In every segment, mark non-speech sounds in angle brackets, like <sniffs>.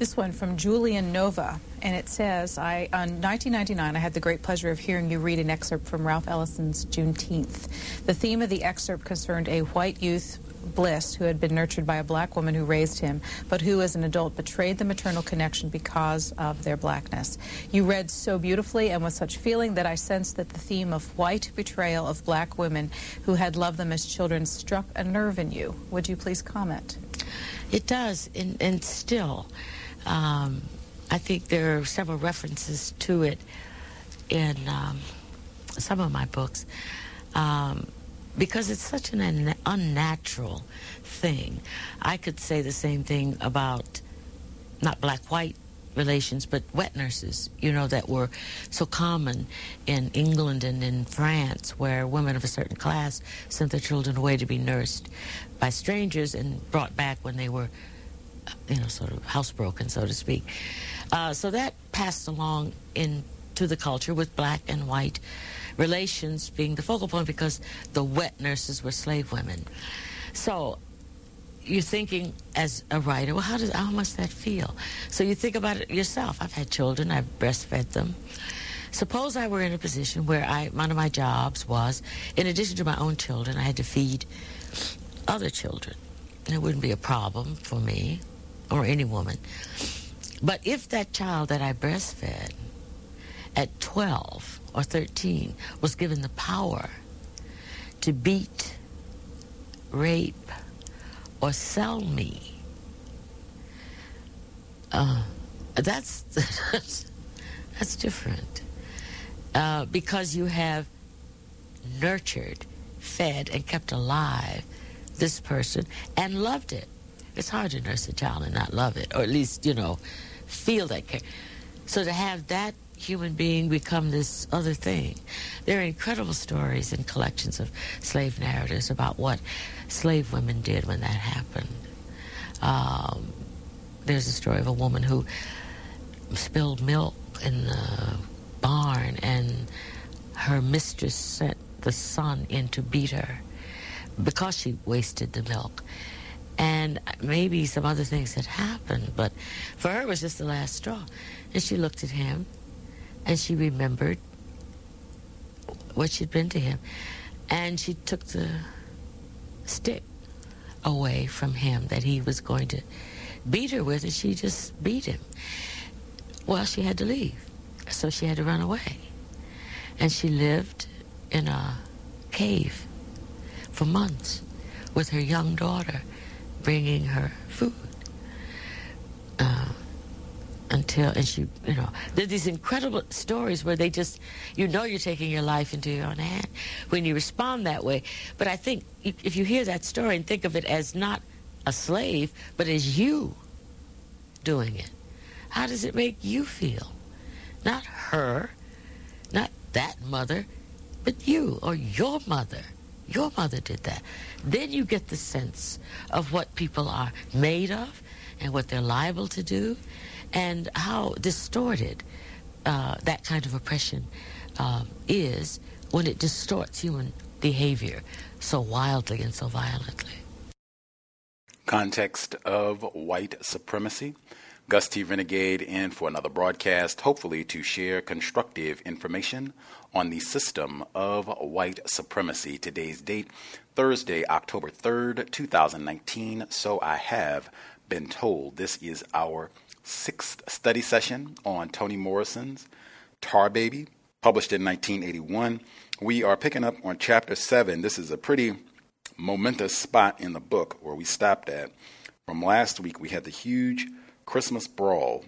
This one from Julian Nova, and it says, "I on 1999, I had the great pleasure of hearing you read an excerpt from Ralph Ellison's Juneteenth. The theme of the excerpt concerned a white youth." Bliss, who had been nurtured by a black woman who raised him, but who as an adult betrayed the maternal connection because of their blackness. You read so beautifully and with such feeling that I sensed that the theme of white betrayal of black women who had loved them as children struck a nerve in you. Would you please comment? It does, and, and still, um, I think there are several references to it in um, some of my books um, because it's such an un- unnatural thing. I could say the same thing about not black-white relations, but wet nurses, you know, that were so common in England and in France, where women of a certain class sent their children away to be nursed by strangers and brought back when they were you know, sort of housebroken, so to speak. Uh, so that passed along into the culture with black and white relations being the focal point because the wet nurses were slave women. So you're thinking as a writer, well, how does how must that feel? So you think about it yourself. I've had children, I've breastfed them. Suppose I were in a position where I one of my jobs was, in addition to my own children, I had to feed other children. It wouldn't be a problem for me or any woman. But if that child that I breastfed at 12 or 13 was given the power to beat, rape, or sell me, uh, that's, <laughs> that's different. Uh, because you have nurtured, fed, and kept alive this person and loved it. It's hard to nurse a child and not love it, or at least, you know, feel that care. So to have that human being become this other thing. There are incredible stories and collections of slave narratives about what slave women did when that happened. Um, there's a story of a woman who spilled milk in the barn and her mistress sent the son in to beat her because she wasted the milk. And maybe some other things had happened, but for her it was just the last straw. And she looked at him and she remembered what she'd been to him. And she took the stick away from him that he was going to beat her with, and she just beat him. Well, she had to leave, so she had to run away. And she lived in a cave for months with her young daughter bringing her food uh, tell, and she, you know, there's these incredible stories where they just, you know, you're taking your life into your own hand when you respond that way. But I think if you hear that story and think of it as not a slave, but as you doing it, how does it make you feel? Not her, not that mother, but you or your mother. Your mother did that. Then you get the sense of what people are made of and what they're liable to do and how distorted uh, that kind of oppression uh, is when it distorts human behavior so wildly and so violently. Context of white supremacy. Gus T. Renegade in for another broadcast, hopefully to share constructive information on the system of white supremacy. Today's date, Thursday, October 3rd, 2019. So I have been told this is our sixth study session on Toni Morrison's Tar Baby, published in 1981. We are picking up on chapter 7. This is a pretty momentous spot in the book where we stopped at. From last week, we had the huge Christmas brawl.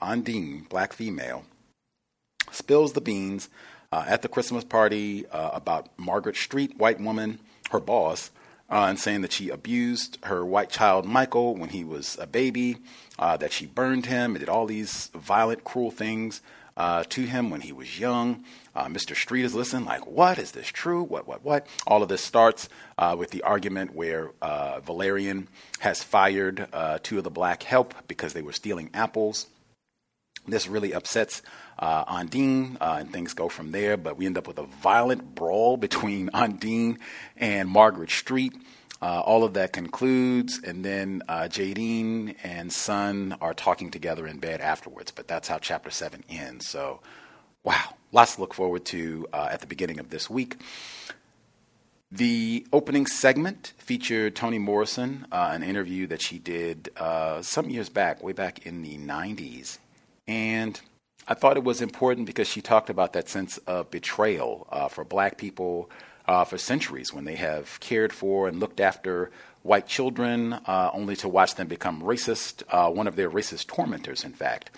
Ondine, black female, spills the beans uh, at the Christmas party uh, about Margaret Street, white woman, her boss, uh, and saying that she abused her white child Michael when he was a baby, uh, that she burned him, and did all these violent, cruel things uh, to him when he was young. Uh, Mr. Street is listening, like, what? Is this true? What, what, what? All of this starts with the argument where Valerian has fired two of the black help because they were stealing apples. This really upsets uh, uh, and things go from there. But we end up with a violent brawl <laughs> between Ondine and Margaret Street. Uh, all of that concludes, and then uh, Jadine and Son are talking together in bed afterwards. But that's how chapter seven ends. So, wow, lots to look forward to uh, at the beginning of this week. The opening segment featured Toni Morrison, uh, an interview that she did uh, some years back, way back in the 90s. And I thought it was important because she talked about that sense of betrayal uh, for black people uh, for centuries when they have cared for and looked after white children uh, only to watch them become racist, uh, one of their racist tormentors, in fact.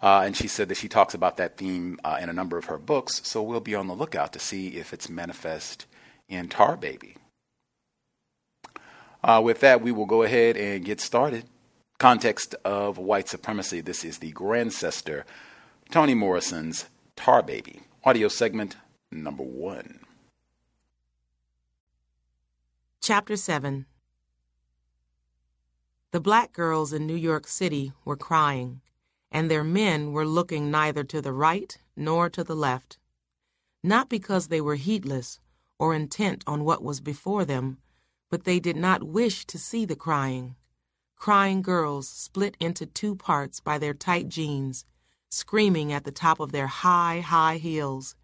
Uh, and she said that she talks about that theme uh, in a number of her books, so we'll be on the lookout to see if it's manifest in Tar Baby. with that, we will go ahead and get started. Context of white supremacy. This is the Grandcester Toni Morrison's Tar Baby, audio segment number one. Chapter 7 The black girls in New York City were crying, and their men were looking neither to the right nor to the left. Not because they were heedless or intent on what was before them, but they did not wish to see the crying. Crying girls split into two parts by their tight jeans screaming at the top of their high, high heels,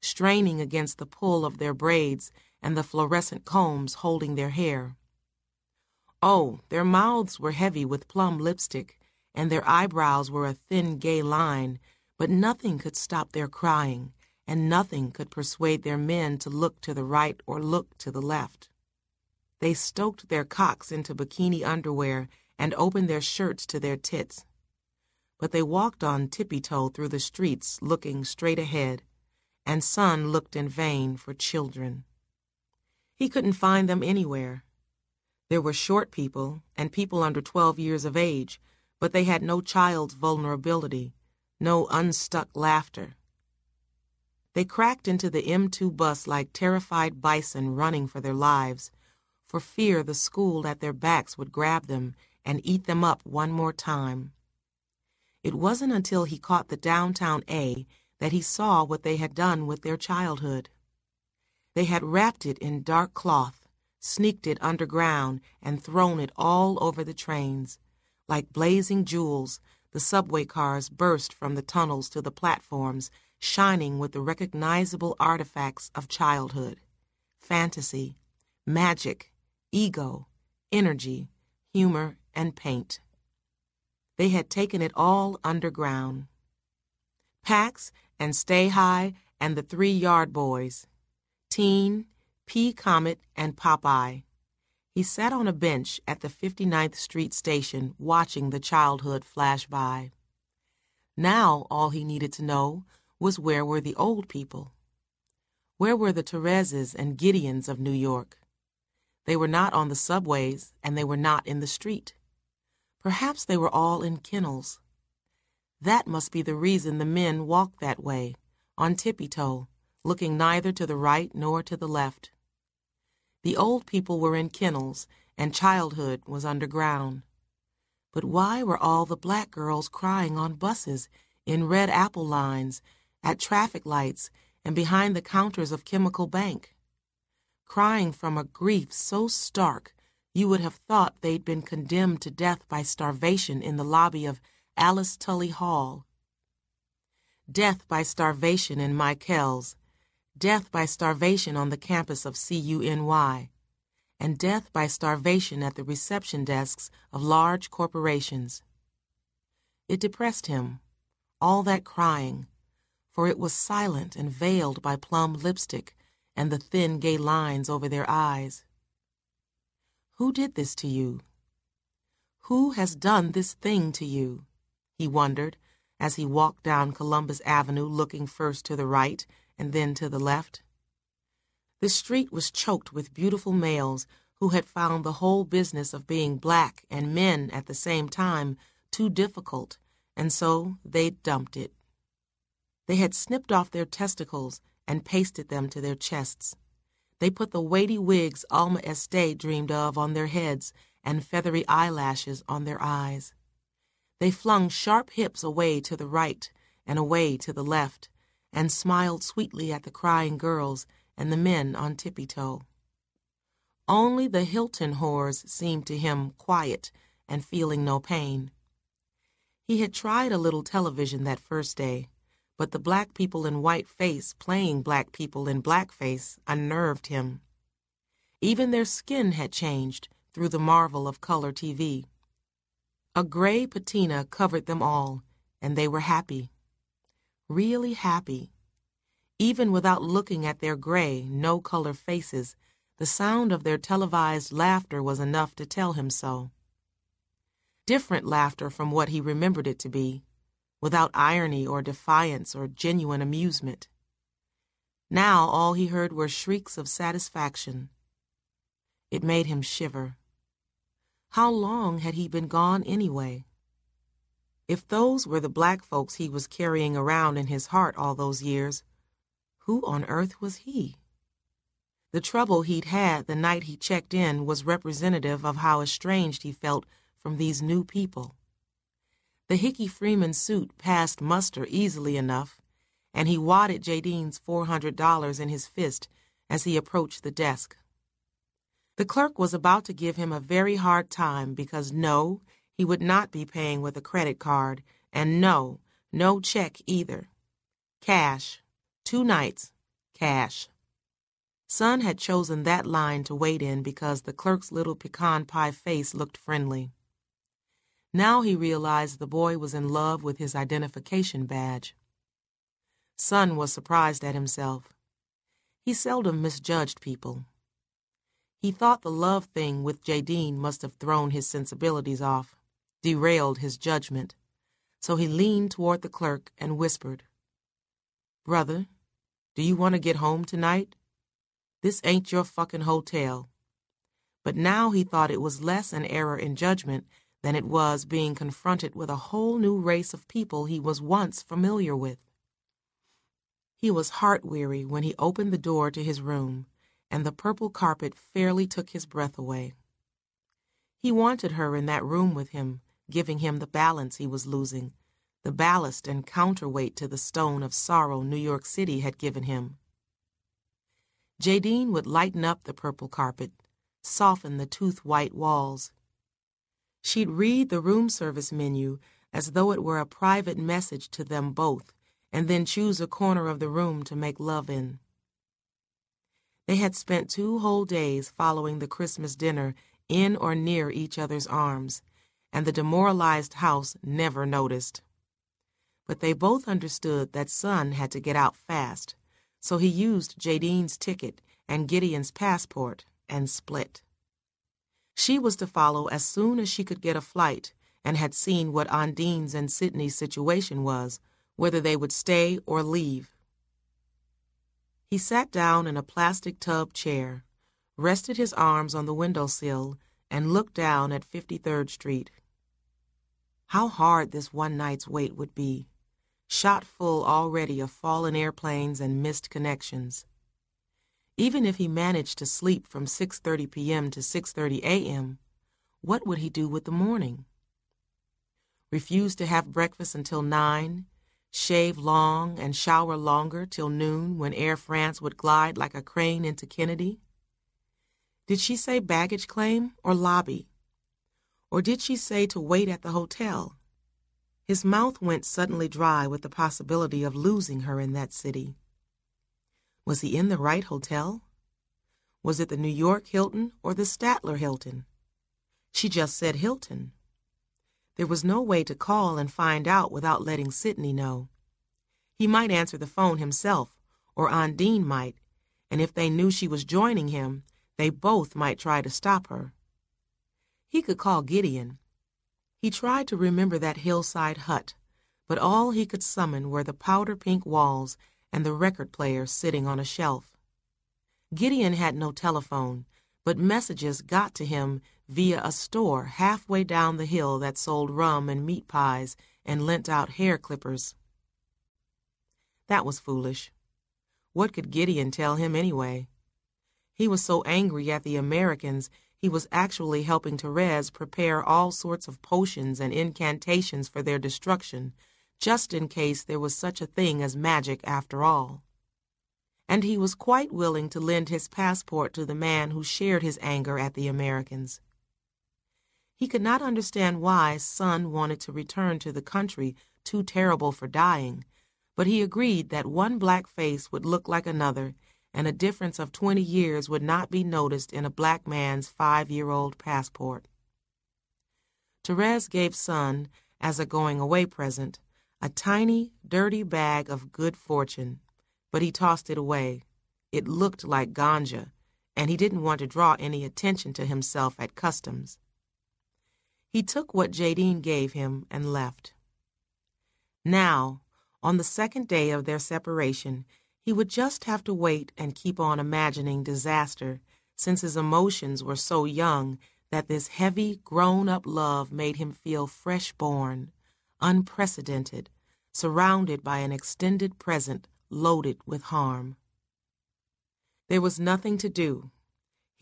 straining against the pull of their braids and the fluorescent combs holding their hair. Oh, their mouths were heavy with plum lipstick, and their eyebrows were a thin gay line, but nothing could stop their crying, and nothing could persuade their men to look to the right or look to the left. They stoked their cocks into bikini underwear and opened their shirts to their tits but they walked on tippy toe through the streets looking straight ahead, and Son looked in vain for children. He couldn't find them anywhere. There were short people and people under 12 years of age, but they had no child's vulnerability, no unstuck laughter. They cracked into the M2 bus like terrified bison running for their lives, for fear the school at their backs would grab them and eat them up one more time. It wasn't until he caught the downtown A that he saw what they had done with their childhood. They had wrapped it in dark cloth, sneaked it underground, and thrown it all over the trains. Like blazing jewels, the subway cars burst from the tunnels to the platforms, shining with the recognizable artifacts of childhood fantasy, magic, ego, energy, humor, and paint. They had taken it all underground. Pax and Stay High and the three Yard Boys, Teen, P. Comet, and Popeye. He sat on a bench at the 59th Street station watching the childhood flash by. Now all he needed to know was where were the old people? Where were the Thereses and Gideons of New York? They were not on the subways, and they were not in the street. Perhaps they were all in kennels. That must be the reason the men walked that way, on tippy toe, looking neither to the right nor to the left. The old people were in kennels, and childhood was underground. But why were all the black girls crying on buses, in red apple lines, at traffic lights, and behind the counters of Chemical Bank? Crying from a grief so stark you would have thought they'd been condemned to death by starvation in the lobby of Alice Tully Hall. Death by starvation in Michael's, death by starvation on the campus of CUNY, and death by starvation at the reception desks of large corporations. It depressed him, all that crying, for it was silent and veiled by plum lipstick and the thin gay lines over their eyes. Who did this to you? Who has done this thing to you? He wondered as he walked down Columbus Avenue looking first to the right and then to the left. The street was choked with beautiful males who had found the whole business of being black and men at the same time too difficult, and so they dumped it. They had snipped off their testicles and pasted them to their chests. They put the weighty wigs Alma Estee dreamed of on their heads and feathery eyelashes on their eyes. They flung sharp hips away to the right and away to the left, and smiled sweetly at the crying girls and the men on tippy toe. Only the Hilton whores seemed to him quiet and feeling no pain. He had tried a little television that first day, but the black people in white face playing black people in blackface unnerved him. Even their skin had changed through the marvel of color TV. A gray patina covered them all, and they were happy. Really happy. Even without looking at their gray, no color faces, the sound of their televised laughter was enough to tell him so. Different laughter from what he remembered it to be without irony or defiance or genuine amusement. Now all he heard were shrieks of satisfaction. It made him shiver. How long had he been gone anyway? If those were the black folks he was carrying around in his heart all those years, who on earth was he? The trouble he'd had the night he checked in was representative of how estranged he felt from these new people. The Hickey Freeman suit passed muster easily enough, and he wadded Jadine's $400 in his fist as he approached the desk. The clerk was about to give him a very hard time because no, he would not be paying with a credit card, and no, no check either. Cash. Two nights. Cash. Son had chosen that line to wait in because the clerk's little pecan pie face looked friendly. Now he realized the boy was in love with his identification badge. Son was surprised at himself. He seldom misjudged people. He thought the love thing with Jadine must have thrown his sensibilities off, derailed his judgment. So he leaned toward the clerk and whispered, Brother, do you want to get home tonight? This ain't your fucking hotel. But now he thought it was less an error in judgment than it was being confronted with a whole new race of people he was once familiar with. He was heart weary when he opened the door to his room, and the purple carpet fairly took his breath away. He wanted her in that room with him, giving him the balance he was losing, the ballast and counterweight to the stone of sorrow New York City had given him. Jadine would lighten up the purple carpet, soften the tooth white walls, She'd read the room service menu as though it were a private message to them both, and then choose a corner of the room to make love in. They had spent two whole days following the Christmas dinner in or near each other's arms, and the demoralized house never noticed. But they both understood that Son had to get out fast, so he used Jadine's ticket and Gideon's passport and split. She was to follow as soon as she could get a flight, and had seen what Ondine's and Sidney's situation was, whether they would stay or leave. He sat down in a plastic tub chair, rested his arms on the windowsill, and looked down at 53rd Street. How hard this one night's wait would be, shot full already of fallen airplanes and missed connections. Even if he managed to sleep from 6:30 p.m. to 6:30 a.m., what would he do with the morning? Refuse to have breakfast until 9, shave long and shower longer till noon when Air France would glide like a crane into Kennedy? Did she say baggage claim or lobby? Or did she say to wait at the hotel? His mouth went suddenly dry with the possibility of losing her in that city. Was he in the right hotel? Was it the New York Hilton or the Statler Hilton? She just said Hilton. There was no way to call and find out without letting Sidney know. He might answer the phone himself, or Ondine might, and if they knew she was joining him, they both might try to stop her. He could call Gideon. He tried to remember that hillside hut, but all he could summon were the powder pink walls and the record player sitting on a shelf. Gideon had no telephone, but messages got to him via a store halfway down the hill that sold rum and meat pies and lent out hair clippers. That was foolish. What could Gideon tell him anyway? He was so angry at the Americans, he was actually helping Therese prepare all sorts of potions and incantations for their destruction, just in case there was such a thing as magic after all. And he was quite willing to lend his passport to the man who shared his anger at the Americans. He could not understand why Son wanted to return to the country too terrible for dying, but he agreed that one black face would look like another, and a difference of twenty years would not be noticed in a black man's five year old passport. Therese gave Son, as a going away present, a tiny, dirty bag of good fortune, but he tossed it away. It looked like ganja, and he didn't want to draw any attention to himself at customs. He took what Jadine gave him and left. Now, on the second day of their separation, he would just have to wait and keep on imagining disaster, since his emotions were so young that this heavy, grown up love made him feel fresh born, unprecedented, surrounded by an extended present loaded with harm. There was nothing to do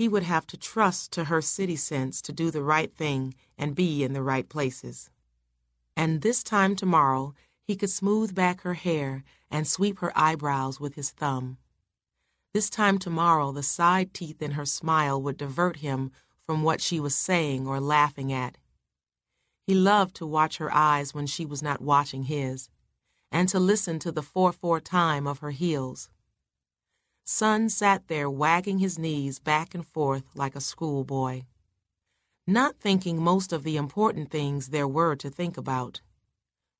he would have to trust to her city sense to do the right thing and be in the right places. And this time tomorrow, he could smooth back her hair and sweep her eyebrows with his thumb. This time tomorrow, the side teeth in her smile would divert him from what she was saying or laughing at. He loved to watch her eyes when she was not watching his, and to listen to the 4 4 time of her heels. Son sat there wagging his knees back and forth like a schoolboy, not thinking most of the important things there were to think about.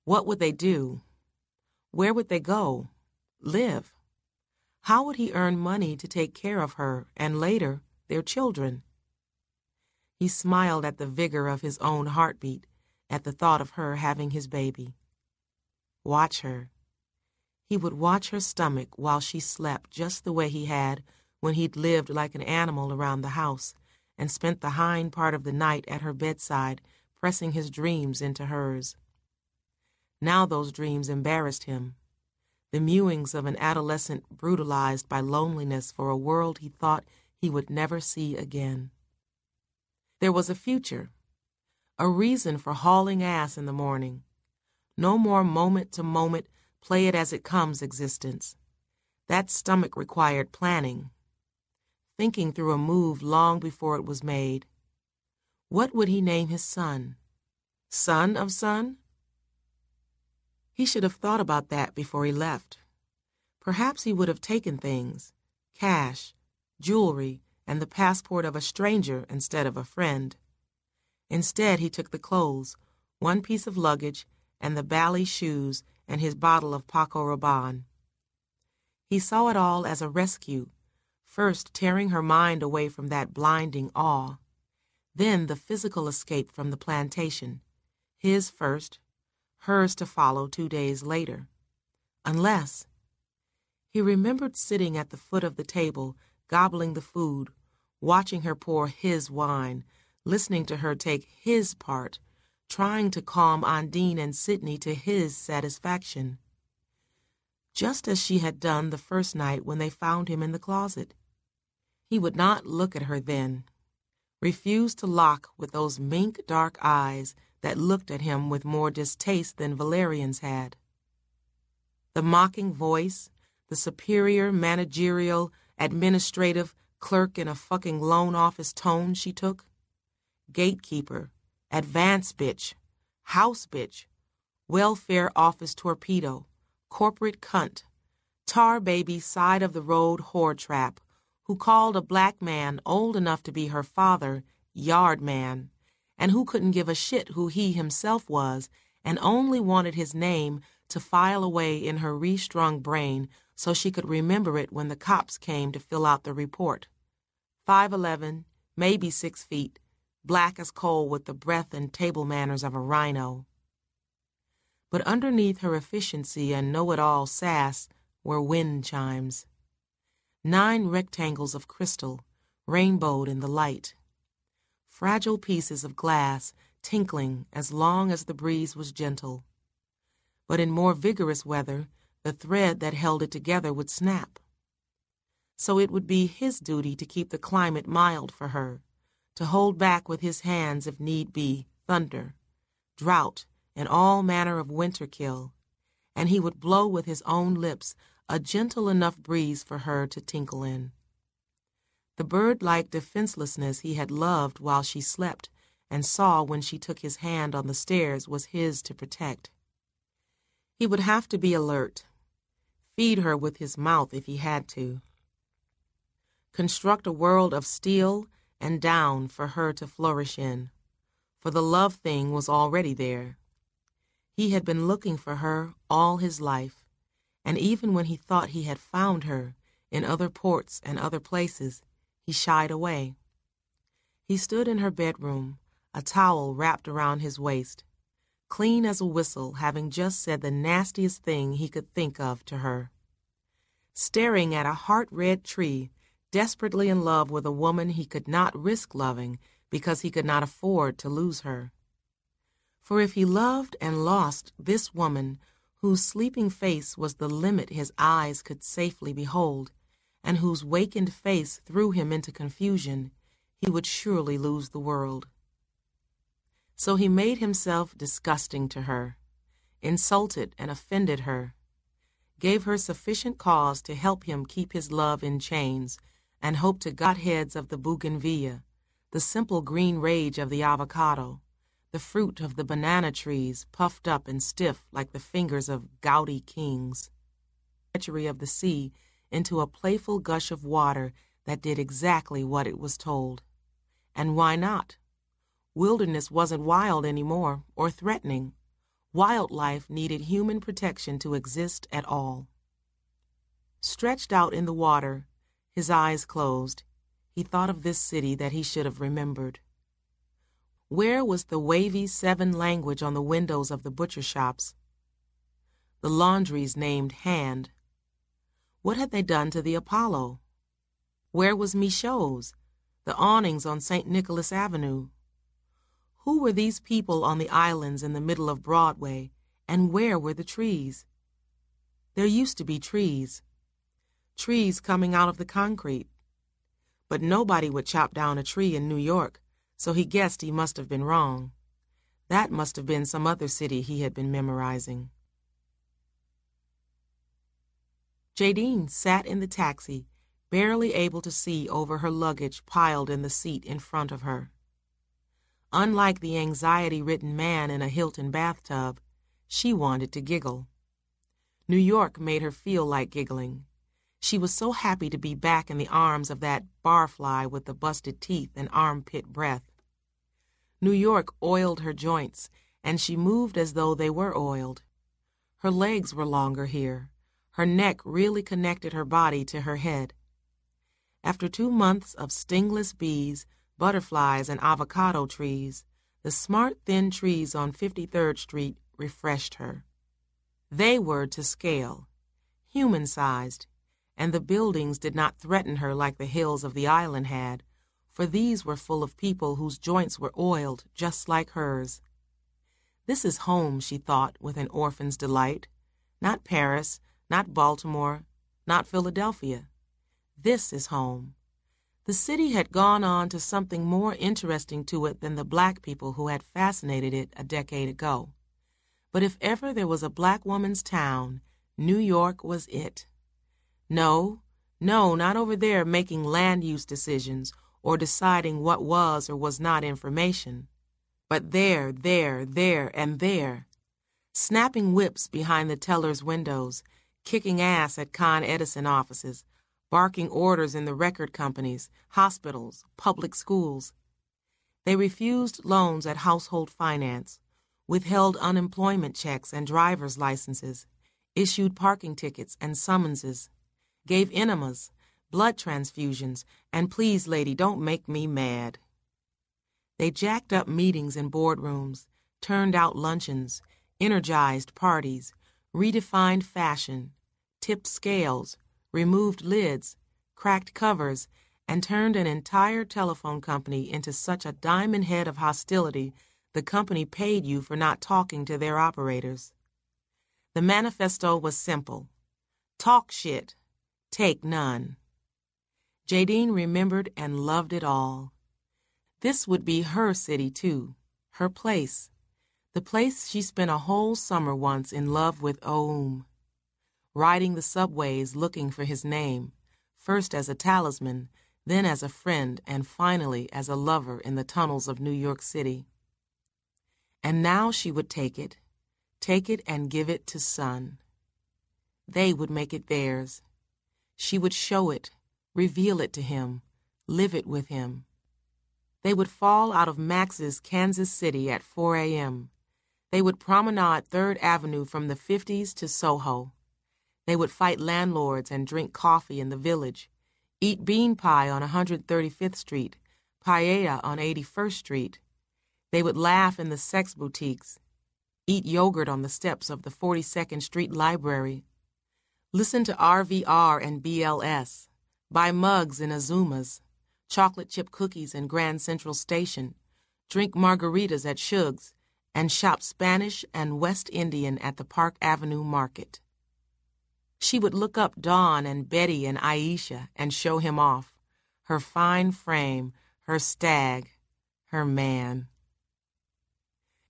What would they do? Where would they go? Live? How would he earn money to take care of her and later their children? He smiled at the vigor of his own heartbeat at the thought of her having his baby. Watch her. He would watch her stomach while she slept just the way he had when he'd lived like an animal around the house and spent the hind part of the night at her bedside, pressing his dreams into hers. Now those dreams embarrassed him. The mewings of an adolescent brutalized by loneliness for a world he thought he would never see again. There was a future, a reason for hauling ass in the morning. No more moment to moment play it as it comes existence. That stomach required planning, thinking through a move long before it was made. What would he name his son? Son of Son? He should have thought about that before he left. Perhaps he would have taken things cash, jewelry, and the passport of a stranger instead of a friend. Instead, he took the clothes, one piece of luggage, and the bally shoes and his bottle of Paco Rabanne. He saw it all as a rescue, first tearing her mind away from that blinding awe, then the physical escape from the plantation, his first, hers to follow two days later. Unless he remembered sitting at the foot of the table, gobbling the food, watching her pour his wine, listening to her take his part, trying to calm Ondine and Sidney to his satisfaction. Just as she had done the first night when they found him in the closet. He would not look at her then, refused to lock with those mink dark eyes that looked at him with more distaste than Valerian's had. The mocking voice, the superior managerial, administrative, clerk in a fucking loan office tone she took, gatekeeper, advance bitch, house bitch, welfare office torpedo, corporate cunt, tar baby side of the road whore trap, who called a black man old enough to be her father yard man, and who couldn't give a shit who he himself was, and only wanted his name to file away in her restrung brain so she could remember it when the cops came to fill out the report. 5'11, maybe six feet, black as coal with the breath and table manners of a rhino. But underneath her efficiency and know it all sass were wind chimes. Nine rectangles of crystal, rainbowed in the light. Fragile pieces of glass tinkling as long as the breeze was gentle. But in more vigorous weather, the thread that held it together would snap. So it would be his duty to keep the climate mild for her, to hold back with his hands, if need be, thunder, drought, and all manner of winter kill, and he would blow with his own lips a gentle enough breeze for her to tinkle in. The bird like defenselessness he had loved while she slept and saw when she took his hand on the stairs was his to protect. He would have to be alert, feed her with his mouth if he had to, construct a world of steel and down for her to flourish in, for the love thing was already there. He had been looking for her all his life, and even when he thought he had found her in other ports and other places, he shied away. He stood in her bedroom, a towel wrapped around his waist, clean as a whistle, having just said the nastiest thing he could think of to her. Staring at a heart red tree, desperately in love with a woman he could not risk loving because he could not afford to lose her. For if he loved and lost this woman, whose sleeping face was the limit his eyes could safely behold, and whose wakened face threw him into confusion, he would surely lose the world. So he made himself disgusting to her, insulted and offended her, gave her sufficient cause to help him keep his love in chains, and hope to godheads of the bougainvillea, the simple green rage of the avocado, the fruit of the banana trees puffed up and stiff like the fingers of gouty kings. Treachery of the sea into a playful gush of water that did exactly what it was told. And why not? Wilderness wasn't wild anymore or threatening. Wildlife needed human protection to exist at all. Stretched out in the water, his eyes closed, he thought of this city that he should have remembered. Where was the wavy seven language on the windows of the butcher shops? The laundries named Hand. What had they done to the Apollo? Where was Michaux's? The awnings on St. Nicholas Avenue? Who were these people on the islands in the middle of Broadway, and where were the trees? There used to be trees. Trees coming out of the concrete. But nobody would chop down a tree in New York so he guessed he must have been wrong. That must have been some other city he had been memorizing. Jadine sat in the taxi, barely able to see over her luggage piled in the seat in front of her. Unlike the anxiety ridden man in a Hilton bathtub, she wanted to giggle. New York made her feel like giggling. She was so happy to be back in the arms of that barfly with the busted teeth and armpit breath. New York oiled her joints, and she moved as though they were oiled. Her legs were longer here. Her neck really connected her body to her head. After two months of stingless bees, butterflies, and avocado trees, The smart, thin trees on 53rd Street refreshed her. They were to scale, human sized, and the buildings did not threaten her like the hills of the island had, for these were full of people whose joints were oiled just like hers. This is home, she thought with an orphan's delight. Not Paris, not Baltimore, not Philadelphia. This is home. The city had gone on to something more interesting to it than the black people who had fascinated it a decade ago. But if ever there was a black woman's town, New York was it. No, no, not over there making land use decisions or deciding what was or was not information. But there, there, there, and there. Snapping whips behind the teller's windows, kicking ass at Con Edison offices, barking orders in the record companies, hospitals, public schools. They refused loans at household finance, withheld unemployment checks and driver's licenses, issued parking tickets and summonses, gave enemas, blood transfusions, and please, lady, don't make me mad. They jacked up meetings in boardrooms, turned out luncheons, energized parties, redefined fashion, tipped scales, removed lids, cracked covers, and turned an entire telephone company into such a diamond head of hostility the company paid you for not talking to their operators. The manifesto was simple talk shit, take none. Jadine remembered and loved it all. This would be her city, too, her place, the place she spent a whole summer once in love with Oum, riding the subways looking for his name, first as a talisman, then as a friend, and finally as a lover in the tunnels of New York City. And now she would take it, take it and give it to Son. They would make it theirs. She would show it, reveal it to him, live it with him. They would fall out of Max's Kansas City at 4 a.m. They would promenade Third Avenue from the 50s to Soho. They would fight landlords and drink coffee in the village, eat bean pie on 135th Street, paella on 81st Street. They would laugh in the sex boutiques, eat yogurt on the steps of the 42nd Street Library, listen to RVR and BLS buy mugs in Azuma's, chocolate chip cookies in Grand Central Station, drink margaritas at Shug's, and shop Spanish and West Indian at the Park Avenue Market. She would look up Dawn and Betty and Aisha and show him off, her fine frame, her stag, her man.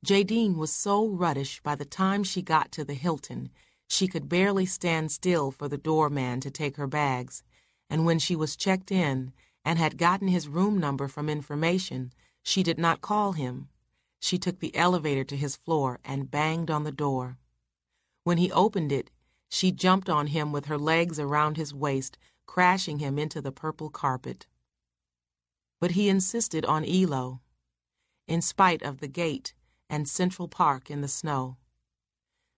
Jadine was so ruddish by the time she got to the Hilton, she could barely stand still for the doorman to take her bags and when she was checked in and had gotten his room number from information, she did not call him. She took the elevator to his floor and banged on the door. When he opened it, she jumped on him with her legs around his waist, crashing him into the purple carpet. But he insisted on Eloe, in spite of the gate and Central Park in the snow.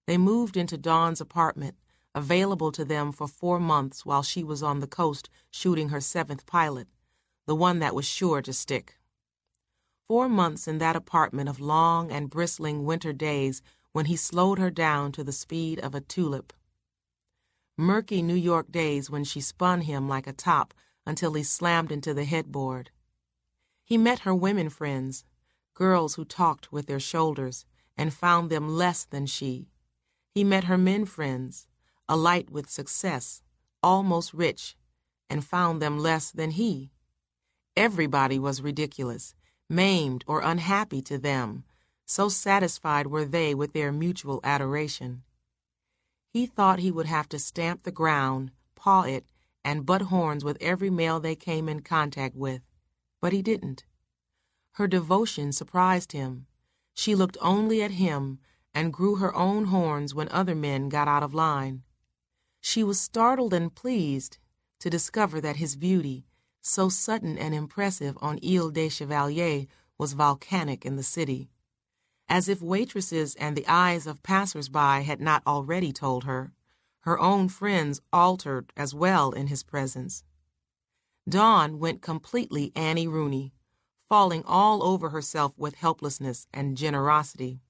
They moved into Dawn's apartment available to them for four months while she was on the coast shooting her seventh pilot, the one that was sure to stick. Four months in that apartment of long and bristling winter days when he slowed her down to the speed of a tulip. Murky New York days when she spun him like a top until he slammed into the headboard. He met her women friends, girls who talked with their shoulders and found them less than she. He met her men friends, alight with success, almost rich, and found them less than he. Everybody was ridiculous, maimed, or unhappy to them, so satisfied were they with their mutual adoration. He thought he would have to stamp the ground, paw it, and butt horns with every male they came in contact with, but he didn't. Her devotion surprised him. She looked only at him and grew her own horns when other men got out of line. She was startled and pleased to discover that his beauty, so sudden and impressive on Ile des Chevaliers, was volcanic in the city. As if waitresses and the eyes of passers-by had not already told her, her own friends altered as well in his presence. Dawn went completely Annie Rooney, falling all over herself with helplessness and generosity.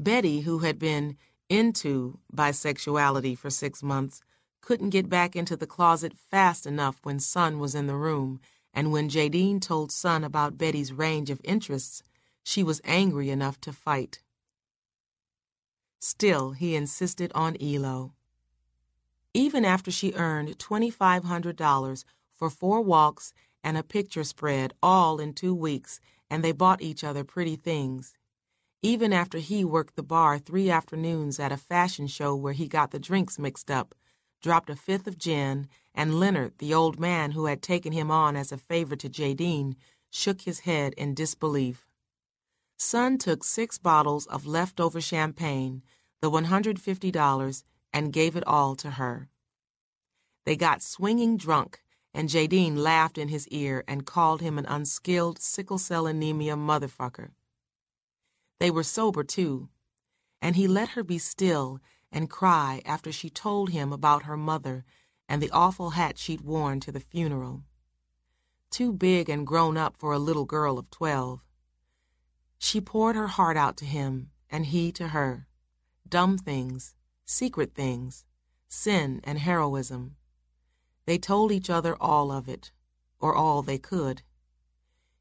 Betty, who had been into bisexuality for six months, couldn't get back into the closet fast enough when Son was in the room, and when Jadine told Son about Betty's range of interests, she was angry enough to fight. Still, he insisted on Eloe. Even after she earned $2,500 for four walks and a picture spread all in two weeks, and they bought each other pretty things. Even after he worked the bar three afternoons at a fashion show where he got the drinks mixed up, dropped a fifth of gin, and Leonard, the old man who had taken him on as a favor to Jadine, shook his head in disbelief. Son took six bottles of leftover champagne, the $150, and gave it all to her. They got swinging drunk, and Jadine laughed in his ear and called him an unskilled sickle cell anemia motherfucker. They were sober, too, and he let her be still and cry after she told him about her mother and the awful hat she'd worn to the funeral. Too big and grown up for a little girl of twelve. She poured her heart out to him, and he to her. Dumb things, secret things, sin and heroism. They told each other all of it, or all they could.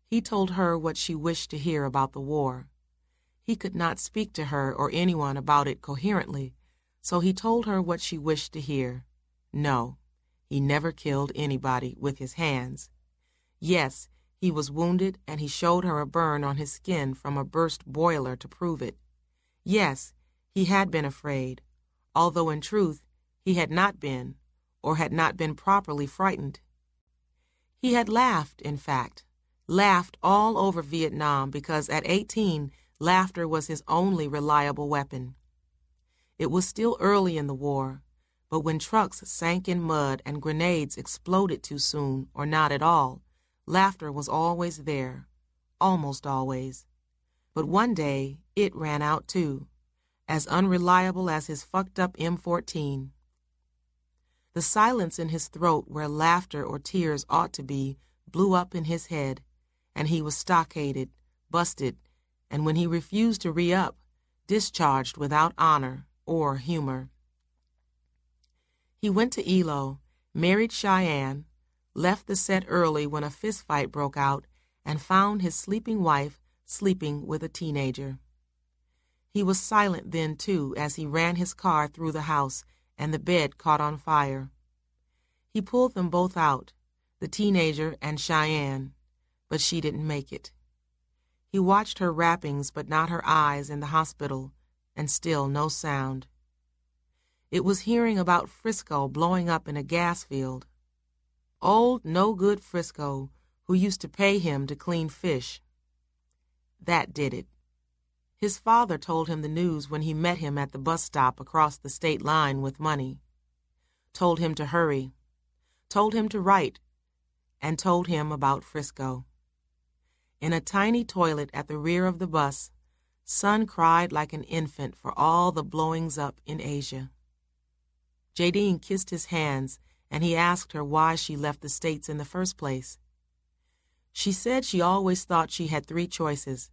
He told her what she wished to hear about the war. He could not speak to her or anyone about it coherently, so he told her what she wished to hear. No, he never killed anybody with his hands. Yes, he was wounded and he showed her a burn on his skin from a burst boiler to prove it. Yes, he had been afraid, although in truth he had not been, or had not been properly frightened. He had laughed, in fact, laughed all over Vietnam because at 18 laughter was his only reliable weapon. It was still early in the war, but when trucks sank in mud and grenades exploded too soon or not at all, laughter was always there, almost always. But one day it ran out too, as unreliable as his fucked up M14. The silence in his throat where laughter or tears ought to be blew up in his head, and he was stockaded, busted, and when he refused to re up, discharged without honor or humor. He went to Eloe, married Cheyenne, left the set early when a fistfight broke out, and found his sleeping wife sleeping with a teenager. He was silent then, too, as he ran his car through the house and the bed caught on fire. He pulled them both out, the teenager and Cheyenne, but she didn't make it. He watched her wrappings but not her eyes in the hospital, and still no sound. It was hearing about Frisco blowing up in a gas field. Old no good Frisco, who used to pay him to clean fish. That did it. His father told him the news when he met him at the bus stop across the state line with money. Told him to hurry. Told him to write. And told him about Frisco. In a tiny toilet at the rear of the bus, Son cried like an infant for all the blowings up in Asia. Jadine kissed his hands, and he asked her why she left the States in the first place. She said she always thought she had three choices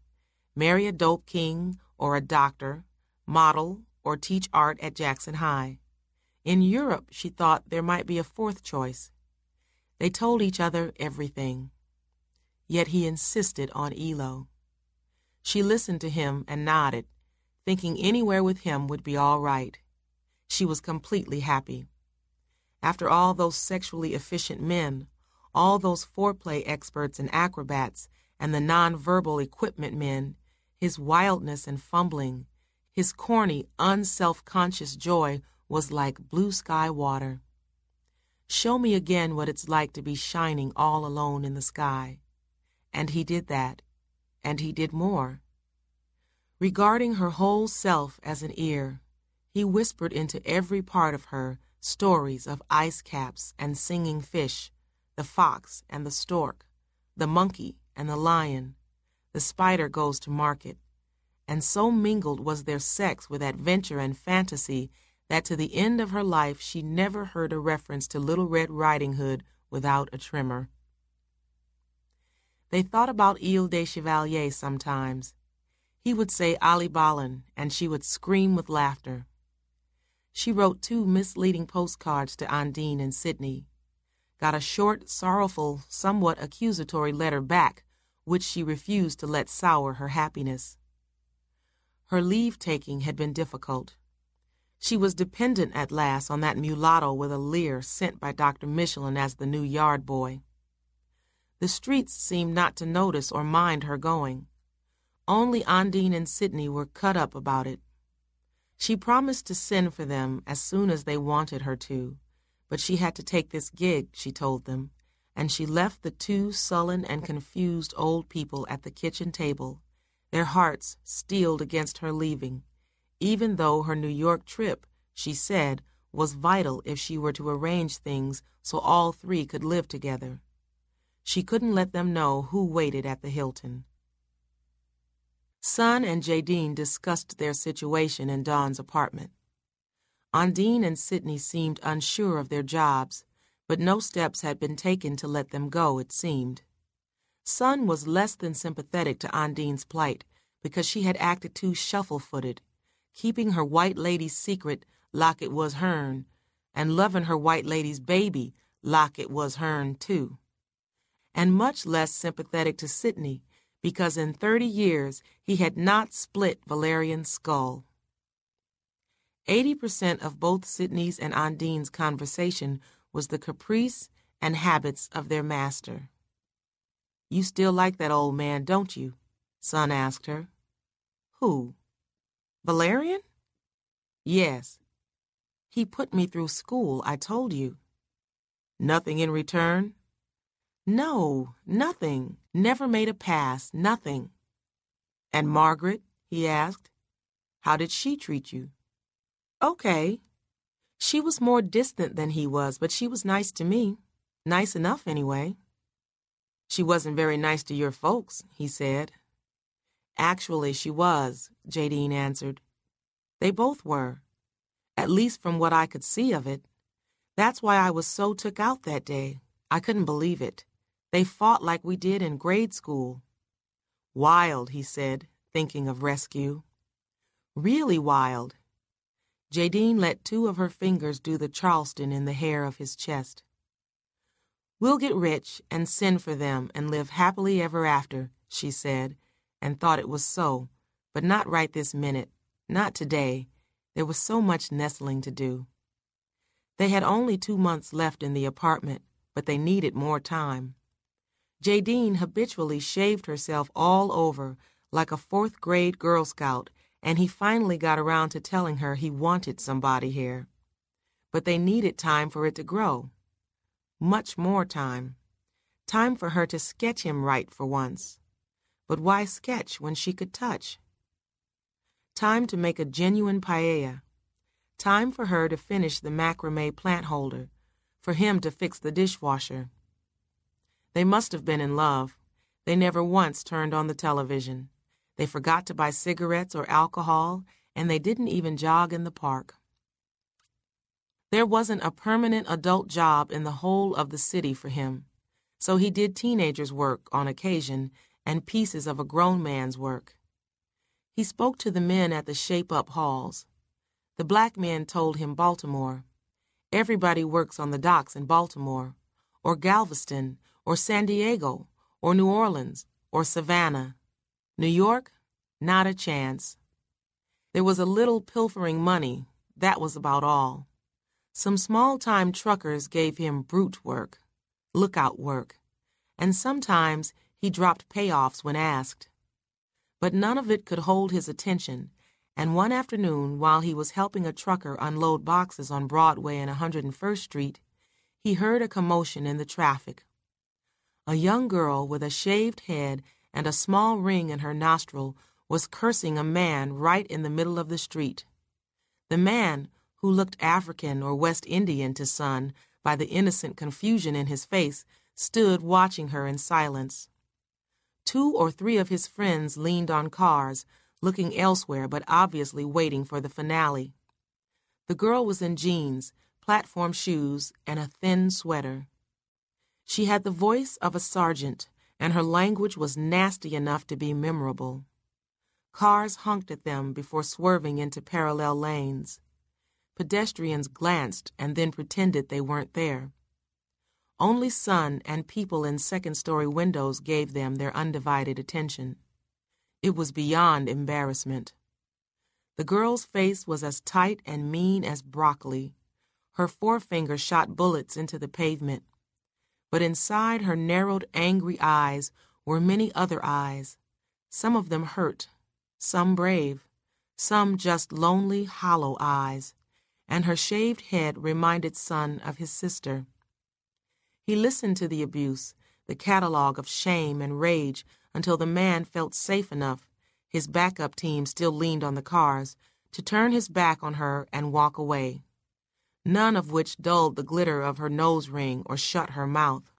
marry a dope king or a doctor, model, or teach art at Jackson High. In Europe, she thought there might be a fourth choice. They told each other everything. Yet he insisted on Eloe. She listened to him and nodded, thinking anywhere with him would be all right. She was completely happy. After all those sexually efficient men, all those foreplay experts and acrobats, and the nonverbal equipment men, his wildness and fumbling, his corny, unself conscious joy was like blue sky water. Show me again what it's like to be shining all alone in the sky. And he did that, and he did more. Regarding her whole self as an ear, he whispered into every part of her stories of ice caps and singing fish, the fox and the stork, the monkey and the lion. The spider goes to market. And so mingled was their sex with adventure and fantasy that to the end of her life she never heard a reference to Little Red Riding Hood without a tremor. They thought about Ile de Chevalier sometimes. He would say Ali Balin, and she would scream with laughter. She wrote two misleading postcards to Ondine and Sidney, got a short, sorrowful, somewhat accusatory letter back, which she refused to let sour her happiness. Her leave taking had been difficult. She was dependent at last on that mulatto with a leer sent by Dr. Michelin as the new yard boy. The streets seemed not to notice or mind her going. Only Ondine and Sidney were cut up about it. She promised to send for them as soon as they wanted her to, but she had to take this gig, she told them, and she left the two sullen and confused old people at the kitchen table, their hearts steeled against her leaving, even though her New York trip, she said, was vital if she were to arrange things so all three could live together. She couldn't let them know who waited at the Hilton. Son and Jadine discussed their situation in Dawn's apartment. Ondine and Sidney seemed unsure of their jobs, but no steps had been taken to let them go, it seemed. Son was less than sympathetic to Ondine's plight because she had acted too shuffle-footed, keeping her white lady's secret like it was hern, and loving her white lady's baby like it was hern, too. And much less sympathetic to Sidney because in thirty years he had not split Valerian's skull. Eighty percent of both Sidney's and Ondine's conversation was the caprice and habits of their master. You still like that old man, don't you? Son asked her. Who? Valerian? Yes. He put me through school, I told you. Nothing in return? No, nothing. Never made a pass, nothing. And Margaret? he asked. How did she treat you? Okay. She was more distant than he was, but she was nice to me. Nice enough, anyway. She wasn't very nice to your folks, he said. Actually, she was, Jadine answered. They both were, at least from what I could see of it. That's why I was so took out that day. I couldn't believe it. They fought like we did in grade school. Wild, he said, thinking of rescue. Really wild. Jadine let two of her fingers do the Charleston in the hair of his chest. We'll get rich and send for them and live happily ever after, she said, and thought it was so, but not right this minute, not today. There was so much nestling to do. They had only two months left in the apartment, but they needed more time. Jadine habitually shaved herself all over like a fourth grade Girl Scout, and he finally got around to telling her he wanted somebody here. But they needed time for it to grow. Much more time. Time for her to sketch him right for once. But why sketch when she could touch? Time to make a genuine paella. Time for her to finish the macrame plant holder, for him to fix the dishwasher. They must have been in love. They never once turned on the television. They forgot to buy cigarettes or alcohol, and they didn't even jog in the park. There wasn't a permanent adult job in the whole of the city for him, so he did teenagers' work on occasion and pieces of a grown man's work. He spoke to the men at the Shape Up halls. The black men told him Baltimore. Everybody works on the docks in Baltimore, or Galveston, or San Diego, or New Orleans, or Savannah. New York, not a chance. There was a little pilfering money, that was about all. Some small time truckers gave him brute work, lookout work, and sometimes he dropped payoffs when asked. But none of it could hold his attention, and one afternoon, while he was helping a trucker unload boxes on Broadway and 101st Street, he heard a commotion in the traffic. A young girl with a shaved head and a small ring in her nostril was cursing a man right in the middle of the street. The man, who looked African or West Indian to Son by the innocent confusion in his face, stood watching her in silence. Two or three of his friends leaned on cars, looking elsewhere but obviously waiting for the finale. The girl was in jeans, platform shoes, and a thin sweater. She had the voice of a sergeant and her language was nasty enough to be memorable. Cars honked at them before swerving into parallel lanes. Pedestrians glanced and then pretended they weren't there. Only Son and people in second story windows gave them their undivided attention. It was beyond embarrassment. The girl's face was as tight and mean as broccoli. Her forefinger shot bullets into the pavement. But inside her narrowed, angry eyes were many other eyes, some of them hurt, some brave, some just lonely, hollow eyes, and her shaved head reminded Son of his sister. He listened to the abuse, the catalogue of shame and rage, until the man felt safe enough, his backup team still leaned on the cars, to turn his back on her and walk away, none of which dulled the glitter of her nose ring or shut her mouth.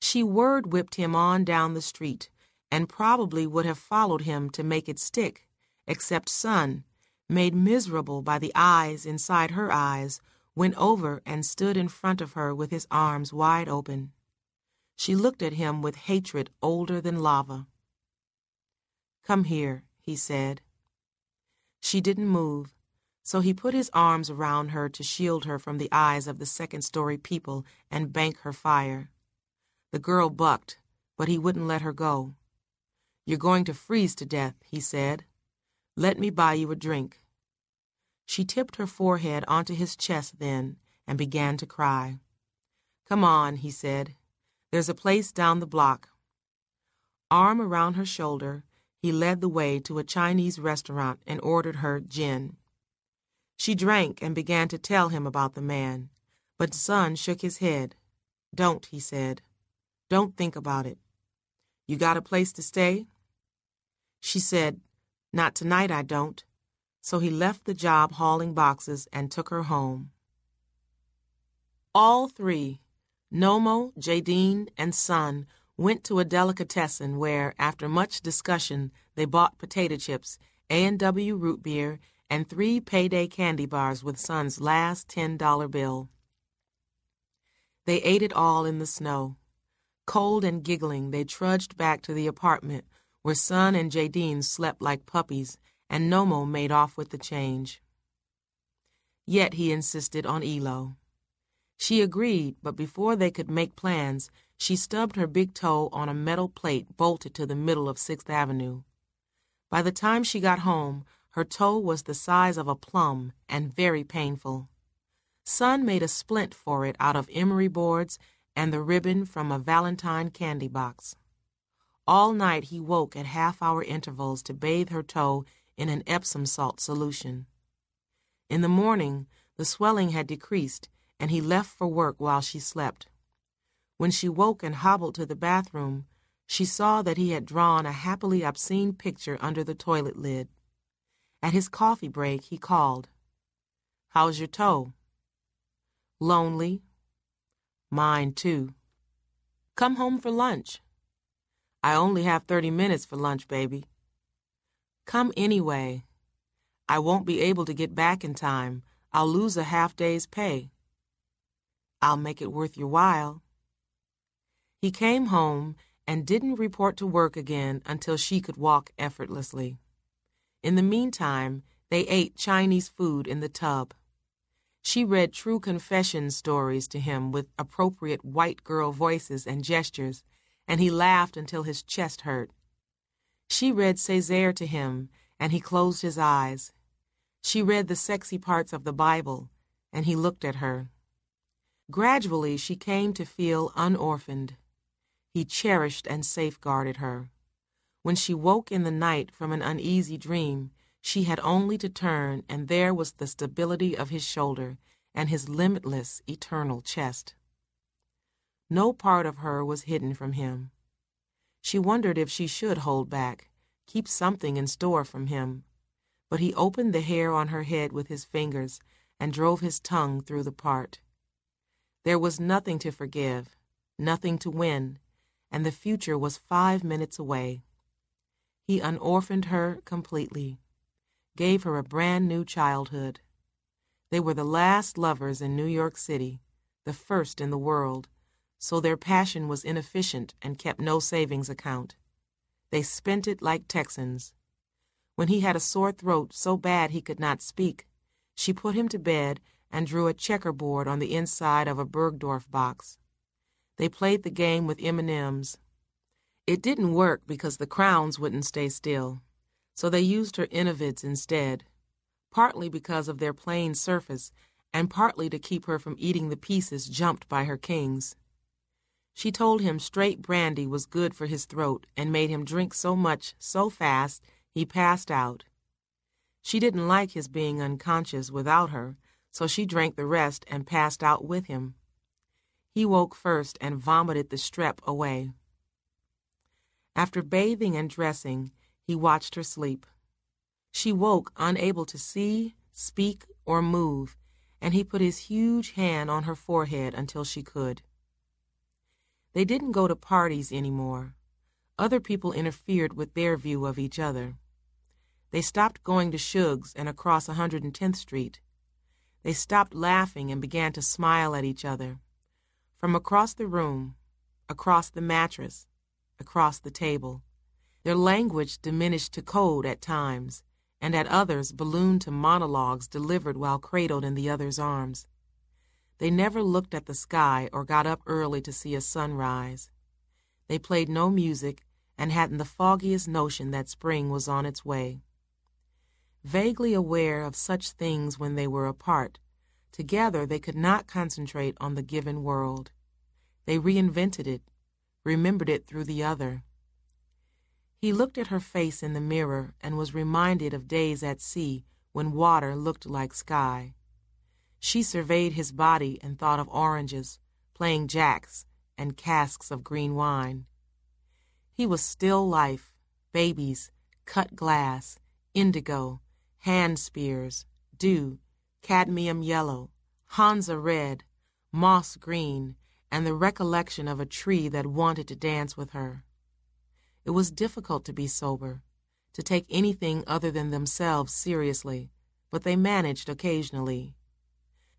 She word whipped him on down the street, and probably would have followed him to make it stick, except Son, made miserable by the eyes inside her eyes, went over and stood in front of her with his arms wide open. She looked at him with hatred older than lava. Come here, he said. She didn't move, so he put his arms around her to shield her from the eyes of the second story people and bank her fire. The girl bucked, but he wouldn't let her go. You're going to freeze to death, he said. Let me buy you a drink. She tipped her forehead onto his chest then and began to cry. Come on, he said. There's a place down the block. Arm around her shoulder, he led the way to a Chinese restaurant and ordered her gin. She drank and began to tell him about the man, but Son shook his head. Don't, he said. Don't think about it. You got a place to stay? She said, Not tonight, I don't so he left the job hauling boxes and took her home. All three, Nomo, Jadine, and Son, went to a delicatessen where, after much discussion, they bought potato chips, A&W root beer, and three payday candy bars with Son's last $10 bill. They ate it all in the snow. Cold and giggling, they trudged back to the apartment where Son and Jadine slept like puppies and Nomo made off with the change. Yet he insisted on Eloe. She agreed, but before they could make plans, she stubbed her big toe on a metal plate bolted to the middle of Sixth Avenue. By the time she got home, her toe was the size of a plum and very painful. Son made a splint for it out of emery boards and the ribbon from a Valentine candy box. All night he woke at half hour intervals to bathe her toe in an Epsom salt solution. In the morning, the swelling had decreased, and he left for work while she slept. When she woke and hobbled to the bathroom, she saw that he had drawn a happily obscene picture under the toilet lid. At his coffee break, he called, How's your toe? Lonely. Mine, too. Come home for lunch. I only have 30 minutes for lunch, baby. Come anyway. I won't be able to get back in time. I'll lose a half day's pay. I'll make it worth your while. He came home and didn't report to work again until she could walk effortlessly. In the meantime, they ate Chinese food in the tub. She read true confession stories to him with appropriate white girl voices and gestures, and he laughed until his chest hurt. She read Césaire to him, and he closed his eyes. She read the sexy parts of the Bible, and he looked at her. Gradually, she came to feel unorphaned. He cherished and safeguarded her. When she woke in the night from an uneasy dream, she had only to turn, and there was the stability of his shoulder and his limitless, eternal chest. No part of her was hidden from him. She wondered if she should hold back, keep something in store from him. But he opened the hair on her head with his fingers and drove his tongue through the part. There was nothing to forgive, nothing to win, and the future was five minutes away. He unorphaned her completely, gave her a brand new childhood. They were the last lovers in New York City, the first in the world, so their passion was inefficient and kept no savings account. They spent it like Texans. When he had a sore throat so bad he could not speak, she put him to bed and drew a checkerboard on the inside of a Bergdorf box. They played the game with M&Ms. It didn't work because the crowns wouldn't stay still, so they used her Enovids instead, partly because of their plain surface and partly to keep her from eating the pieces jumped by her kings. She told him straight brandy was good for his throat and made him drink so much so fast he passed out. She didn't like his being unconscious without her, so she drank the rest and passed out with him. He woke first and vomited the strep away. After bathing and dressing, he watched her sleep. She woke unable to see, speak, or move, and he put his huge hand on her forehead until she could. They didn't go to parties anymore. Other people interfered with their view of each other. They stopped going to Shug's and across 110th Street. They stopped laughing and began to smile at each other. From across the room, across the mattress, across the table. Their language diminished to code at times, and at others ballooned to monologues delivered while cradled in the other's arms. They never looked at the sky or got up early to see a sunrise. They played no music and hadn't the foggiest notion that spring was on its way. Vaguely aware of such things when they were apart, together they could not concentrate on the given world. They reinvented it, remembered it through the other. He looked at her face in the mirror and was reminded of days at sea when water looked like sky. She surveyed his body and thought of oranges, playing jacks, and casks of green wine. He was still life, babies, cut glass, indigo, hand spears, dew, cadmium yellow, Hansa red, moss green, and the recollection of a tree that wanted to dance with her. It was difficult to be sober, to take anything other than themselves seriously, but they managed occasionally.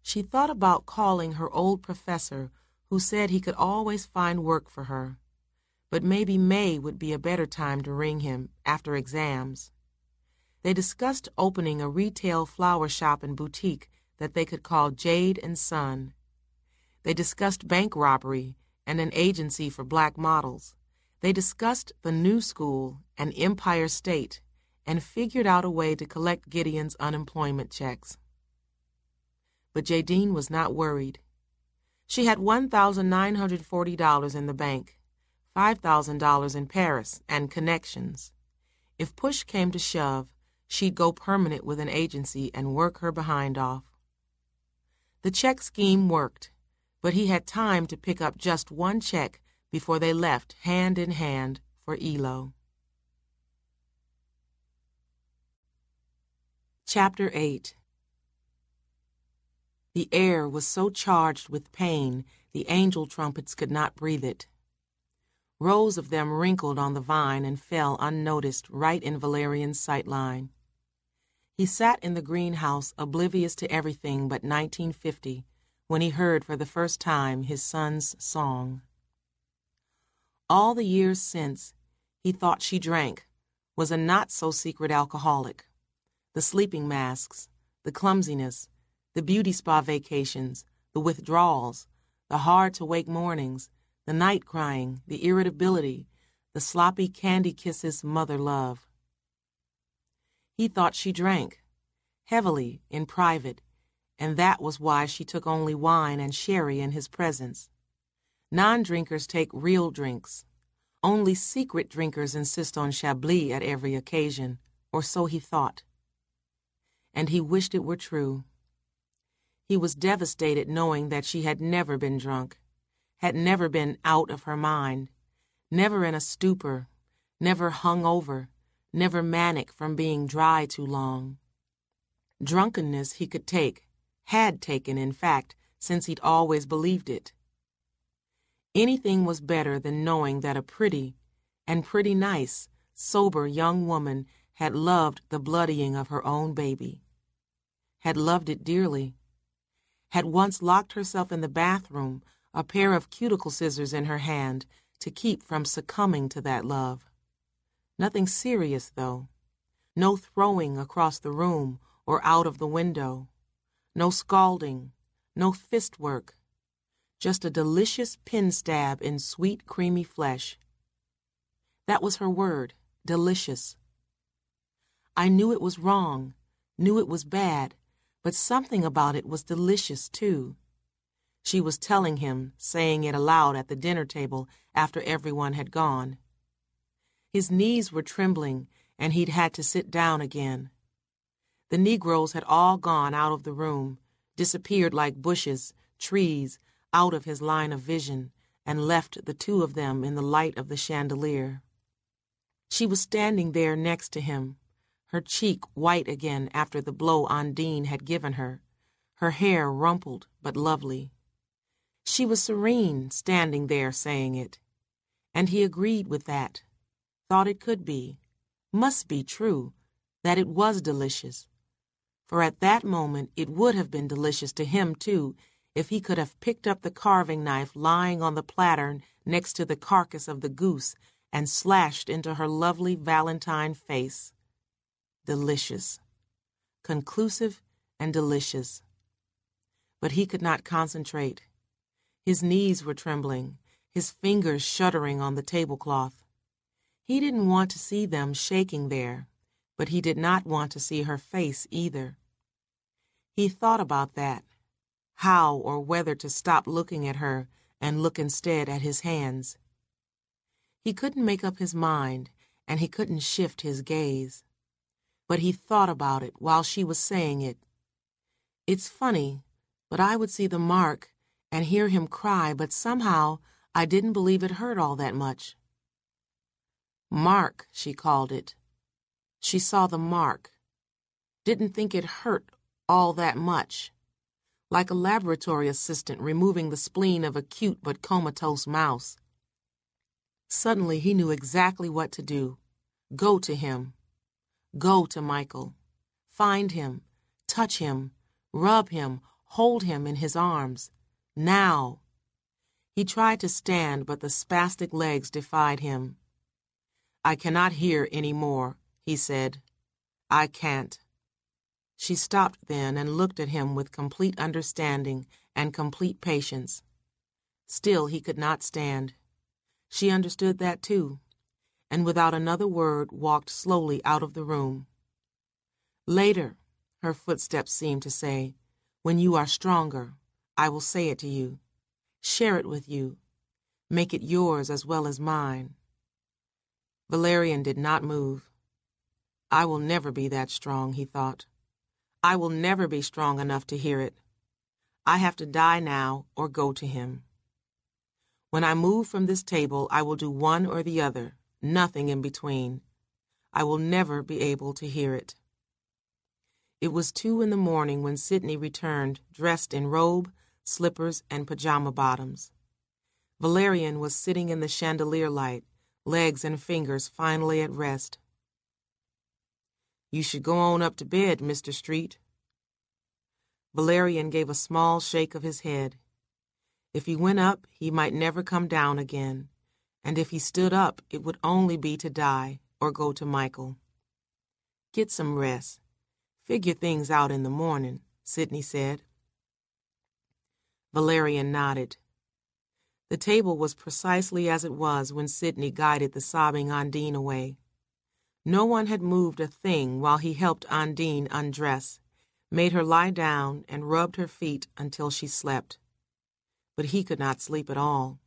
She thought about calling her old professor, who said he could always find work for her, but maybe May would be a better time to ring him after exams. They discussed opening a retail flower shop and boutique that they could call Jade and Son. They discussed bank robbery and an agency for black models. They discussed the new school and Empire State and figured out a way to collect Gideon's unemployment checks. But Jadine was not worried. She had $1,940 in the bank, $5,000 in Paris, and connections. If push came to shove, she'd go permanent with an agency and work her behind off. The check scheme worked, but he had time to pick up just one check before they left hand in hand for Eloe. Chapter 8 The air was so charged with pain the angel trumpets could not breathe it. Rows of them wrinkled on the vine and fell unnoticed right in Valerian's sight line. He sat in the greenhouse oblivious to everything but 1950 when he heard for the first time his son's song. All the years since, he thought she drank, was a not so secret alcoholic. The sleeping masks, the clumsiness, the beauty spa vacations, the withdrawals, the hard to wake mornings, the night crying, the irritability, the sloppy candy kisses mother love. He thought she drank, heavily, in private, and that was why she took only wine and sherry in his presence. Non drinkers take real drinks. Only secret drinkers insist on Chablis at every occasion, or so he thought. And he wished it were true. He was devastated knowing that she had never been drunk, had never been out of her mind, never in a stupor, never hung over, never manic from being dry too long. Drunkenness he could take, had taken, in fact, since he'd always believed it. Anything was better than knowing that a pretty, and pretty nice, sober young woman had loved the bloodying of her own baby, had loved it dearly, had once locked herself in the bathroom a pair of cuticle scissors in her hand to keep from succumbing to that love. Nothing serious, though. No throwing across the room or out of the window. No scalding, no fist work. Just a delicious pin stab in sweet, creamy flesh. That was her word, delicious. I knew it was wrong, knew it was bad, but something about it was delicious, too. She was telling him, saying it aloud at the dinner table after everyone had gone. His knees were trembling, and he'd had to sit down again. The Negroes had all gone out of the room, disappeared like bushes, trees, out of his line of vision, and left the two of them in the light of the chandelier. She was standing there next to him, her cheek white again after the blow Ondine had given her, her hair rumpled but lovely. She was serene, standing there saying it. And he agreed with that, thought it could be, must be true, that it was delicious. For at that moment it would have been delicious to him, too, if he could have picked up the carving knife lying on the platter next to the carcass of the goose and slashed into her lovely valentine face. Delicious. Conclusive and delicious. But he could not concentrate. His knees were trembling, his fingers shuddering on the tablecloth. He didn't want to see them shaking there, but he did not want to see her face either. He thought about that, how or whether to stop looking at her and look instead at his hands. He couldn't make up his mind, and he couldn't shift his gaze. But he thought about it while she was saying it. It's funny, but I would see the mark and hear him cry, but somehow I didn't believe it hurt all that much. Mark, she called it. She saw the mark. Didn't think it hurt all that much. Like a laboratory assistant removing the spleen of a cute but comatose mouse. Suddenly he knew exactly what to do. Go to him. Go to Michael. Find him. Touch him. Rub him. Hold him in his arms. Now! He tried to stand, but the spastic legs defied him. I cannot hear any more, he said. I can't. She stopped then and looked at him with complete understanding and complete patience. Still he could not stand. She understood that too, and without another word walked slowly out of the room. Later, her footsteps seemed to say, when you are stronger, I will say it to you, share it with you, make it yours as well as mine. Valerian did not move. I will never be that strong, he thought. I will never be strong enough to hear it. I have to die now or go to him. When I move from this table, I will do one or the other, nothing in between. I will never be able to hear it. It was two in the morning when Sidney returned, dressed in robe, slippers, and pajama bottoms. Valerian was sitting in the chandelier light, legs and fingers finally at rest. You should go on up to bed, Mr. Street. Valerian gave a small shake of his head. If he went up, he might never come down again, and if he stood up, it would only be to die or go to Michael. Get some rest. Figure things out in the morning, Sidney said. Valerian nodded. The table was precisely as it was when Sidney guided the sobbing Ondine away. No one had moved a thing while he helped Ondine undress, made her lie down, and rubbed her feet until she slept. But he could not sleep at all.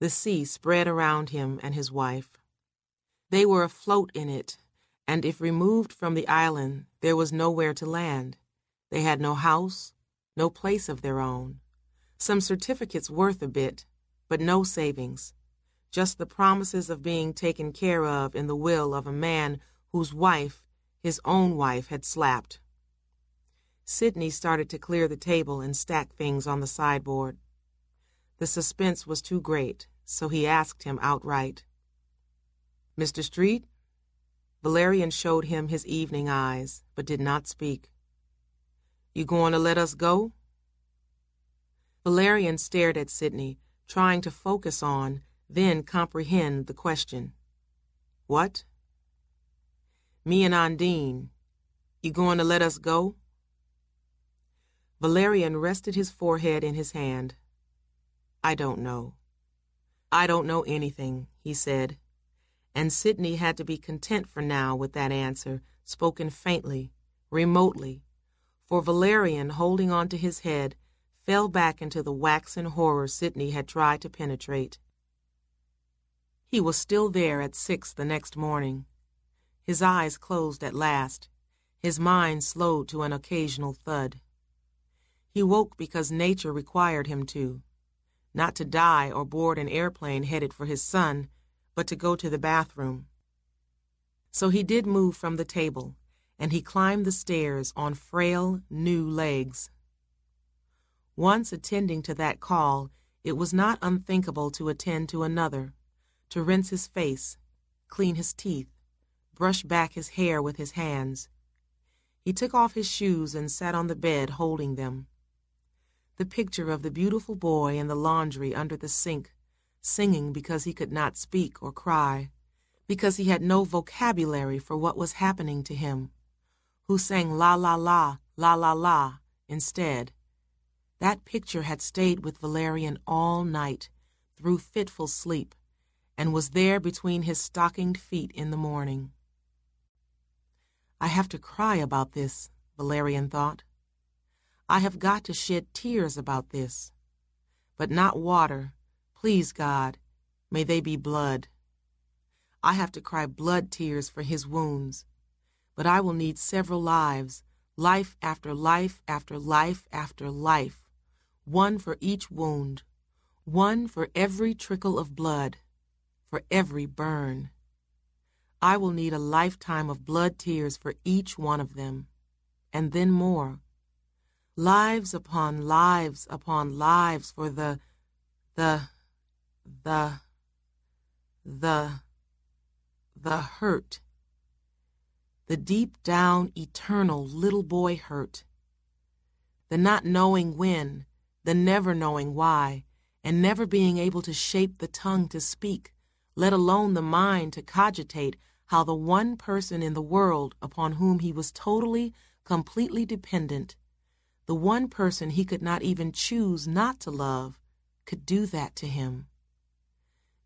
The sea spread around him and his wife. They were afloat in it, and if removed from the island, there was nowhere to land. They had no house, no place of their own. Some certificates worth a bit, but no savings. Just the promises of being taken care of in the will of a man whose wife, his own wife, had slapped. Sidney started to clear the table and stack things on the sideboard. The suspense was too great, so he asked him outright. Mr. Street? Valerian showed him his evening eyes, but did not speak. You going to let us go? Valerian stared at Sidney, trying to focus on, then comprehend the question. What? Me and Ondine. You going to let us go? Valerian rested his forehead in his hand. I don't know. I don't know anything, he said, and Sidney had to be content for now with that answer, spoken faintly, remotely, for Valerian, holding on to his head, fell back into the waxen horror Sidney had tried to penetrate. He was still there at six the next morning. His eyes closed at last, his mind slowed to an occasional thud. He woke because nature required him to, not to die or board an airplane headed for his son, but to go to the bathroom. So he did move from the table, and he climbed the stairs on frail, new legs. Once attending to that call, it was not unthinkable to attend to another, to rinse his face, clean his teeth, brush back his hair with his hands. He took off his shoes and sat on the bed holding them. The picture of the beautiful boy in the laundry under the sink, singing because he could not speak or cry, because he had no vocabulary for what was happening to him, who sang la la la, la la la instead. That picture had stayed with Valerian all night, through fitful sleep, and was there between his stockinged feet in the morning. I have to cry about this, Valerian thought. I have got to shed tears about this. But not water. Please, God, may they be blood. I have to cry blood tears for his wounds. But I will need several lives, life after life after life after life, one for each wound, one for every trickle of blood, for every burn. I will need a lifetime of blood tears for each one of them, and then more. Lives upon lives upon lives for the, the, the, the, the hurt. The deep down, eternal little boy hurt. The not knowing when, the never knowing why, and never being able to shape the tongue to speak, let alone the mind to cogitate how the one person in the world upon whom he was totally, completely dependent, the one person he could not even choose not to love, could do that to him.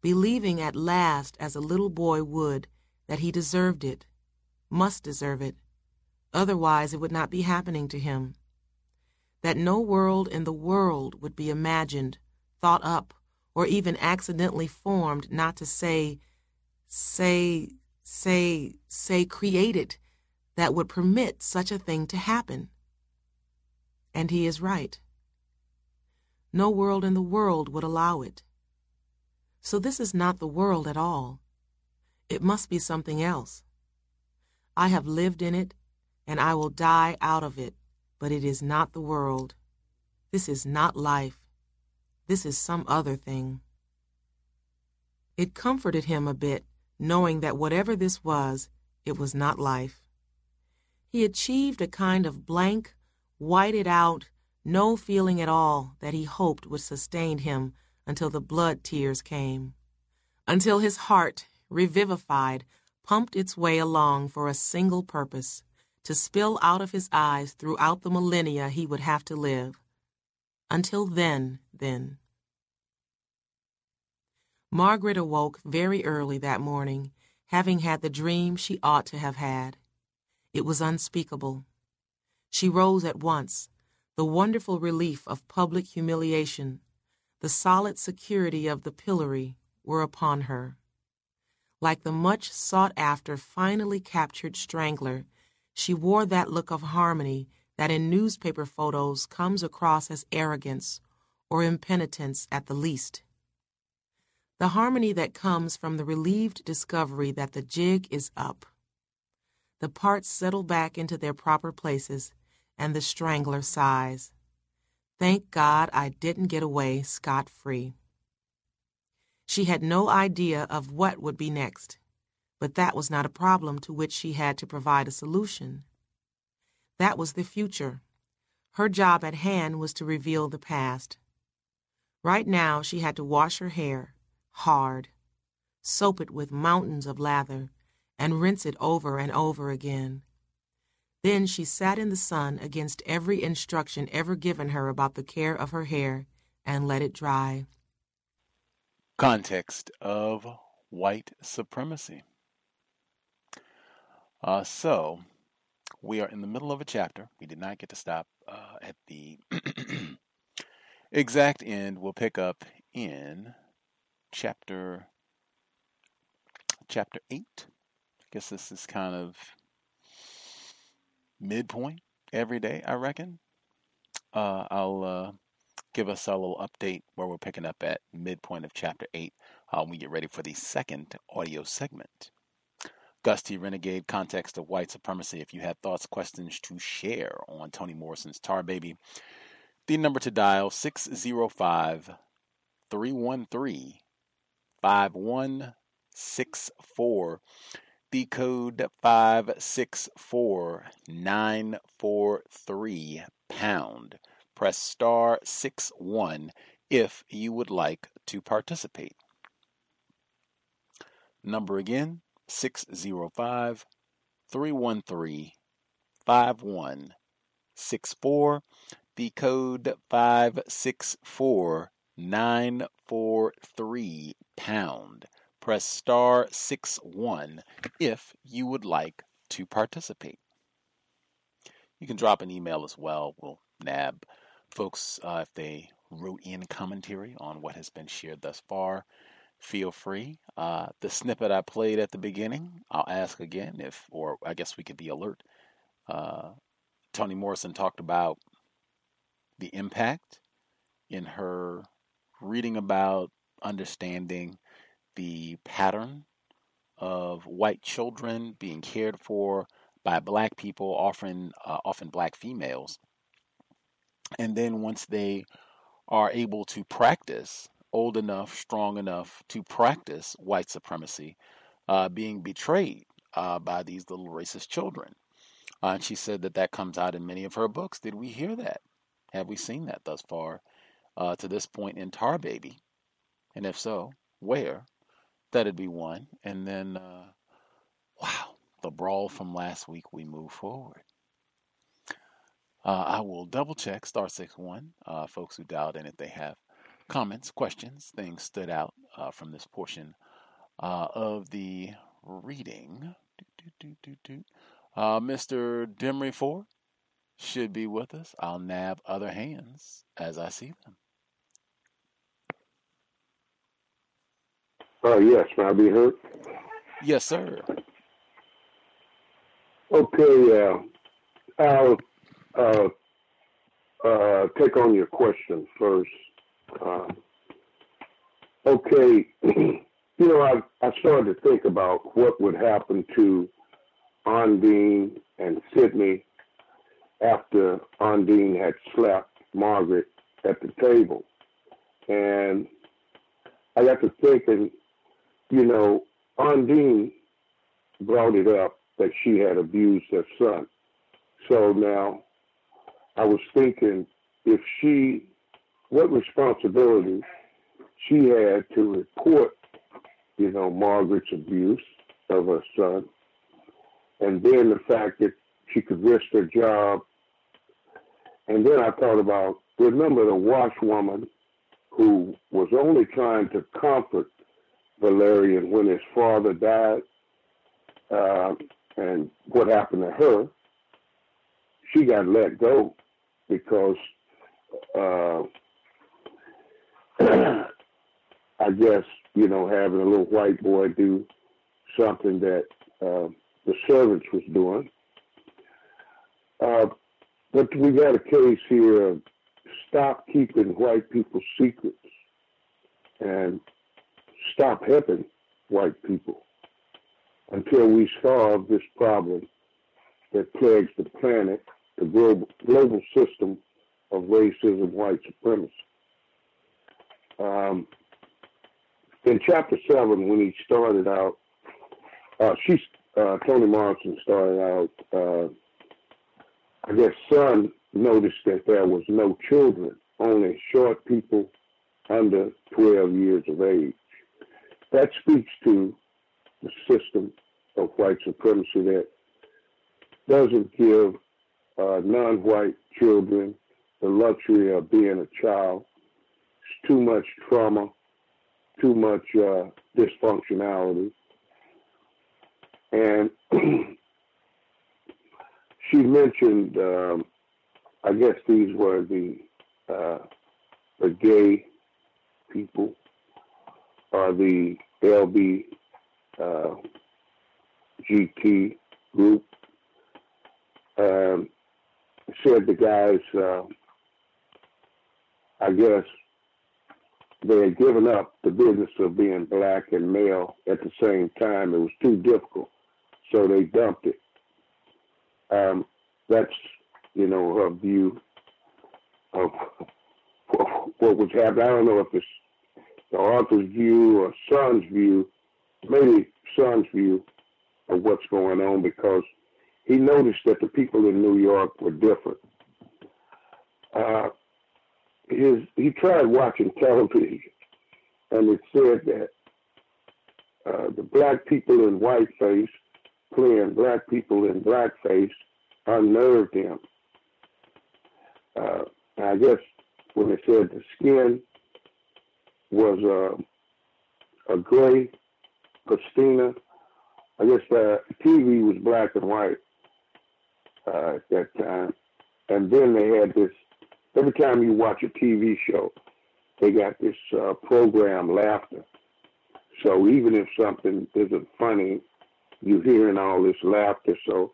Believing at last, as a little boy would, that he deserved it, must deserve it, otherwise it would not be happening to him. That no world in the world would be imagined, thought up, or even accidentally formed, not to say, say, say, say created that would permit such a thing to happen. And he is right. No world in the world would allow it. So this is not the world at all. It must be something else. I have lived in it, and I will die out of it, but it is not the world. This is not life. This is some other thing. It comforted him a bit knowing that whatever this was, it was not life. He achieved a kind of blank, whited out, no feeling at all that he hoped would sustain him until the blood tears came, until his heart, revivified, pumped its way along for a single purpose to spill out of his eyes throughout the millennia he would have to live. Until then, then. Margaret awoke very early that morning, having had the dream she ought to have had. It was unspeakable. She rose at once. The wonderful relief of public humiliation, the solid security of the pillory were upon her. Like the much sought after, finally captured strangler, she wore that look of harmony that in newspaper photos comes across as arrogance or impenitence at the least the harmony that comes from the relieved discovery that the jig is up. The parts settle back into their proper places, and the strangler sighs. Thank God I didn't get away scot free. She had no idea of what would be next, but that was not a problem to which she had to provide a solution. That was the future. Her job at hand was to reveal the past. Right now, she had to wash her hair hard, soap it with mountains of lather, and rinse it over and over again. Then she sat in the sun against every instruction ever given her about the care of her hair and let it dry. Context of white supremacy. Uh, so, we are in the middle of a chapter. We did not get to stop uh, at the <clears throat> exact end. We'll pick up in chapter chapter eight. I guess this is kind of midpoint every day, I reckon. Uh, I'll uh, give us a little update where we're picking up at midpoint of chapter 8 uh, we get ready for the second audio segment. Gus T. Renegade, context of white supremacy. If you have thoughts, questions to share on Toni Morrison's Tar Baby, the number to dial 605 313 5164 the code 564943 pound. Press star 6 1 if you would like to participate. Number again 605 313 5164. The code 564943 pound press star 6 1 if you would like to participate. You can drop an email as well. We'll nab folks uh, if they wrote in commentary on what has been shared thus far. Feel free. Uh, the snippet I played at the beginning, I'll ask again if, or I guess we could be alert. Uh, Toni Morrison talked about the impact in her reading about understanding the pattern of white children being cared for by black people, often uh, often black females, and then once they are able to practice, old enough, strong enough to practice white supremacy, uh, being betrayed uh, by these little racist children. Uh, and she said that that comes out in many of her books. Did we hear that? Have we seen that thus far uh, to this point in Tar Baby? And if so, where? That'd be one. And then, uh, wow, the brawl from last week, we move forward. Uh, I will double check star six one. Uh, folks who dialed in, if they have comments, questions, things stood out uh, from this portion uh, of the reading. Uh, Mr. Demery Four should be with us. I'll nab other hands as I see them. Oh, yes. May I be heard? Yes, sir. Okay. Uh, I'll uh, uh, take on your question first. Uh, okay. <clears throat> you know, I, I started to think about what would happen to Ondine and Sydney after Ondine had slapped Margaret at the table. And I got to thinking, you know, Ondine brought it up that she had abused her son. So now I was thinking if she, what responsibility she had to report, you know, Margaret's abuse of her son, and then the fact that she could risk her job. And then I thought about, remember the washwoman who was only trying to comfort Valerian when his father died uh, and what happened to her, she got let go because uh, <clears throat> I guess, you know, having a little white boy do something that uh, the servants was doing. Uh, but we got a case here of stop keeping white people's secrets. And stop helping white people until we solve this problem that plagues the planet, the global, global system of racism, white supremacy. Um, in chapter seven, when he started out, uh, she, uh, Toni Morrison started out, uh, I guess, son noticed that there was no children, only short people under 12 years of age. That speaks to the system of white supremacy that doesn't give uh, non-white children the luxury of being a child. It's too much trauma, too much uh, dysfunctionality. And <clears throat> she mentioned, um, I guess these were the uh, the gay people or the LB uh, GT group. Um, said the guys, uh, I guess, they had given up the business of being black and male at the same time. It was too difficult, so they dumped it. Um, that's, you know, her view of <laughs> what was happening. I don't know if it's the author's view or son's view, maybe son's view of what's going on because he noticed that the people in New York were different. Uh, his he tried watching television, and it said that uh, the black people in whiteface playing black people in blackface unnerved him. Uh, I guess when they said the skin was uh, a gray Christina, I guess the TV was black and white uh, at that time. And then they had this, every time you watch a TV show, they got this uh, program, laughter. So even if something isn't funny, you're hearing all this laughter. So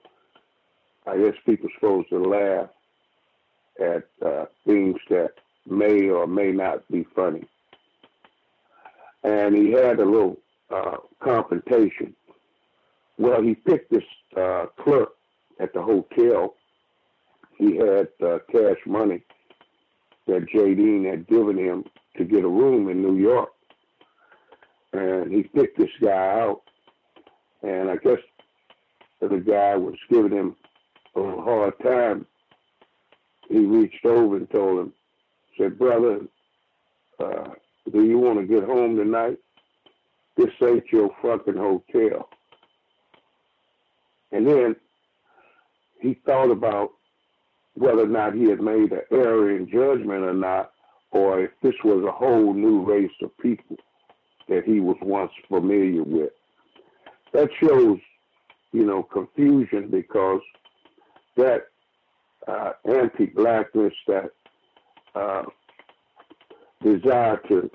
I guess people are supposed to laugh at uh, things that may or may not be funny. And he had a little uh, confrontation. Well, he picked this uh, clerk at the hotel. He had uh, cash money that Jadine had given him to get a room in New York. And he picked this guy out. And I guess the guy was giving him a hard time. He reached over and told him, said, brother, uh, do you want to get home tonight? This ain't your fucking hotel. And then he thought about whether or not he had made an error in judgment or not, or if this was a whole new race of people that he was once familiar with. That shows, you know, confusion because that uh, anti-blackness, that uh, desire to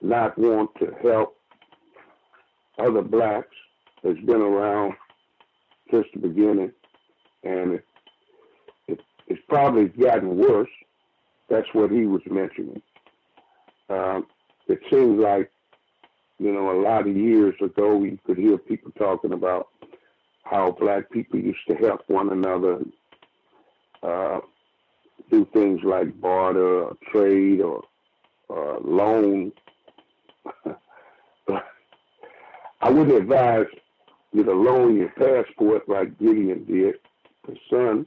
not want to help other blacks has been around since the beginning, and it, it, it's probably gotten worse. That's what he was mentioning. Um, it seems like, you know, a lot of years ago, you could hear people talking about how black people used to help one another, uh, do things like barter or trade or uh, loan. <laughs> I wouldn't advise you to loan your passport like Gideon did, the son.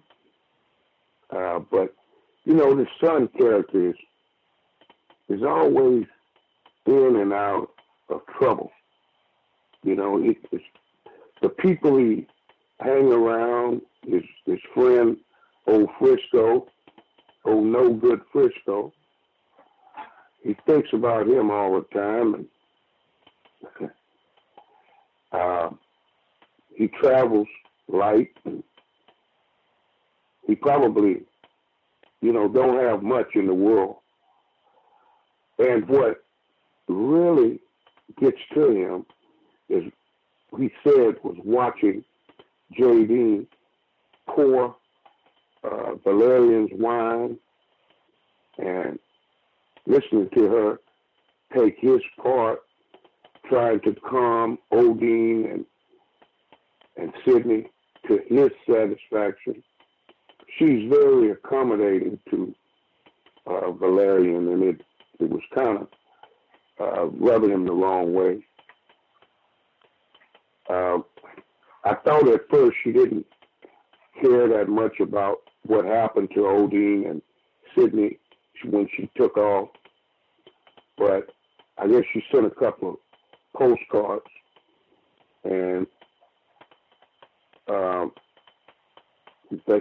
Uh, but you know, the son character is, is always in and out of trouble. You know, it, it's the people he hang around, his his friend, old Frisco, old no good Frisco. He thinks about him all the time, and <laughs> uh, he travels light. He probably, you know, don't have much in the world. And what really gets to him is he said was watching Jadine Pour uh, Valerian's wine and listening to her take his part, trying to calm Ondine and and Sydney to his satisfaction. She's very accommodating to uh, Valerian, and it it was kind of uh, rubbing him the wrong way. Uh, I thought at first she didn't care that much about what happened to Ondine and Sydney when she took off. but I guess she sent a couple of postcards, and um,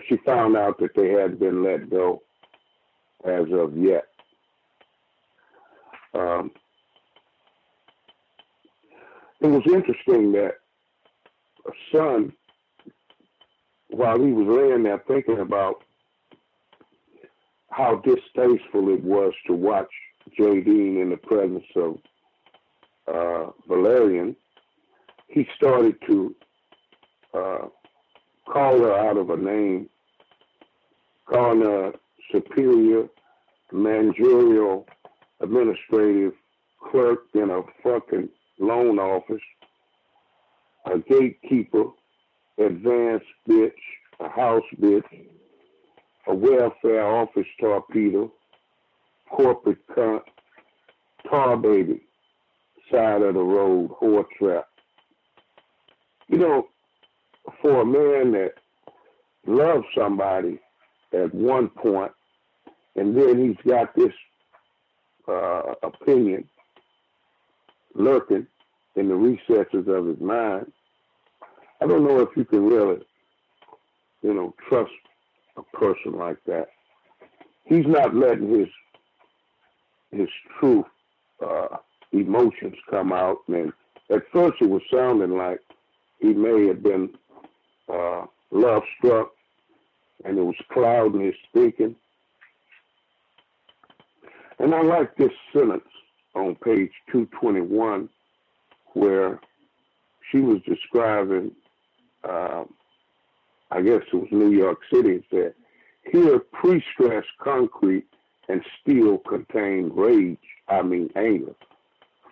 she found out that they hadn't been let go as of yet. Um, it was interesting that a son, while he was laying there thinking about how distasteful it was to watch Jadine in the presence of uh, Valerian, he started to uh, call her out of her name, calling her superior managerial administrative clerk in a fucking loan office, a gatekeeper, advanced bitch, a house bitch, a welfare office torpedo, corporate cunt, tar baby, side of the road, whore trap. You know, for a man that loves somebody at one point, and then he's got this uh, opinion lurking in the recesses of his mind. I don't know if you can really, you know, trust a person like that. He's not letting his his true uh, emotions come out, and at first it was sounding like he may have been uh, love struck, and it was clouding his speaking. And I like this sentence on page 221 where she was describing, uh, I guess it was New York City, it said, here pre-stressed concrete and steel contained rage, I mean anger,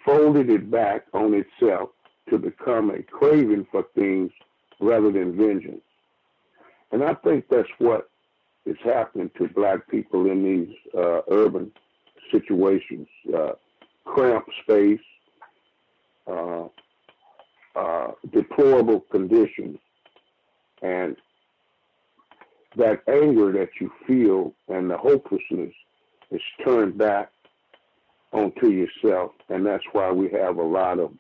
folded it back on itself to become a craving for things rather than vengeance. And I think that's what is happening to black people in these uh, urban situations. Uh, cramped space, uh, uh, deplorable conditions, and that anger that you feel and the hopelessness is turned back onto yourself, and that's why we have a lot of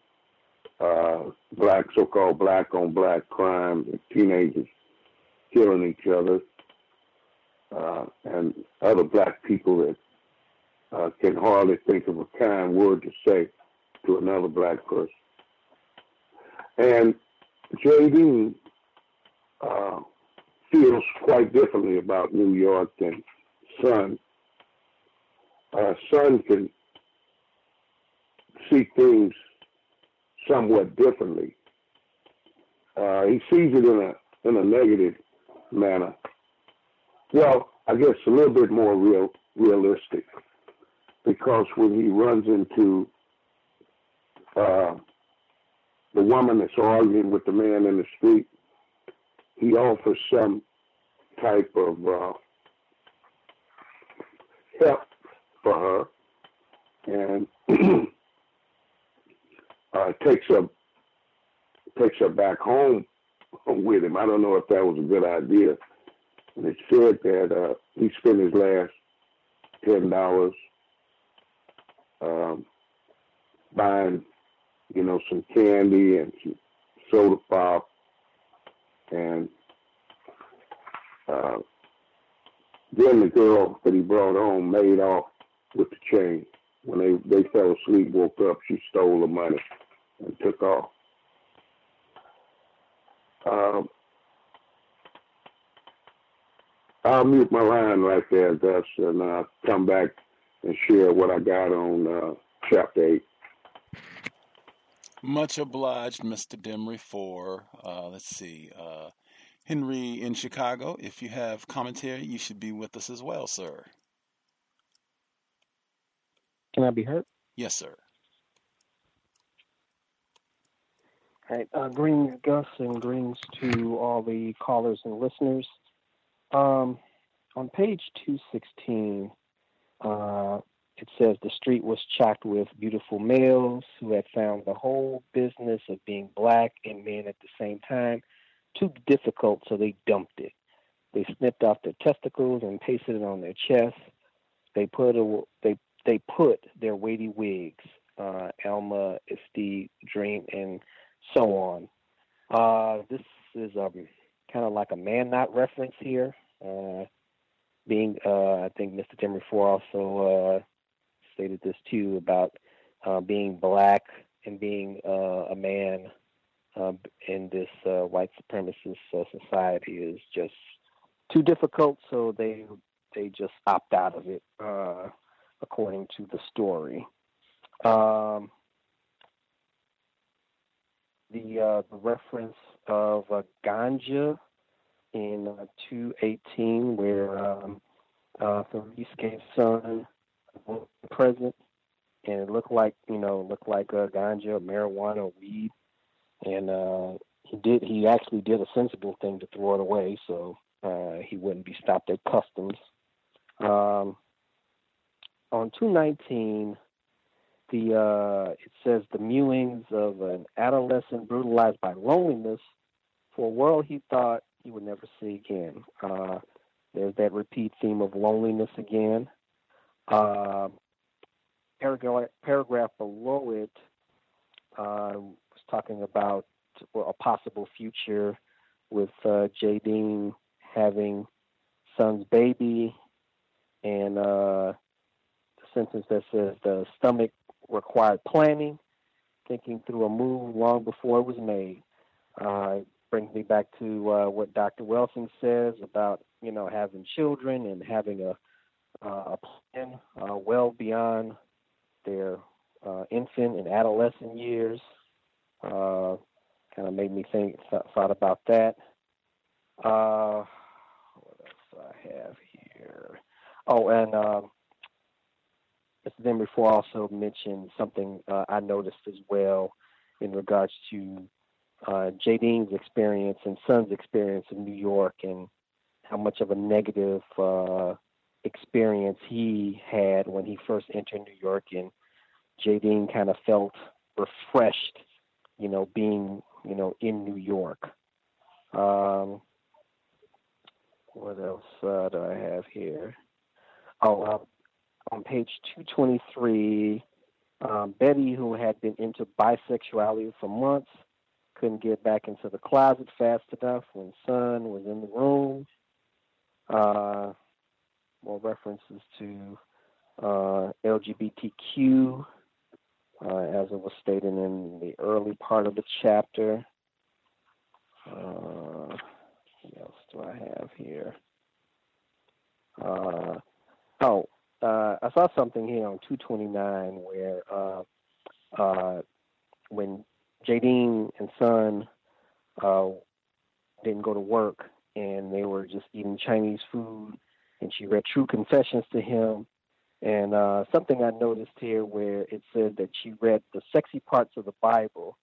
uh, black, so-called black on black crime, teenagers killing each other, uh, and other black people that uh, can hardly think of a kind word to say to another black person. And Jadine Feels quite differently about New York than Son. Uh, Son can see things somewhat differently. Uh, he sees it in a in a negative manner. Well, I guess a little bit more real realistic because when he runs into uh, the woman that's arguing with the man in the street, he offers some type of uh, help for her, and <clears throat> uh, takes her takes her back home <laughs> with him. I don't know if that was a good idea. And it said that uh, he spent his last ten dollars um, buying, you know, some candy and some soda pop, and uh, then the girl that he brought home made off with the chain. When they they fell asleep, woke up, she stole the money and took off. Um, I'll mute my line right there, Gus, and uh, come back and share what I got on uh, chapter 8. Much obliged, Mr. Demery, for, uh, let's see, uh, Henry in Chicago. If you have commentary, you should be with us as well, sir. Can I be heard? Yes, sir. All right. Uh, greetings, Gus, and greetings to all the callers and listeners. Um, on page 216, uh, it says the street was chocked with beautiful males who had found the whole business of being black and men at the same time too difficult, so they dumped it. They snipped off their testicles and pasted it on their chest. They put a, they they put their weighty wigs, uh, Alma, Esty, Dream, and so on. Uh, this is um, kind of like a man not reference here. Uh, being, uh, I think Mr. Demery Four also uh, stated this too about uh, being black and being uh, a man uh, in this uh, white supremacist uh, society is just too difficult. So they they just opt out of it, uh, according to the story. Um, the uh, the reference of ganja in uh, 218, where um, uh, Therese gave son present, and it looked like you know looked like uh, ganja, marijuana, weed, and uh, he did he actually did a sensible thing to throw it away, so uh, he wouldn't be stopped at customs. Um, on 219, the uh, it says the mewings of an adolescent brutalized by loneliness for a world he thought he would never see again. Uh, there's that repeat theme of loneliness again. Uh, paragraph, paragraph below it uh, was talking about well, a possible future with uh, Dean having son's baby, and uh, the sentence that says the stomach required planning, thinking through a move long before it was made. Uh, brings me back to uh, what Dr. Welsing says about you know having children and having a uh, a plan uh, well beyond their uh, infant and adolescent years. Uh, kind of made me think th- thought about that. Uh, what else I have here? Oh, and uh, Mr. Demery Four also mentioned something uh, I noticed as well in regards to uh, Dean's experience and Son's experience in New York and how much of a negative uh, experience he had when he first entered New York, and Dean kind of felt refreshed, you know, being you know in New York. Um, what else uh, do I have here? Oh, uh, on page 223, um, Betty, who had been into bisexuality for months, couldn't get back into the closet fast enough when Son was in the room. Uh, references to uh, LGBTQ, uh, as it was stated in the early part of the chapter. Uh, what else do I have here? Uh, oh, uh, I saw something here on 229 where uh, when Jadine and Son didn't go to work and they were just eating Chinese food, and she read True Confessions to him. And uh, something I noticed here where it said that she read the sexy parts of the Bible,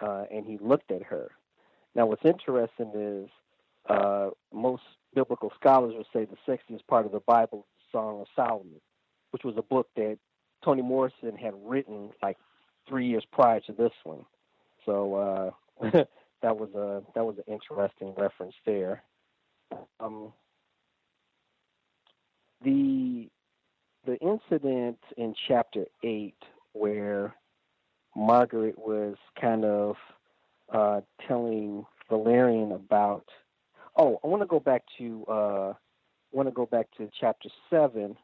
uh, and he looked at her. Now, what's interesting is uh, most biblical scholars would say the sexiest part of the Bible is the Song of Solomon, which was a book that Toni Morrison had written like three years prior to this one. So uh, <laughs> that was a that was an interesting reference there. Um, the the incident in chapter eight where Margaret was kind of uh, telling Valerian about. Oh, I want to go back to uh, want to go back to chapter seven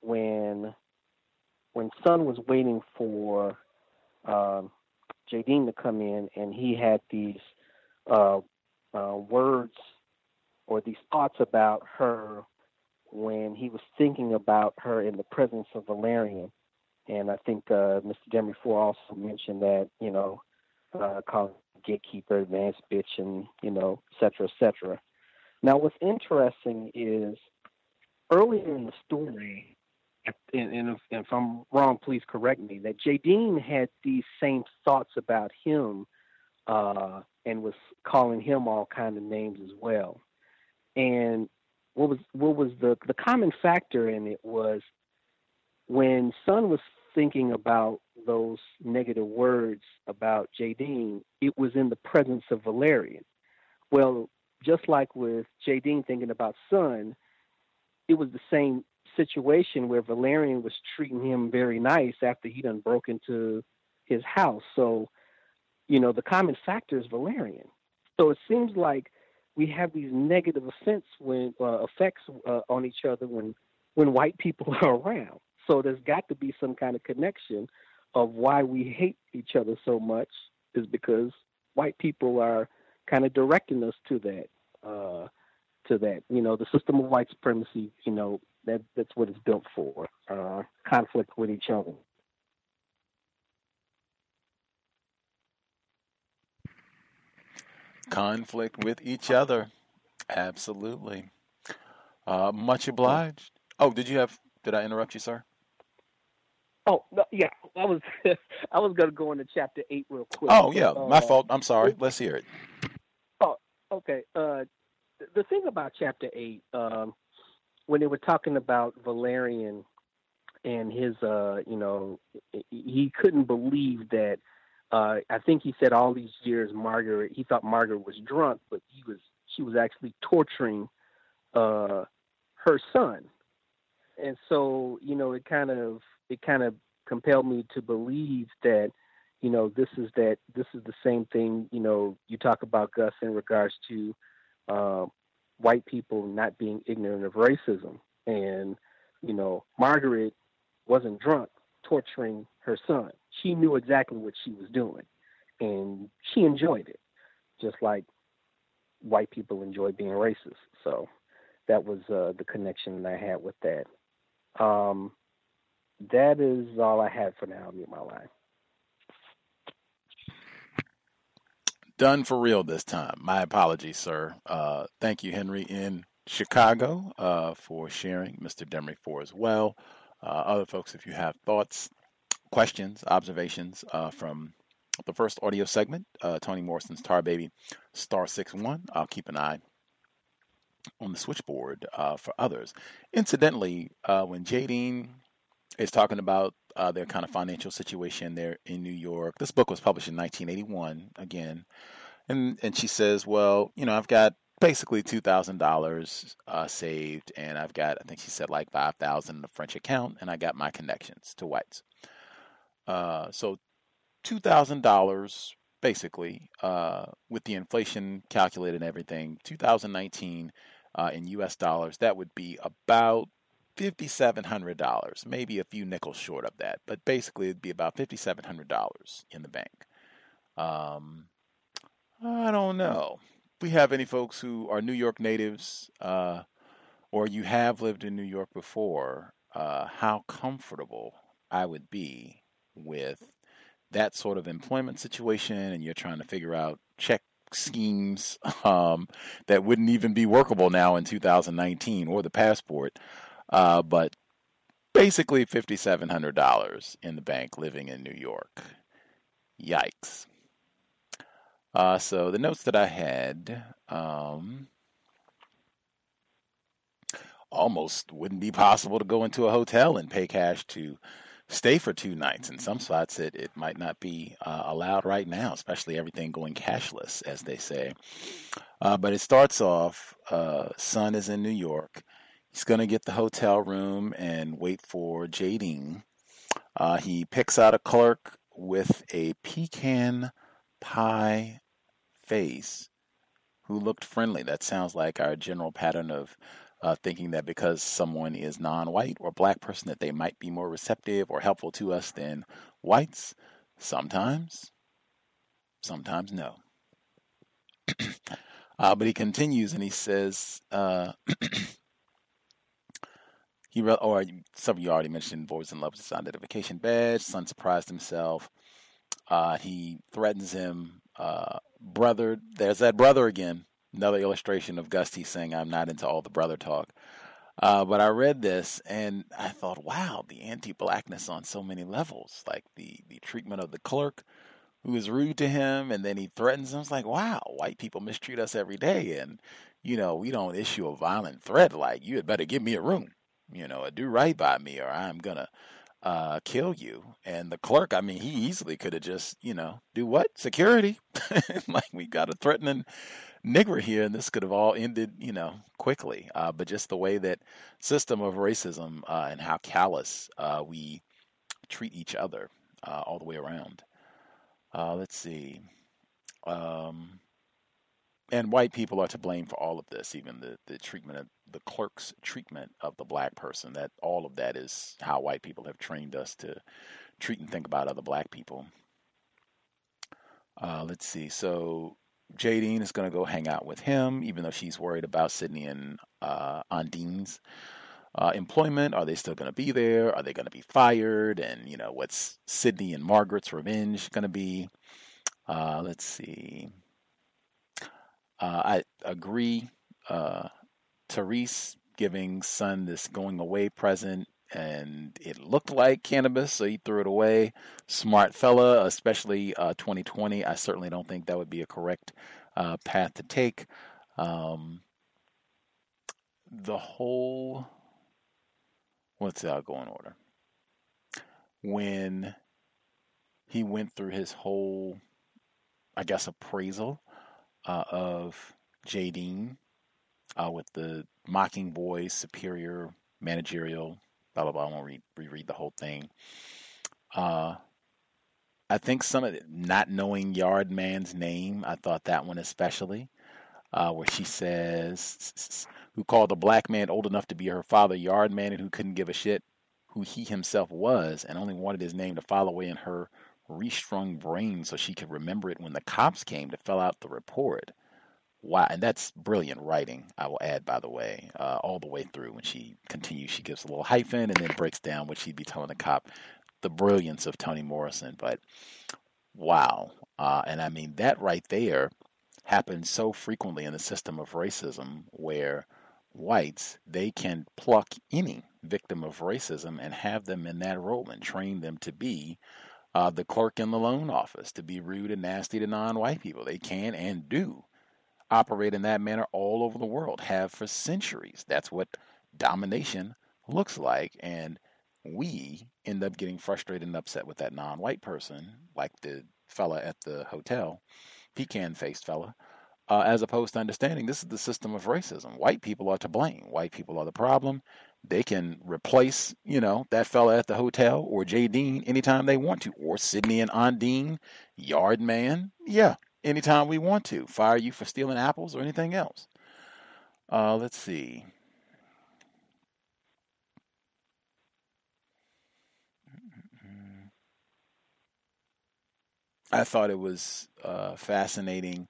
when when Son was waiting for um, Jadine to come in, and he had these uh, uh, words or these thoughts about her when he was thinking about her in the presence of Valerian. And I think uh, Mr. Demery Four also mentioned that, you know, uh, calling gatekeeper, advanced bitch, and, you know, et cetera, et cetera. Now, what's interesting is earlier in the story, and, and, if, if, I'm wrong, please correct me, that Jadine had these same thoughts about him uh, and was calling him all kind of names as well. And what was what was the the common factor in it was when Son was thinking about those negative words about Jadine, it was in the presence of Valerian. Well, just like with Jadine thinking about Son, it was the same situation where Valerian was treating him very nice after he done broke into his house. So, you know, the common factor is Valerian. So it seems like we have these negative effects when uh, effects uh, on each other when when white people <laughs> are around. So there's got to be some kind of connection of why we hate each other so much is because white people are kind of directing us to that uh, to that. You know, the system of white supremacy. You know, that that's what it's built for. Uh, conflict with each other. Conflict with each other. Absolutely. Uh, much obliged. Oh, did you have? Did I interrupt you, sir? Oh no, yeah, I was <laughs> I was gonna go into chapter eight real quick. Oh yeah, Uh, my fault. I'm sorry. Let's hear it. Oh, okay. Uh, th- the thing about chapter eight, um, when they were talking about Valerian and his, uh, you know, he couldn't believe that. Uh, I think he said all these years, Margaret. He thought Margaret was drunk, but he was she was actually torturing uh, her son, and so you know, it kind of it kind of compelled me to believe that you know this is that this is the same thing you know you talk about gus in regards to uh, white people not being ignorant of racism and you know margaret wasn't drunk torturing her son she knew exactly what she was doing and she enjoyed it just like white people enjoy being racist so that was uh, the connection that i had with that um, that is all i had for now mute my line Done for real this time. My apologies, sir. Uh, thank you, Henry, in Chicago, uh, for sharing. Mr. Demery Four as well. Uh, other folks, if you have thoughts, questions, observations uh, from the first audio segment, uh, Toni Morrison's Tar Baby, star six one. I'll keep an eye on the switchboard uh, for others. Incidentally, uh, when Jadine is talking about uh, their kind of financial situation there in New York, this book was published in 1981 again, and and she says, well, you know, I've got basically two thousand uh, dollars saved, and I've got I think she said like five thousand in a French account, and I got my connections to whites. Uh, so two thousand dollars basically uh, with the inflation calculated and everything 2019 uh, in us dollars that would be about $5700 maybe a few nickels short of that but basically it'd be about $5700 in the bank. Um, i don't know. If we have any folks who are new york natives uh, or you have lived in new york before uh, how comfortable i would be with that sort of employment situation and you're trying to figure out check schemes <laughs> um, that wouldn't even be workable now in 2019 or the passport. Uh, but basically $5,700 in the bank living in New York. Yikes. Uh, so the notes that I had um, almost wouldn't be possible to go into a hotel and pay cash to stay for two nights. In some spots, it, it might not be uh, allowed right now, especially everything going cashless, as they say. Uh, but it starts off uh, son is in New York. He's going to get the hotel room and wait for Jadine. Uh, he picks out a clerk with a pecan pie face who looked friendly. That sounds like our general pattern of uh, thinking that because someone is non-white or black person that they might be more receptive or helpful to us than whites. Sometimes, sometimes no. <clears throat> uh, but he continues and he says, uh, <clears throat> he re- or some of you already mentioned boys in love with his identification badge. Son surprised himself. Uh, he threatens him. Uh, brother, there's that brother again another illustration of Gus T. saying I'm not into all the brother talk. Uh, but I read this and I thought, wow, the anti-blackness on so many levels, like the the treatment of the clerk who is rude to him, and then he threatens him. It's like, wow, white people mistreat us every day, and you know we don't issue a violent threat like you had better give me a room, you know, do right by me, or I'm gonna uh, kill you. And the clerk, I mean, he easily could have just, you know, do what? Security. <laughs> like we got a threatening nigger here, and this could have all ended, you know, quickly. Uh, but just the way that system of racism uh, and how callous uh, we treat each other uh, all the way around. Uh, let's see. Um, and white people are to blame for all of this, even the, the treatment of the clerk's treatment of the black person. That all of that is how white people have trained us to treat and think about other black people. Uh, let's see. So Jadine is going to go hang out with him, even though she's worried about Sydney and uh, Ondine's uh, employment. Are they still going to be there? Are they going to be fired? And you know, what's Sydney and Margaret's revenge going to be? Uh, let's see. Uh, I agree. Uh, Therese giving son this going away present, and it looked like cannabis, so he threw it away. Smart fella, especially uh, 2020. I certainly don't think that would be a correct uh, path to take. Um, the whole, what's that go in order? When he went through his whole, I guess, appraisal uh, of Jadine uh, with the mocking voice, superior managerial, blah blah blah. I won't read, reread the whole thing. Uh, I think some of it, not knowing Yard Man's name, I thought that one especially, uh, where she says, "Who called a black man old enough to be her father Yard Man and who couldn't give a shit who he himself was and only wanted his name to file away in her restrung brain so she could remember it when the cops came to fill out the report. Wow, and that's brilliant writing, I will add, by the way, uh, all the way through. When she continues, she gives a little hyphen and then breaks down what she'd be telling the cop. The brilliance of Toni Morrison, but wow. Uh, and I mean, that right there happens so frequently in the system of racism where whites, they can pluck any victim of racism and have them in that role and train them to be uh, the clerk in the loan office to be rude and nasty to non-white people. They can and do operate in that manner all over the world, have for centuries. That's what domination looks like. And we end up getting frustrated and upset with that non-white person, like the fella at the hotel, pecan-faced fella, uh, as opposed to understanding this is the system of racism. White people are to blame. White people are the problem. They can replace, you know, that fella at the hotel or Jadine anytime they want to, or Sydney and Ondine, Yard Man. Yeah, anytime we want to. Fire you for stealing apples or anything else. Uh, let's see. I thought it was uh, fascinating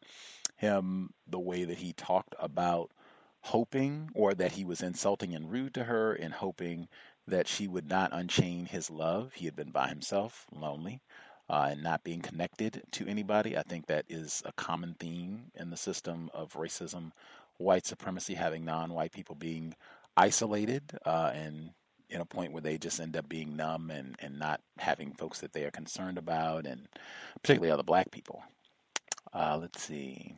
him the way that he talked about hoping or that he was insulting and rude to her and hoping that she would not unchain his love. He had been by himself, lonely, uh, and not being connected to anybody. I think that is a common theme in the system of racism, white supremacy, having non white people being isolated uh, and in a point where they just end up being numb and, and not having folks that they are concerned about, and particularly other black people. Uh, let's see.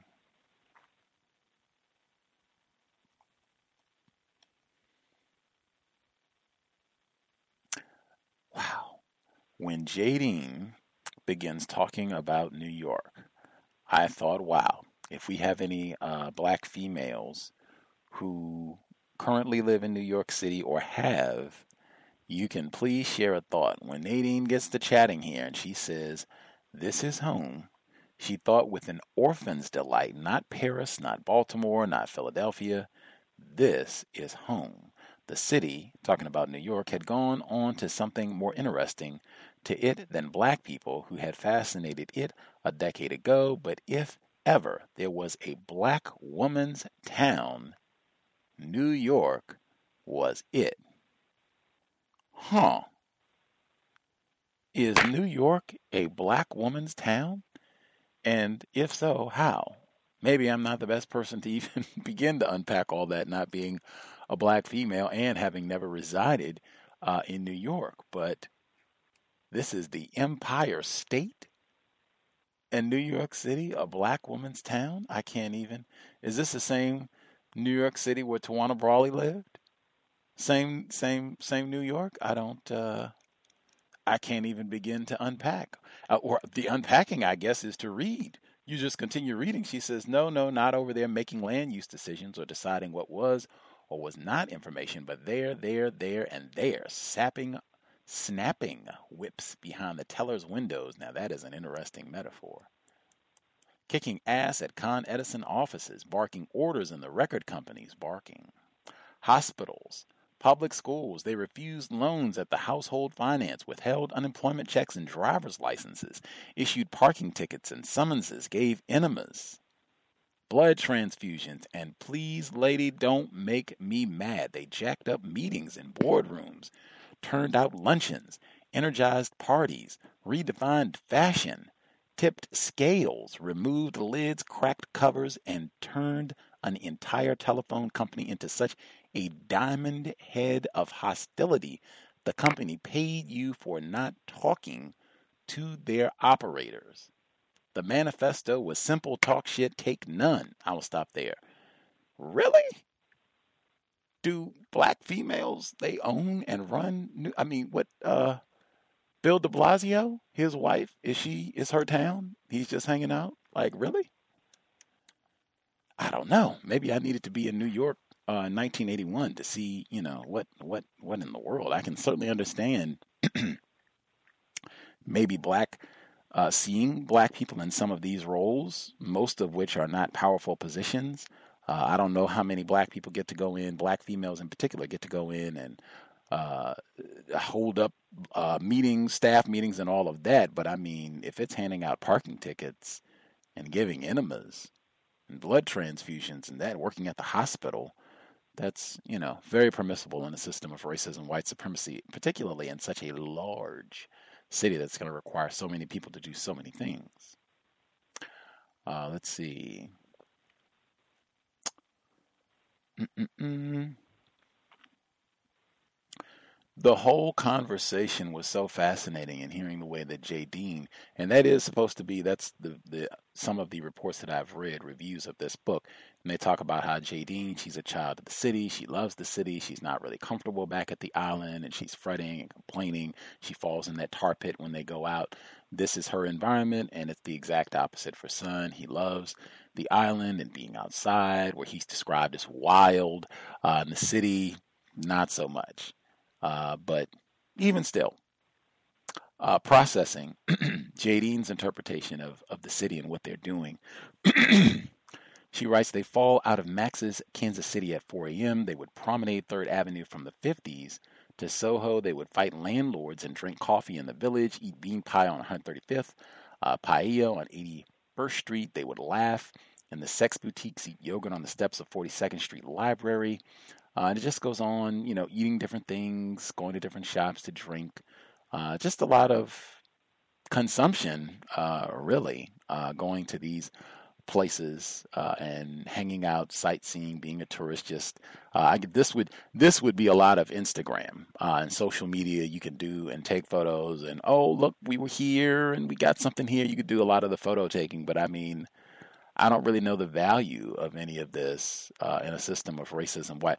Wow. When Jadine begins talking about New York, I thought, wow, if we have any uh, black females who currently live in New York City or have, you can please share a thought. When Nadine gets to chatting here and she says, This is home, she thought with an orphan's delight, not Paris, not Baltimore, not Philadelphia. This is home. The city, talking about New York, had gone on to something more interesting to it than black people who had fascinated it a decade ago. But if ever there was a black woman's town, New York was it. Huh. Is New York a black woman's town? And if so, how? Maybe I'm not the best person to even <laughs> begin to unpack all that, not being a black female and having never resided uh, in New York. But this is the Empire State and New York City, a black woman's town. I can't even. Is this the same New York City where Tawana Brawley lived? Same, same, same New York. I don't. Uh, I can't even begin to unpack. Uh, or the unpacking, I guess, is to read You just continue reading. She says, No, no, not over there making land use decisions or deciding what was or was not information, but there, there, there, and there, sapping, snapping whips behind the teller's windows. Now, that is an interesting metaphor. Kicking ass at Con Edison offices, barking orders in the record companies, barking. Hospitals, Public schools, they refused loans at the household finance, withheld unemployment checks and driver's licenses, issued parking tickets and summonses, gave enemas, blood transfusions, and please, lady, don't make me mad. They jacked up meetings in boardrooms, turned out luncheons, energized parties, redefined fashion, tipped scales, removed lids, cracked covers, and turned an entire telephone company into such a diamond head of hostility. The company paid you for not talking to their operators. The manifesto was simple talk shit, take none. I will stop there. Really? Do black females they own and run new I mean what uh Bill de Blasio, his wife, is she is her town? He's just hanging out? Like really? I don't know. Maybe I needed to be in New York 1981 uh, to see, you know, what what what in the world. I can certainly understand <clears throat> maybe black uh, seeing black people in some of these roles, most of which are not powerful positions. Uh, I don't know how many black people get to go in, black females in particular, get to go in and uh, hold up uh, meetings, staff meetings, and all of that. But I mean, if it's handing out parking tickets and giving enemas and blood transfusions and that, working at the hospital, that's, you know, very permissible in a system of racism, white supremacy, particularly in such a large city that's going to require so many people to do so many things. Uh, let's see. Mm-mm-mm the whole conversation was so fascinating in hearing the way that Jadine, and that is supposed to be that's the, the some of the reports that I've read, reviews of this book, and they talk about how Jadine, she's a child of the city, she loves the city, she's not really comfortable back at the island, and she's fretting and complaining. She falls in that tar pit when they go out. This is her environment, and it's the exact opposite for Son. He loves the island and being outside, where he's described as wild. Uh, in the city, not so much. Uh, but even still, uh, processing <clears throat> Jadine's interpretation of, of the city and what they're doing. <clears throat> she writes, they fall out of Max's Kansas City at 4 a.m. They would promenade 3rd Avenue from the 50s to Soho. They would fight landlords and drink coffee in the village, eat bean pie on 135th, uh, on 81st Street. They would laugh in the sex boutiques, eat yogurt on the steps of 42nd Street Library. Uh, and it just goes on, you know, eating different things, going to different shops to drink. Uh, just a lot of consumption, uh, really, uh, going to these places uh, and hanging out, sightseeing, being a tourist. Just uh, I, this would this would be a lot of Instagram and social media you can do and take photos and oh look we were here and we got something here. You could do a lot of the photo taking, but I mean. I don't really know the value of any of this uh, in a system of racism. Why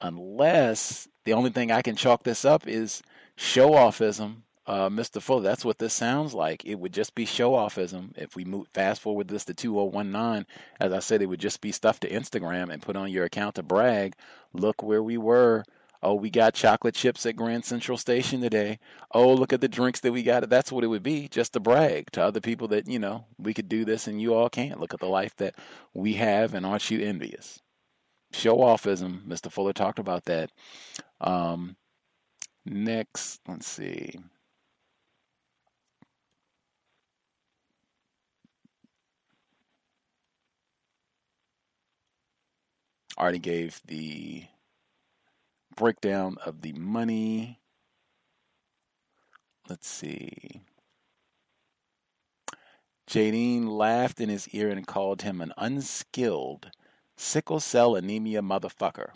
unless the only thing I can chalk this up is show offism. Uh, Mr. Fuller, that's what this sounds like. It would just be show offism. If we move fast forward this to 2019, as I said, it would just be stuff to Instagram and put on your account to brag. Look where we were. Oh, we got chocolate chips at Grand Central Station today. Oh, look at the drinks that we got. That's what it would be, just to brag to other people that, you know, we could do this and you all can't. Look at the life that we have and aren't you envious? Show offism. Mr. Fuller talked about that. Um, next, let's see. Already gave the breakdown of the money. Let's see. Jadine laughed in his ear and called him an unskilled sickle cell anemia motherfucker.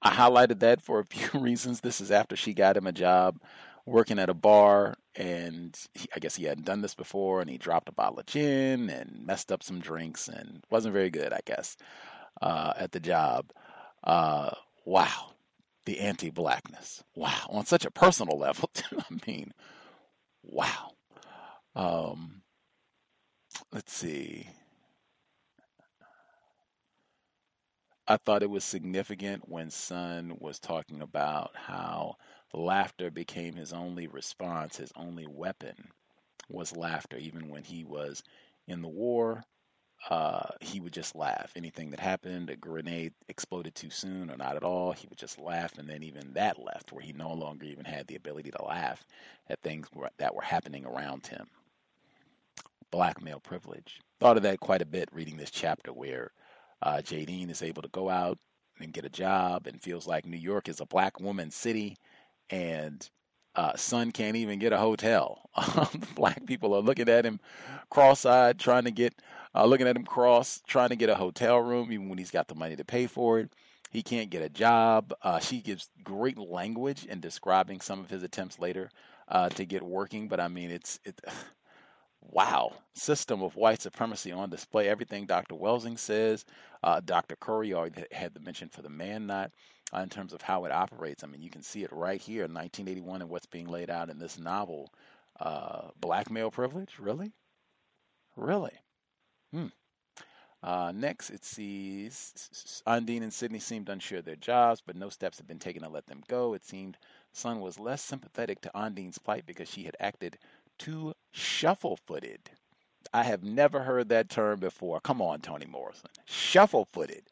I highlighted that for a <laughs> few reasons. This is after she got him a job working at a bar, and he, I guess he hadn't done this before, and he dropped a bottle of gin and messed up some drinks, and wasn't very good, I guess, uh, at the job. Uh, wow, the anti-blackness. Wow, on such a personal <laughs> level. I mean, wow. Um, let's see. I thought it was significant when Son was talking about how laughter became his only response, his only weapon was laughter. Even when he was in the war, uh, he would just laugh. Anything that happened, a grenade exploded too soon or not at all, he would just laugh. And then even that left, where he no longer even had the ability to laugh at things that were happening around him. Black male privilege. Thought of that quite a bit reading this chapter where uh, Jadine is able to go out and get a job and feels like New York is a black woman city and uh, Son can't even get a hotel. <laughs> black people are looking at him cross-eyed, trying to get, uh, looking at him cross, trying to get a hotel room, even when he's got the money to pay for it. He can't get a job. Uh, she gives great language in describing some of his attempts later uh, to get working, but I mean, it's it. Wow, system of white supremacy on display. Everything Dr. Welsing says, uh, Dr. Curry already had the mention for the man not uh, in terms of how it operates. I mean, you can see it right here in 1981 and what's being laid out in this novel. Uh, black male privilege, really? Really? Hmm. Uh, next, it sees Ondine and Sydney seemed unsure of their jobs, but no steps had been taken to let them go. It seemed Son was less sympathetic to Ondine's plight because she had acted too shuffle footed. I have never heard that term before. Come on, Toni Morrison. Shuffle footed.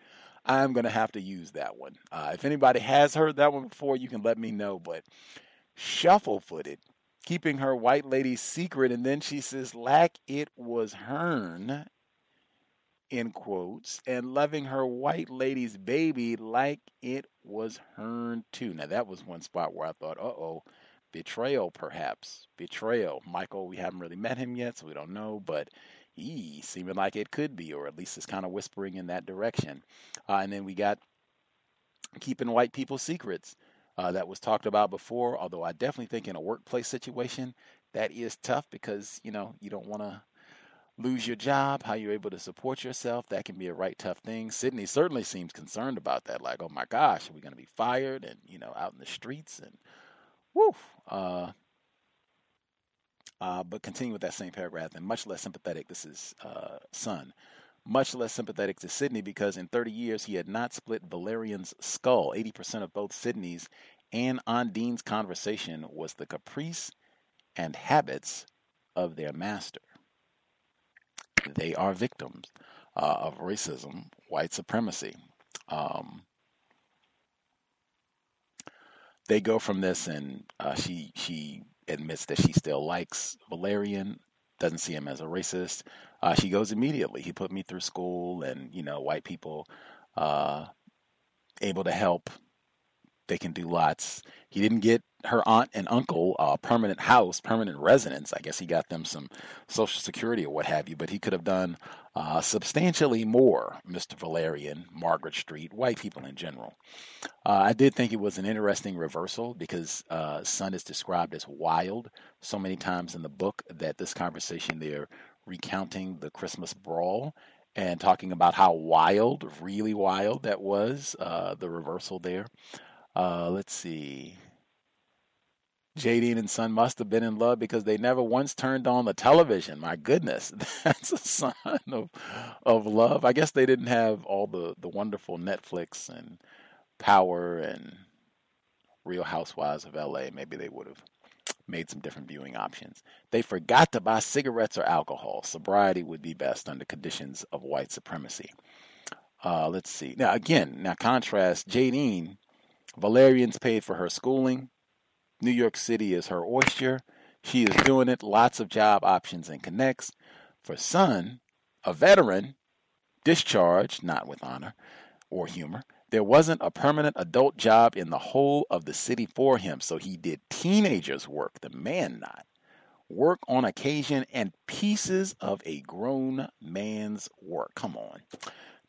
I'm going to have to use that one. Uh, if anybody has heard that one before, you can let me know. But shuffle footed, keeping her white lady secret. And then she says, like it was hern, in quotes, and loving her white lady's baby like it was hern too. Now, that was one spot where I thought, uh oh betrayal, perhaps. Betrayal. Michael, we haven't really met him yet, so we don't know, but he seeming like it could be, or at least it's kind of whispering in that direction. Uh, and then we got keeping white people secrets. Uh, that was talked about before, although I definitely think in a workplace situation that is tough because you know you don't want to lose your job, how you're able to support yourself. That can be a right tough thing. Sydney certainly seems concerned about that. Like, oh my gosh, are we going to be fired and you know out in the streets and Woo. Uh, uh, but continue with that same paragraph, and much less sympathetic. This is uh, Son. Much less sympathetic to Sydney because in 30 years he had not split Valerian's skull. 80% of both Sydney's and Ondine's conversation was the caprice and habits of their master. They are victims uh, of racism, white supremacy. Um, they go from this, and uh, she she admits that she still likes Valerian, doesn't see him as a racist. Uh, she goes immediately. He put me through school, and you know, white people uh, able to help. They can do lots. He didn't get her aunt and uncle a permanent house, permanent residence. I guess he got them some social security or what have you, but he could have done uh, substantially more, Mr. Valerian, Margaret Street, white people in general. Uh, I did think it was an interesting reversal because uh, Son is described as wild so many times in the book that this conversation they're recounting the Christmas brawl and talking about how wild, really wild that was, uh, the reversal there. Uh, let's see. Jadine and Son must have been in love because they never once turned on the television. My goodness, <laughs> that's a sign of of love. I guess they didn't have all the the wonderful Netflix and Power and Real Housewives of LA. Maybe they would have made some different viewing options. They forgot to buy cigarettes or alcohol. Sobriety would be best under conditions of white supremacy. Uh, let's see. Now again, now contrast Jadine. Valerian's paid for her schooling. New York City is her oyster. She is doing it. Lots of job options and connects. For Son, a veteran, discharged, not with honor or humor, there wasn't a permanent adult job in the whole of the city for him, so he did teenagers' work, the man not. Work on occasion and pieces of a grown man's work. Come on.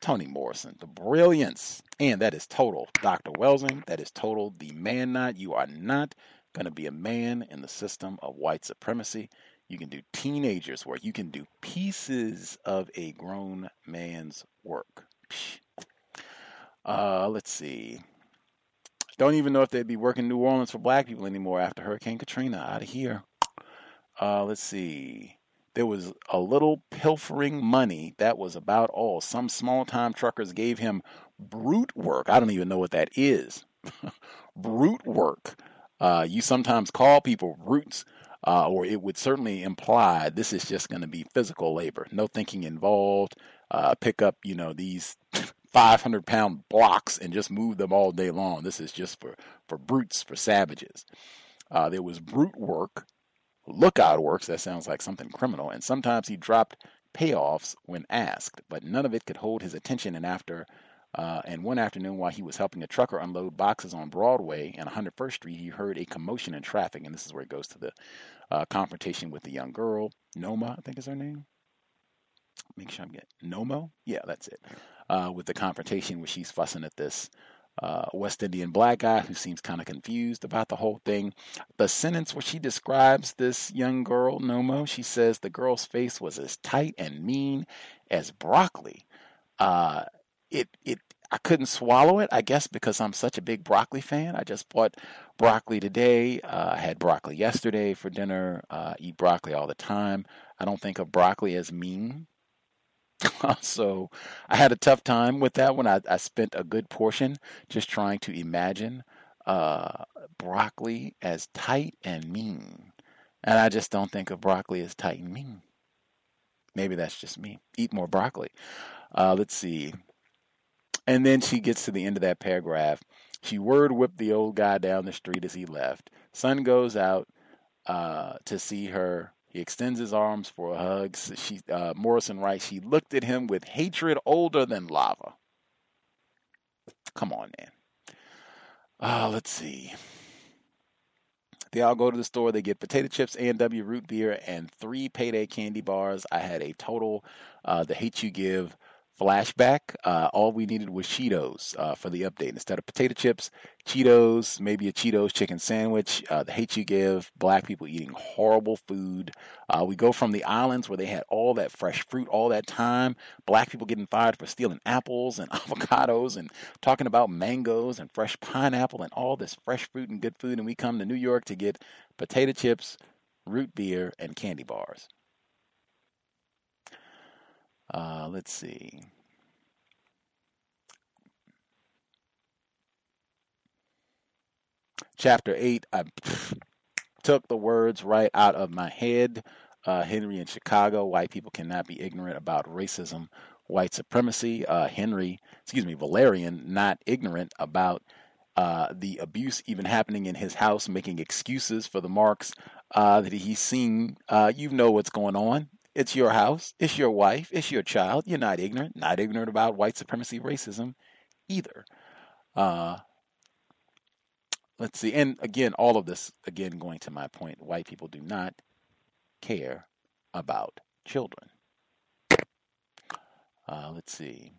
Toni Morrison, the brilliance. And that is total. Dr. Welsing, that is total. The man not. You are not going to be a man in the system of white supremacy. You can do teenagers' work. You can do pieces of a grown man's work. Uh, let's see. Don't even know if they'd be working New Orleans for black people anymore after Hurricane Katrina. Out of here. Uh, let's see. There was a little pilfering money. That was about all. Some small time truckers gave him brute work. I don't even know what that is. <laughs> brute work. Uh, you sometimes call people brutes, uh, or it would certainly imply this is just going to be physical labor. No thinking involved. Uh, pick up, you know, these <laughs> 500 pound blocks and just move them all day long. This is just for, for brutes, for savages. Uh, there was brute work, lookout works. That sounds like something criminal. And sometimes he dropped payoffs when asked, but none of it could hold his attention. And after, uh, and one afternoon while he was helping a trucker unload boxes on Broadway and 101st Street, he heard a commotion in traffic. And this is where it goes to the uh, confrontation with the young girl, Noma, I think is her name. Make sure I'm getting Nomo. Yeah, that's it. Uh, with the confrontation where she's fussing at this uh, West Indian black guy who seems kind of confused about the whole thing. The sentence where she describes this young girl, Nomo, she says the girl's face was as tight and mean as broccoli. Uh, it it I couldn't swallow it. I guess because I'm such a big broccoli fan. I just bought broccoli today. Uh, I had broccoli yesterday for dinner. Uh, eat broccoli all the time. I don't think of broccoli as mean. <laughs> so I had a tough time with that one. I, I spent a good portion just trying to imagine uh, broccoli as tight and mean. And I just don't think of broccoli as tight and mean. Maybe that's just me. Eat more broccoli. Uh, let's see. And then she gets to the end of that paragraph. She word whipped the old guy down the street as he left. Son goes out uh, to see her he extends his arms for a hug. She, uh, Morrison writes, she looked at him with hatred older than lava. Come on, man. Uh, let's see. They all go to the store. They get potato chips, A&W root beer, and three payday candy bars. I had a total, uh, the hate you give flashback. Uh, all we needed was Cheetos uh, for the update. Instead of potato chips, Cheetos, maybe a Cheetos chicken sandwich. Uh, the hate you give, black people eating horrible food. Uh, we go from the islands where they had all that fresh fruit all that time, black people getting fired for stealing apples and <laughs> avocados and talking about mangoes and fresh pineapple and all this fresh fruit and good food. And we come to New York to get potato chips, root beer, and candy bars. Uh, let's see. Chapter 8, I <sniffs> took the words right out of my head. Uh, Henry in Chicago, white people cannot be ignorant about racism, white supremacy. Uh, Henry, excuse me, Valerian, not ignorant about uh, the abuse even happening in his house, making excuses for the marks uh, that he's seen. Uh, you know what's going on. It's your house. It's your wife. It's your child. You're not ignorant. Not ignorant about white supremacy, racism, either. Uh, let's see. And again, all of this, again, going to my point, white people do not care about children. Uh, let's see.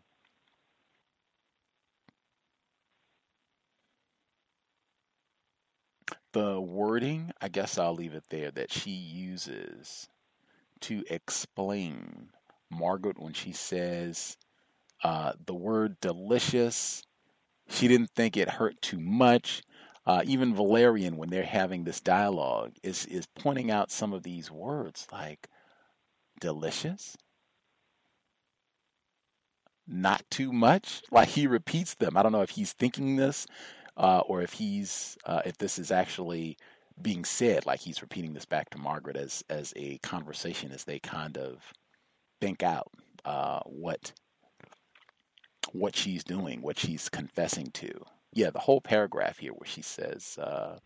The wording, I guess I'll leave it there, that she uses to explain Margaret when she says uh, the word delicious. She didn't think it hurt too much. Uh, even Valerian, when they're having this dialogue, is is pointing out some of these words like delicious, not too much. Like he repeats them. I don't know if he's thinking this uh, or if he's uh, if this is actually being said, like he's repeating this back to Margaret as as a conversation as they kind of think out uh, what what she's doing, what she's confessing to. Yeah, the whole paragraph here where she says, uh,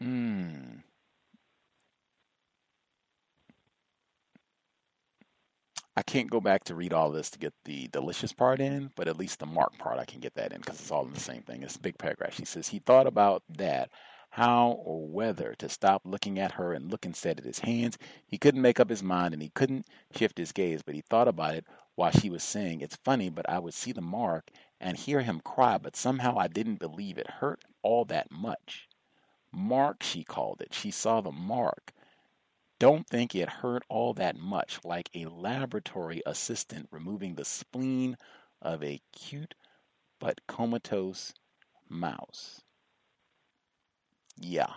mm, I can't go back to read all this to get the delicious part in, but at least the mark part I can get that in because it's all in the same thing. It's a big paragraph. She says he thought about that, how or whether to stop looking at her and look instead at his hands. He couldn't make up his mind and he couldn't shift his gaze, but he thought about it while she was saying, It's funny, but I would see the mark and hear him cry, but somehow I didn't believe it hurt all that much. Mark, she called it. She saw the mark don't think it hurt all that much, like a laboratory assistant removing the spleen of a cute but comatose mouse. Yeah.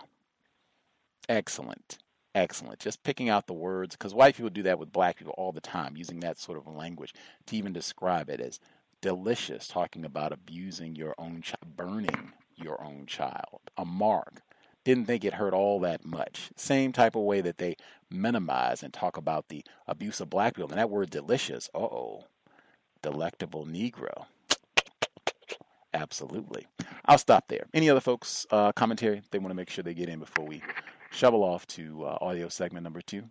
Excellent. excellent. Just picking out the words, because white people do that with black people all the time, using that sort of language to even describe it as delicious, talking about abusing your own child, burning your own child. A mark. Didn't think it hurt all that much. Same type of way that they minimize and talk about the abuse of black people. And that word delicious, uh oh, delectable Negro. Absolutely. I'll stop there. Any other folks' uh, commentary they want to make sure they get in before we shovel off to uh, audio segment number two?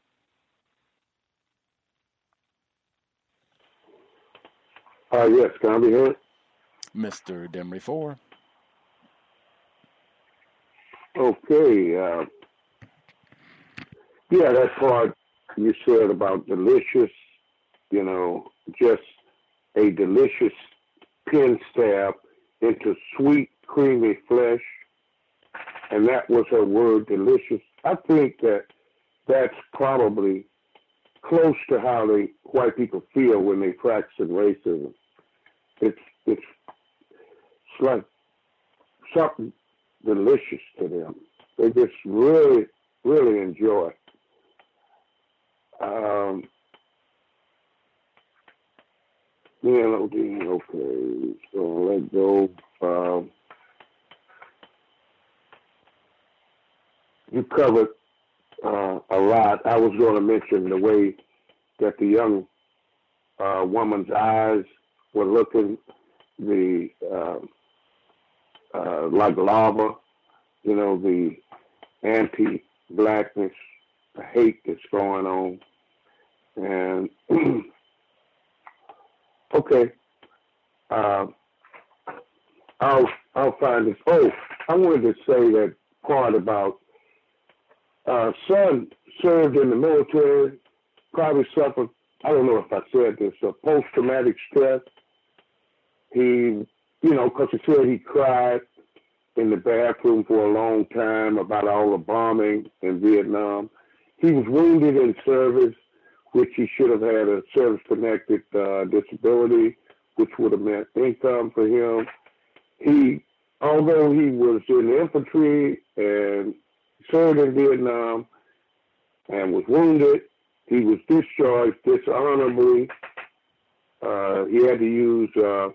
Uh, yes, can I be heard? Mr. Demery 4. Okay. Uh, yeah, that part you said about delicious, you know, just a delicious pin stab into sweet, creamy flesh. And that was her word, delicious. I think that that's probably close to how they white people feel when they practice racism. It's it's it's like something delicious to them. They just really, really enjoy it. Um, melody, okay, so let go. Um, you covered uh, a lot. I was going to mention the way that the young uh, woman's eyes were looking, the uh, uh, like lava, you know, the anti-blackness, the hate that's going on, and <clears throat> okay, uh, I'll I'll find this. Oh, I wanted to say that part about uh, Son served in the military, probably suffered. I don't know if I said this, a post-traumatic stress. He, you know, because he said he cried in the bathroom for a long time about all the bombing in Vietnam. He was wounded in service, which he should have had a service-connected uh, disability, which would have meant income for him. He, although he was in the infantry and served in Vietnam and was wounded, he was discharged dishonorably. Uh, he had to use uh,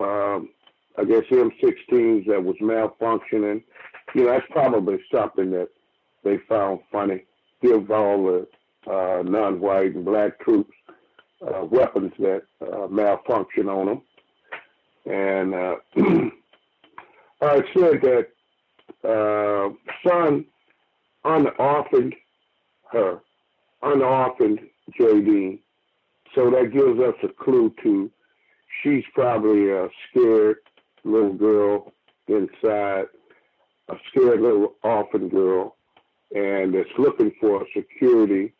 um, I guess M16s that was malfunctioning. You know, that's probably something that they found funny. Give all the uh, non-white and black troops uh, weapons that uh, malfunction on them. And uh, <clears throat> I said that uh, Son unorphaned her, unorphaned Jadine. So that gives us a clue to she's probably a scared little girl inside, a scared little orphan girl, and it's looking for security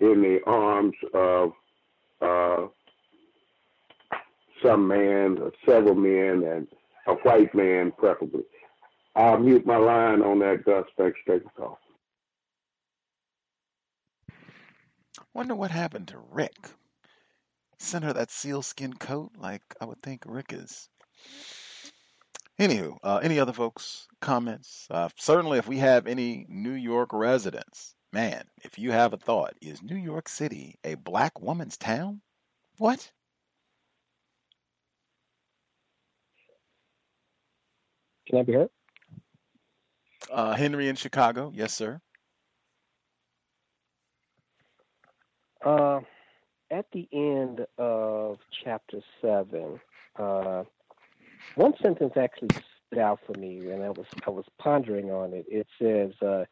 in the arms of uh, some man, or several men, and a white man, preferably. I'll mute my line on that, Gus. Thanks for taking the call. Wonder what happened to Rick. Sent her that sealskin coat like I would think Rick is Anywho, uh, any other folks' comments? Uh, certainly, if we have any New York residents, man, if you have a thought, is New York City a black woman's town? What? Can I be heard? Uh, Henry in Chicago, yes, sir. Uh, at the end of chapter seven, uh, one sentence actually stood out for me, and I was I was pondering on it. It says, uh,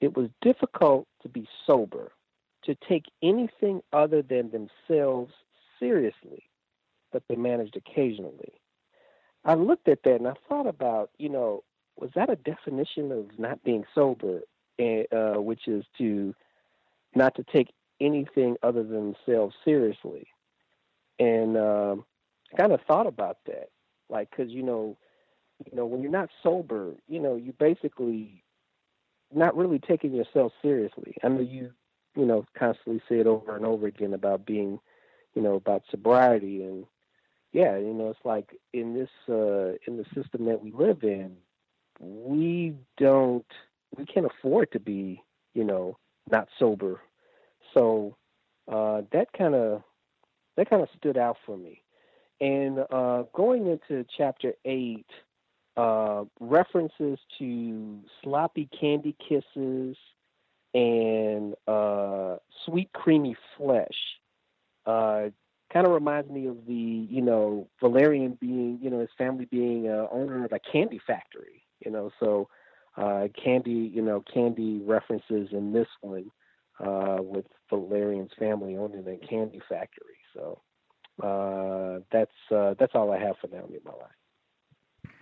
"It was difficult to be sober, to take anything other than themselves seriously, but they managed occasionally." I looked at that and I thought about, you know, was that a definition of not being sober, eh, uh, which is to not to take anything other than themselves seriously? And um, I kind of thought about that like because you know you know when you're not sober you know you basically not really taking yourself seriously i know you you know constantly say it over and over again about being you know about sobriety and yeah you know it's like in this uh in the system that we live in we don't we can't afford to be you know, not sober. So uh, that kind of that kind of stood out for me. And uh, going into chapter eight, uh, references to sloppy candy kisses and uh, sweet creamy flesh uh, kind of reminds me of the you know Valerian being you know his family being uh, owner of a candy factory you know so candy you know candy references in this one uh, with Valerian's family owning a candy factory so uh, that's uh, that's all I have for now in my life.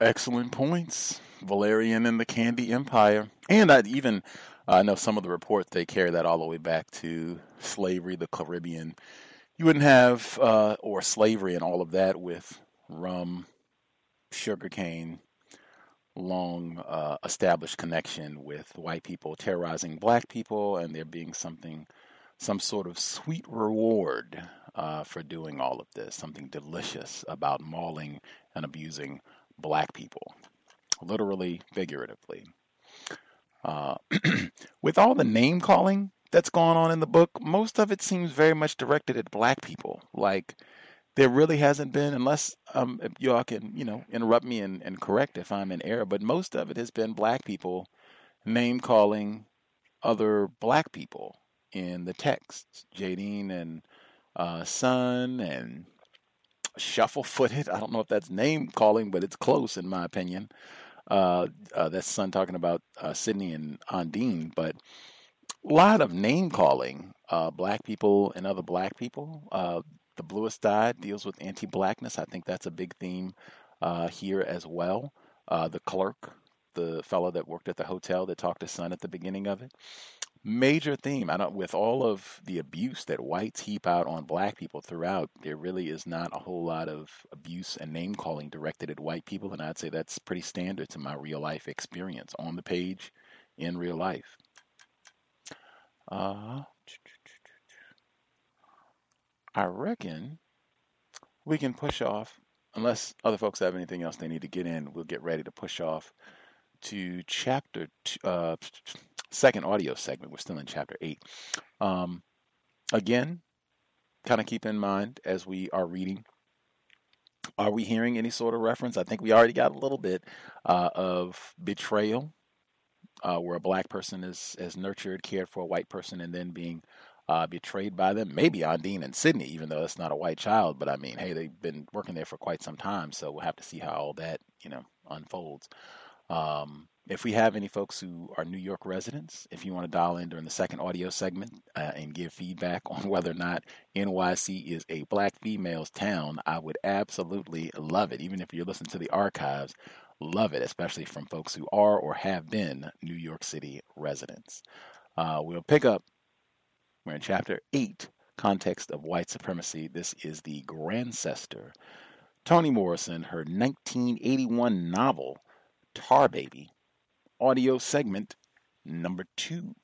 Excellent points. Valerian and the Candy Empire. And I even I know some of the reports they carry that all the way back to slavery, the Caribbean. You wouldn't have uh, or slavery and all of that with rum, sugarcane, long uh, established connection with white people terrorizing black people, and there being something, some sort of sweet reward uh, for doing all of this, something delicious about mauling and abusing black people, literally, figuratively. Uh, <clears throat> with all the name calling that's going on in the book, most of it seems very much directed at black people. Like there really hasn't been, unless um, y'all can, you know, interrupt me and, and correct if I'm in error, but most of it has been black people name calling other black people in the texts. Jadine and uh, Son and Shuffle Footed. I don't know if that's name calling, but it's close in my opinion. Uh, uh, that's Son talking about uh, Sydney and Ondine, but a lot of name calling uh, black people and other black people. Uh, the Bluest Eye deals with anti blackness. I think that's a big theme uh, here as well. the clerk, the fellow that worked at the hotel that talked to Son at the beginning of it. Major theme. I don't with all of the abuse that whites heap out on black people throughout, there really is not a whole lot of abuse and name calling directed at white people, and I'd say that's pretty standard to my real life experience on the page in real life. Uh, I reckon we can push off, unless other folks have anything else they need to get in, we'll get ready to push off to chapter two, uh, second audio segment. We're still in chapter eight. Um, again, kind of keep in mind as we are reading. Are we hearing any sort of reference? I think we already got a little bit uh, of betrayal, uh, where a black person is, is nurtured, cared for a white person, and then being uh, betrayed by them. Maybe Ondine and Sydney, even though that's not a white child. But I mean, hey, they've been working there for quite some time, so we'll have to see how all that you know unfolds. Um, if we have any folks who are New York residents, if you want to dial in during the second audio segment uh, and give feedback <laughs> on whether or not NYC is a black female's town, I would absolutely love it. Even if you're listening to the archives, love it, especially from folks who are or have been New York City residents. Uh, we'll pick up, we're in chapter 8, Context of White Supremacy. This is the Grandcestor. Toni Morrison, her 1981 novel, Tar Baby, audio segment number two.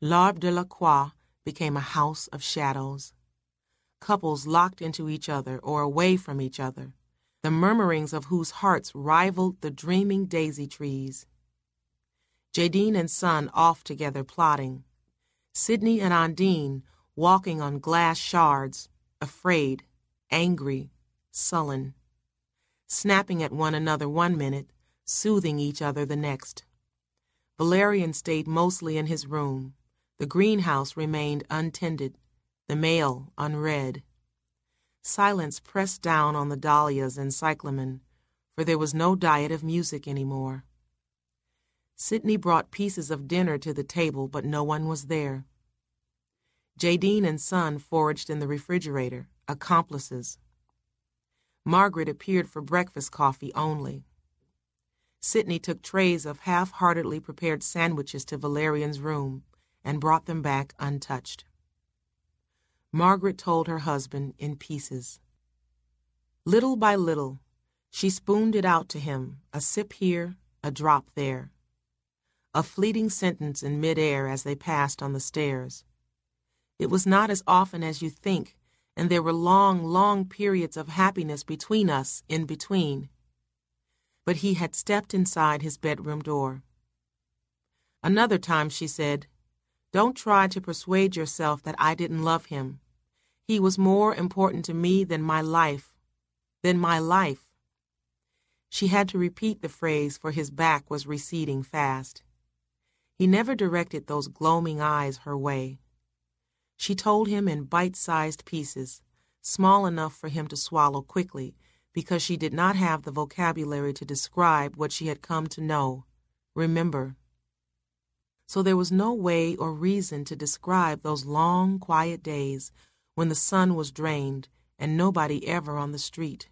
L'Arbre de la Croix became a house of shadows. Couples locked into each other or away from each other, the murmurings of whose hearts rivaled the dreaming daisy trees. Jadine and Son off together plotting. Sydney and Ondine walking on glass shards, afraid, angry, sullen snapping at one another one minute, soothing each other the next. Valerian stayed mostly in his room. The greenhouse remained untended, the mail unread. Silence pressed down on the dahlias and cyclamen, for there was no diet of music any more. Sydney brought pieces of dinner to the table, but no one was there. Jadine and Son foraged in the refrigerator, accomplices. Margaret appeared for breakfast coffee only. Sydney took trays of half heartedly prepared sandwiches to Valerian's room and brought them back untouched. Margaret told her husband in pieces. Little by little, she spooned it out to him, a sip here, a drop there. A fleeting sentence in midair as they passed on the stairs. It was not as often as you think and there were long, long periods of happiness between us in between. but he had stepped inside his bedroom door. Another time she said, Don't try to persuade yourself that I didn't love him. He was more important to me than my life. Than my life. She had to repeat the phrase, for his back was receding fast. He never directed those gloaming eyes her way. She told him in bite sized pieces, small enough for him to swallow quickly, because she did not have the vocabulary to describe what she had come to know, remember. So there was no way or reason to describe those long, quiet days when the sun was drained and nobody ever on the street.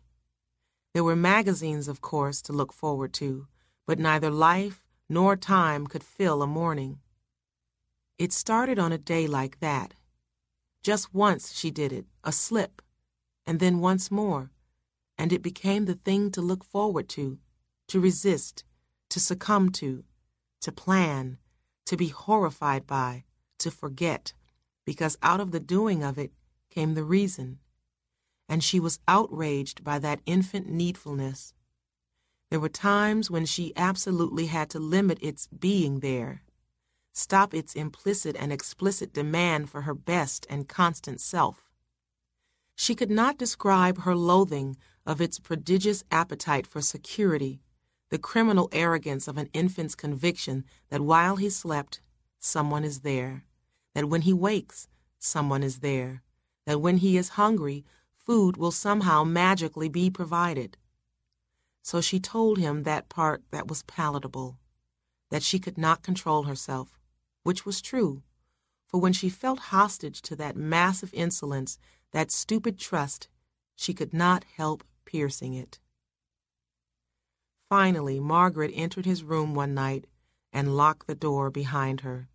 There were magazines, of course, to look forward to, but neither life nor time could fill a morning. It started on a day like that. Just once she did it, a slip, and then once more, and it became the thing to look forward to, to resist, to succumb to, to plan, to be horrified by, to forget, because out of the doing of it came the reason and she was outraged by that infant needfulness. There were times when she absolutely had to limit its being there, stop its implicit and explicit demand for her best and constant self. She could not describe her loathing of its prodigious appetite for security, the criminal arrogance of an infant's conviction that while he slept, someone is there, that when he wakes, someone is there, that when he is hungry, food will somehow magically be provided. So she told him that part that was palatable, that she could not control herself, which was true, for when she felt hostage to that massive insolence, that stupid trust, she could not help piercing it. Finally, Margaret entered his room one night and locked the door behind her.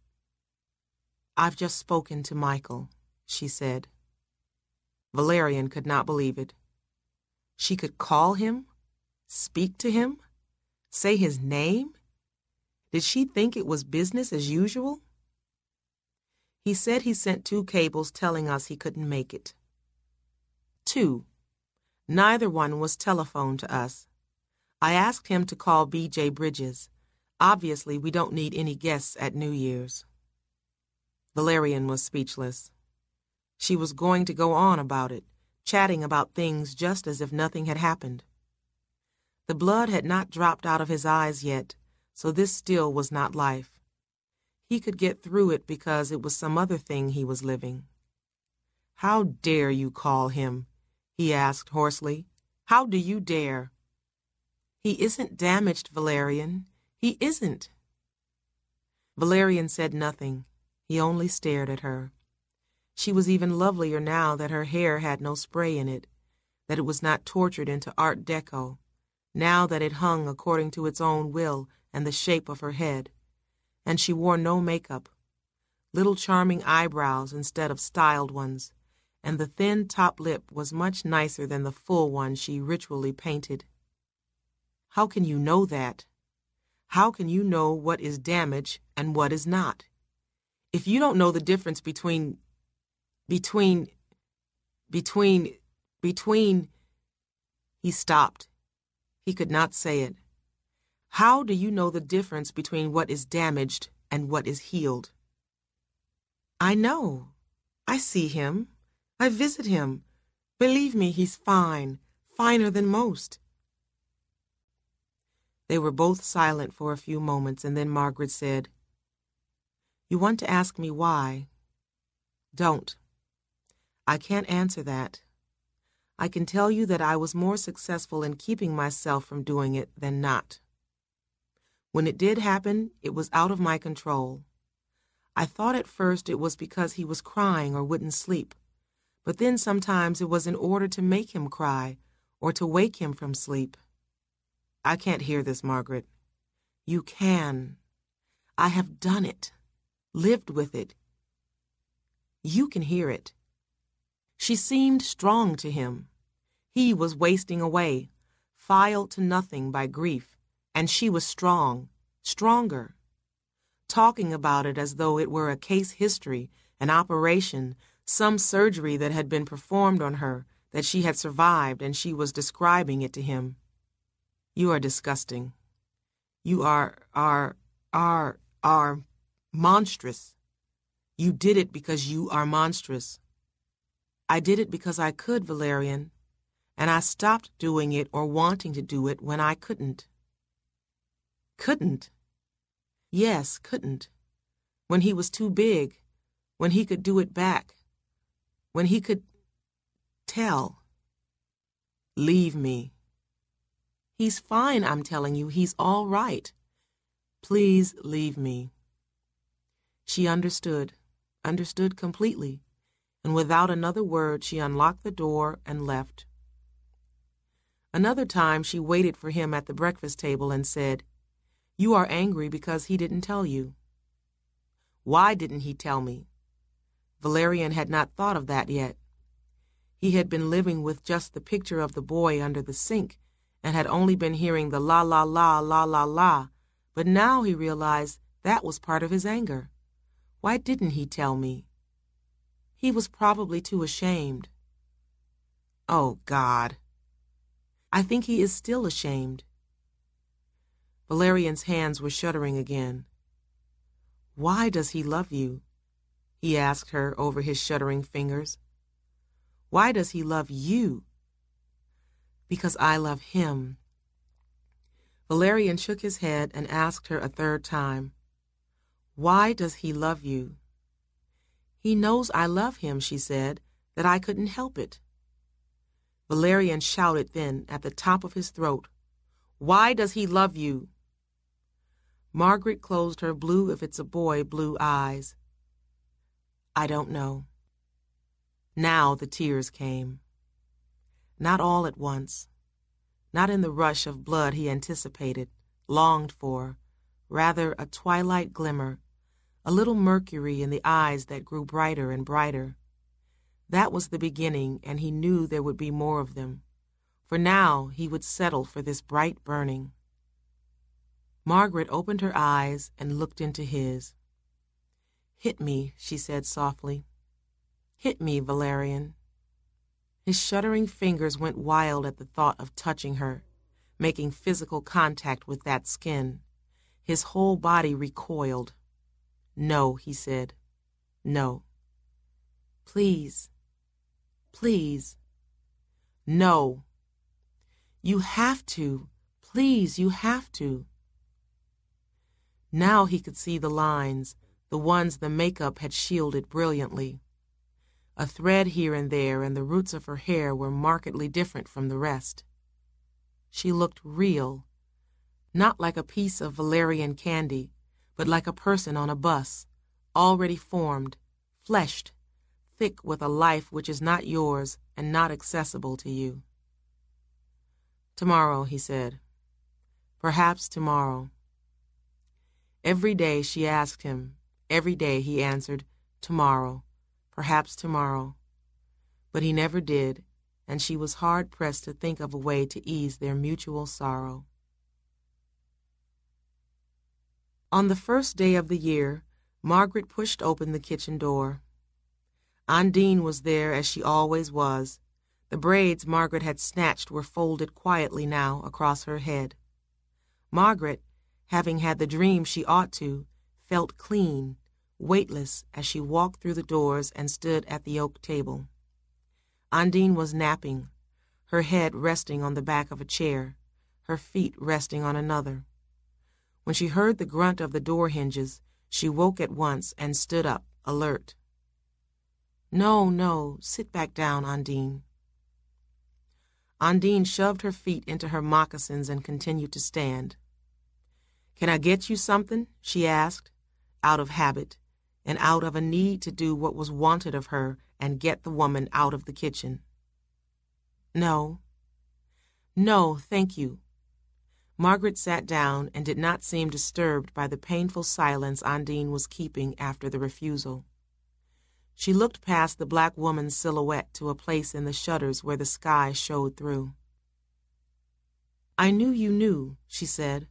I've just spoken to Michael, she said. Valerian could not believe it. She could call him, speak to him, say his name? Did she think it was business as usual? He said he sent two cables telling us he couldn't make it. Two. Neither one was telephoned to us. I asked him to call B.J. Bridges. Obviously, we don't need any guests at New Year's. Valerian was speechless. She was going to go on about it, chatting about things just as if nothing had happened. The blood had not dropped out of his eyes yet, so this still was not life. He could get through it because it was some other thing he was living. How dare you call him? he asked hoarsely. How do you dare? He isn't damaged, Valerian. He isn't. Valerian said nothing. He only stared at her. She was even lovelier now that her hair had no spray in it, that it was not tortured into Art Deco, now that it hung according to its own will and the shape of her head. And she wore no makeup, little charming eyebrows instead of styled ones, and the thin top lip was much nicer than the full one she ritually painted. How can you know that? How can you know what is damage and what is not? If you don't know the difference between between, between, between. He stopped. He could not say it. How do you know the difference between what is damaged and what is healed? I know. I see him. I visit him. Believe me, he's fine, finer than most. They were both silent for a few moments, and then Margaret said, You want to ask me why? Don't. I can't answer that. I can tell you that I was more successful in keeping myself from doing it than not. When it did happen, it was out of my control. I thought at first it was because he was crying or wouldn't sleep, but then sometimes it was in order to make him cry or to wake him from sleep. I can't hear this, Margaret. You can. I have done it, lived with it. You can hear it. She seemed strong to him. He was wasting away, filed to nothing by grief, and she was strong, stronger. Talking about it as though it were a case history, an operation, some surgery that had been performed on her, that she had survived, and she was describing it to him. You are disgusting. You are, are, are, are monstrous. You did it because you are monstrous. I did it because I could, Valerian, and I stopped doing it or wanting to do it when I couldn't. Couldn't? Yes, couldn't. When he was too big, when he could do it back, when he could tell. Leave me. He's fine, I'm telling you. He's all right. Please leave me. She understood, understood completely, and without another word she unlocked the door and left. Another time she waited for him at the breakfast table and said, You are angry because he didn't tell you. Why didn't he tell me? Valerian had not thought of that yet. He had been living with just the picture of the boy under the sink and had only been hearing the la la la la la la, but now he realized that was part of his anger. Why didn't he tell me? He was probably too ashamed. Oh, God. I think he is still ashamed. Valerian's hands were shuddering again. Why does he love you? he asked her over his shuddering fingers. Why does he love you? Because I love him. Valerian shook his head and asked her a third time, Why does he love you? He knows I love him, she said, that I couldn't help it. Valerian shouted then at the top of his throat, Why does he love you? Margaret closed her blue if it's a boy blue eyes. I don't know. Now the tears came. Not all at once. Not in the rush of blood he anticipated, longed for, rather a twilight glimmer, a little mercury in the eyes that grew brighter and brighter. That was the beginning, and he knew there would be more of them. For now he would settle for this bright burning. Margaret opened her eyes and looked into his. Hit me, she said softly. Hit me, Valerian. His shuddering fingers went wild at the thought of touching her, making physical contact with that skin. His whole body recoiled. No, he said. No. Please. Please. No. You have to. Please, you have to. Now he could see the lines, the ones the makeup had shielded brilliantly. A thread here and there and the roots of her hair were markedly different from the rest. She looked real, not like a piece of valerian candy, but like a person on a bus, already formed, fleshed, thick with a life which is not yours and not accessible to you. Tomorrow, he said. Perhaps tomorrow. Every day she asked him, Every day he answered, Tomorrow, perhaps tomorrow. But he never did, and she was hard pressed to think of a way to ease their mutual sorrow. On the first day of the year, Margaret pushed open the kitchen door. Ondine was there as she always was. The braids Margaret had snatched were folded quietly now across her head. Margaret, having had the dream she ought to, felt clean, weightless as she walked through the doors and stood at the oak table. Ondine was napping, her head resting on the back of a chair, her feet resting on another. When she heard the grunt of the door hinges, she woke at once and stood up, alert. No, no, sit back down, Ondine. Ondine shoved her feet into her moccasins and continued to stand. Can I get you something? she asked, out of habit, and out of a need to do what was wanted of her and get the woman out of the kitchen. No. No, thank you. Margaret sat down and did not seem disturbed by the painful silence Ondine was keeping after the refusal. She looked past the black woman's silhouette to a place in the shutters where the sky showed through. I knew you knew, she said.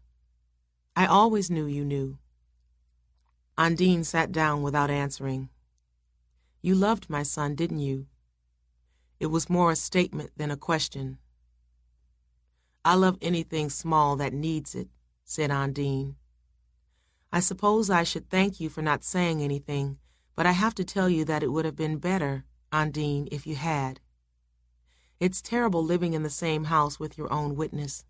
I always knew you knew. Ondine sat down without answering. You loved my son, didn't you? It was more a statement than a question. I love anything small that needs it, said Ondine. I suppose I should thank you for not saying anything, but I have to tell you that it would have been better, Ondine, if you had. It's terrible living in the same house with your own witness.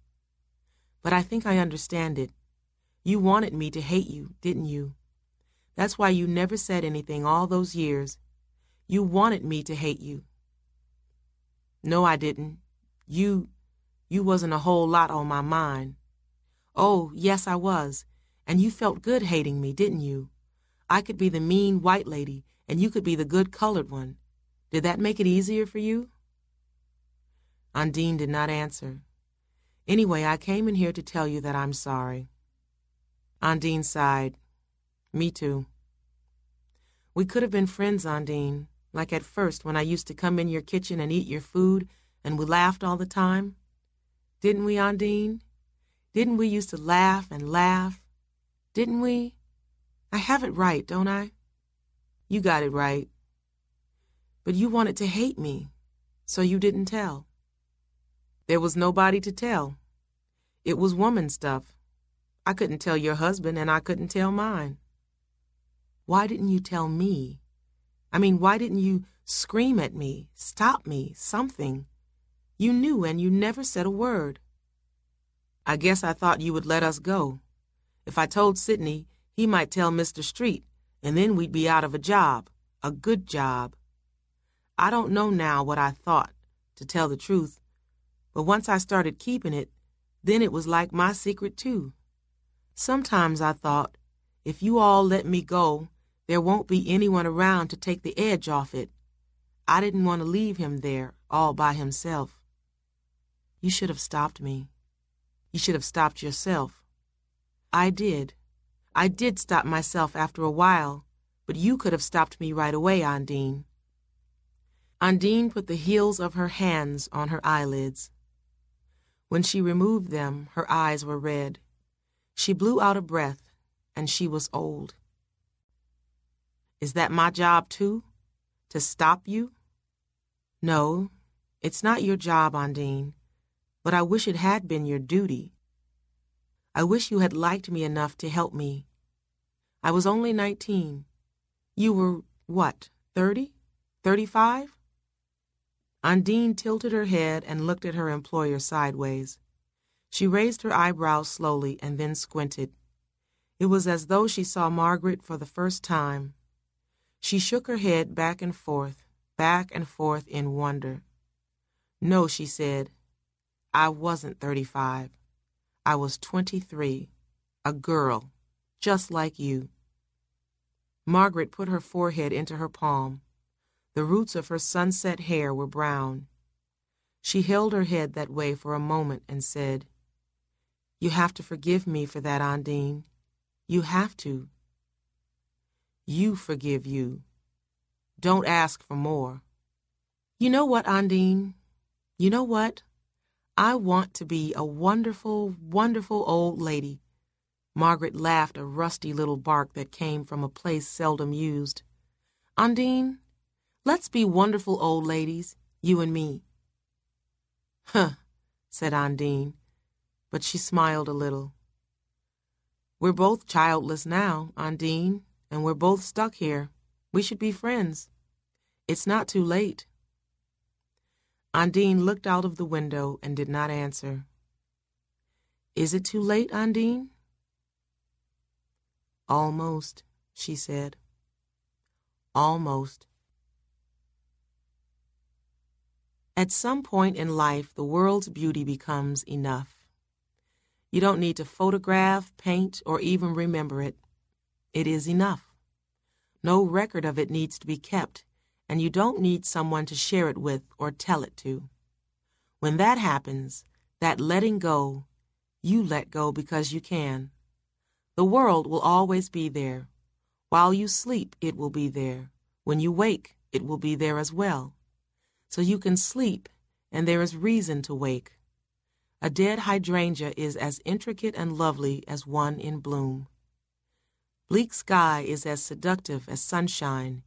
But I think I understand it. You wanted me to hate you, didn't you? That's why you never said anything all those years. You wanted me to hate you. No, I didn't. You, you wasn't a whole lot on my mind. Oh, yes, I was. And you felt good hating me, didn't you? I could be the mean white lady, and you could be the good colored one. Did that make it easier for you? Ondine did not answer. Anyway, I came in here to tell you that I'm sorry. Ondine sighed. Me too. We could have been friends, Ondine, like at first when I used to come in your kitchen and eat your food, and we laughed all the time. Didn't we, Ondine? Didn't we used to laugh and laugh? Didn't we? I have it right, don't I? You got it right. But you wanted to hate me, so you didn't tell. There was nobody to tell. It was woman stuff. I couldn't tell your husband, and I couldn't tell mine. Why didn't you tell me? I mean, why didn't you scream at me, stop me, something? You knew, and you never said a word. I guess I thought you would let us go. If I told Sydney, he might tell Mr. Street, and then we'd be out of a job, a good job. I don't know now what I thought, to tell the truth, but once I started keeping it, then it was like my secret, too. Sometimes I thought, if you all let me go, there won't be anyone around to take the edge off it. I didn't want to leave him there, all by himself. You should have stopped me. You should have stopped yourself. I did. I did stop myself after a while, but you could have stopped me right away, Ondine. Ondine put the heels of her hands on her eyelids. When she removed them, her eyes were red. She blew out a breath, and she was old. Is that my job, too? To stop you? No, it's not your job, Ondine, but I wish it had been your duty. I wish you had liked me enough to help me. I was only nineteen. You were, what, thirty? Thirty-five? Ondine tilted her head and looked at her employer sideways. She raised her eyebrows slowly and then squinted. It was as though she saw Margaret for the first time. She shook her head back and forth, back and forth in wonder. No, she said, I wasn't thirty-five. I was twenty-three, a girl, just like you. Margaret put her forehead into her palm. The roots of her sunset hair were brown. She held her head that way for a moment and said, You have to forgive me for that, Ondine. You have to. You forgive you. Don't ask for more. You know what, Ondine? You know what? I want to be a wonderful, wonderful old lady. Margaret laughed a rusty little bark that came from a place seldom used. Ondine, let's be wonderful old ladies, you and me. Huh, said Ondine, but she smiled a little. We're both childless now, Ondine, and we're both stuck here. We should be friends. It's not too late. Ondine looked out of the window and did not answer. Is it too late, Ondine? Almost, she said. Almost. At some point in life, the world's beauty becomes enough. You don't need to photograph, paint, or even remember it. It is enough. No record of it needs to be kept, and you don't need someone to share it with or tell it to. When that happens, that letting go, you let go because you can. The world will always be there. While you sleep, it will be there. When you wake, it will be there as well. So you can sleep, and there is reason to wake. A dead hydrangea is as intricate and lovely as one in bloom. Bleak sky is as seductive as sunshine.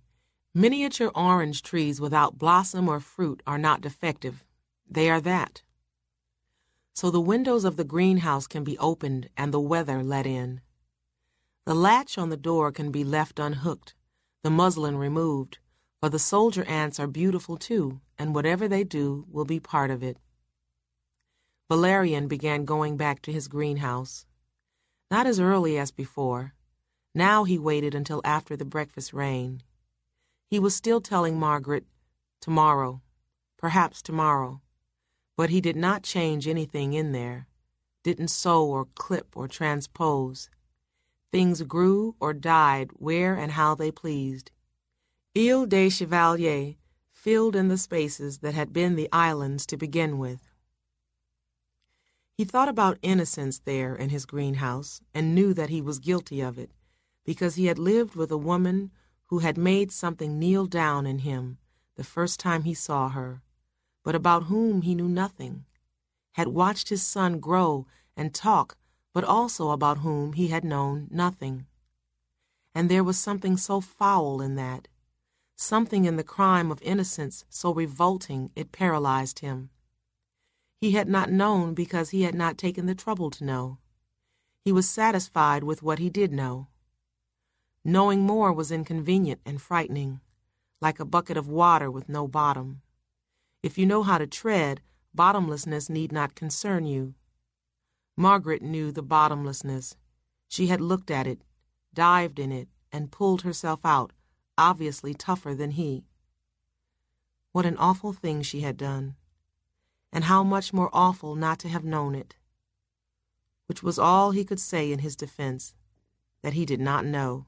Miniature orange trees without blossom or fruit are not defective. They are that. so the windows of the greenhouse can be opened and the weather let in. The latch on the door can be left unhooked, the muslin removed, for the soldier ants are beautiful too, and whatever they do will be part of it. Valerian began going back to his greenhouse. Not as early as before. Now he waited until after the breakfast rain. He was still telling Margaret, tomorrow, perhaps tomorrow, but he did not change anything in there, didn't sew or clip or transpose. Things grew or died where and how they pleased. Ile des Chevaliers filled in the spaces that had been the islands to begin with. He thought about innocence there in his greenhouse and knew that he was guilty of it because he had lived with a woman who had made something kneel down in him the first time he saw her, but about whom he knew nothing, had watched his son grow and talk but also about whom he had known nothing. And there was something so foul in that, something in the crime of innocence so revolting it paralyzed him. He had not known because he had not taken the trouble to know. He was satisfied with what he did know. Knowing more was inconvenient and frightening, like a bucket of water with no bottom. If you know how to tread, bottomlessness need not concern you. Margaret knew the bottomlessness. She had looked at it, dived in it, and pulled herself out, obviously tougher than he. What an awful thing she had done, and how much more awful not to have known it. Which was all he could say in his defense, that he did not know,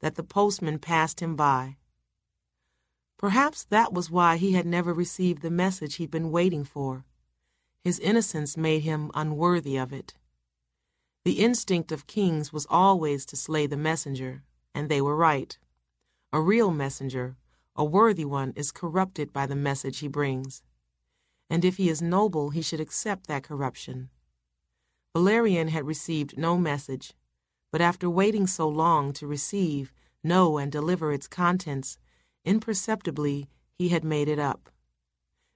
that the postman passed him by. Perhaps that was why he had never received the message he'd been waiting for his innocence made him unworthy of it. The instinct of kings was always to slay the messenger, and they were right. A real messenger, a worthy one, is corrupted by the message he brings. And if he is noble, he should accept that corruption. Valerian had received no message, but after waiting so long to receive, know, and deliver its contents, imperceptibly he had made it up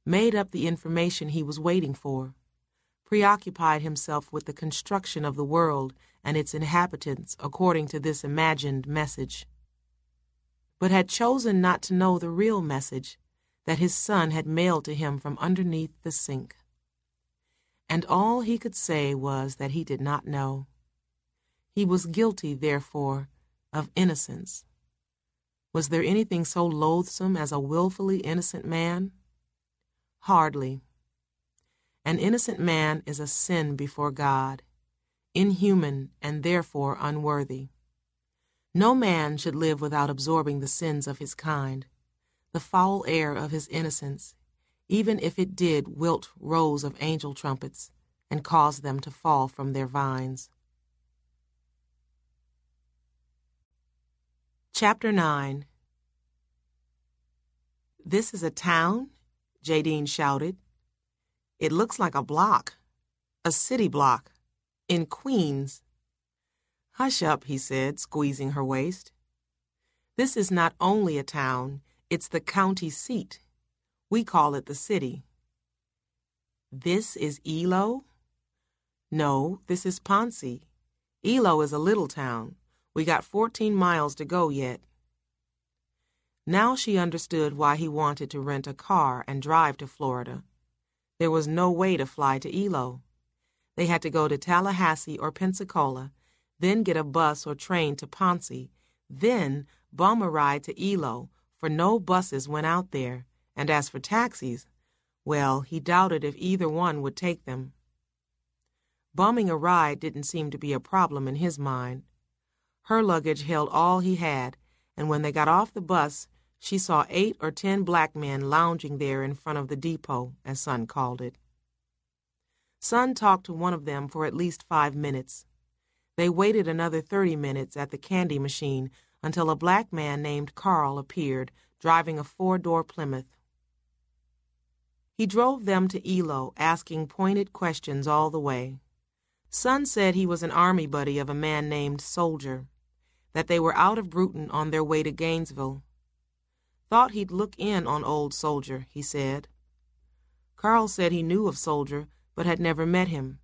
made up the information he was waiting for, preoccupied himself with the construction of the world and its inhabitants according to this imagined message, but had chosen not to know the real message that his son had mailed to him from underneath the sink. And all he could say was that he did not know. He was guilty, therefore, of innocence. Was there anything so loathsome as a wilfully innocent man? Hardly. An innocent man is a sin before God, inhuman and therefore unworthy. No man should live without absorbing the sins of his kind, the foul air of his innocence, even if it did wilt rows of angel trumpets and cause them to fall from their vines. Chapter 9 This is a town? Jadine shouted. It looks like a block, a city block, in Queens. Hush up, he said, squeezing her waist. This is not only a town, it's the county seat. We call it the city. This is Eloe? No, this is Ponce. Eloe is a little town. We got 14 miles to go yet. Now she understood why he wanted to rent a car and drive to Florida. There was no way to fly to Eloe. They had to go to Tallahassee or Pensacola, then get a bus or train to Ponce, then bum a ride to Eloe, for no buses went out there, and as for taxis, well, he doubted if either one would take them. Bumming a ride didn't seem to be a problem in his mind. Her luggage held all he had, and when they got off the bus, she saw eight or ten black men lounging there in front of the depot, as Son called it. Son talked to one of them for at least five minutes. They waited another thirty minutes at the candy machine until a black man named Carl appeared, driving a four door Plymouth. He drove them to Eloe, asking pointed questions all the way. Son said he was an army buddy of a man named Soldier, that they were out of Brewton on their way to Gainesville. Thought he'd look in on old Soldier, he said. Carl said he knew of Soldier, but had never met him.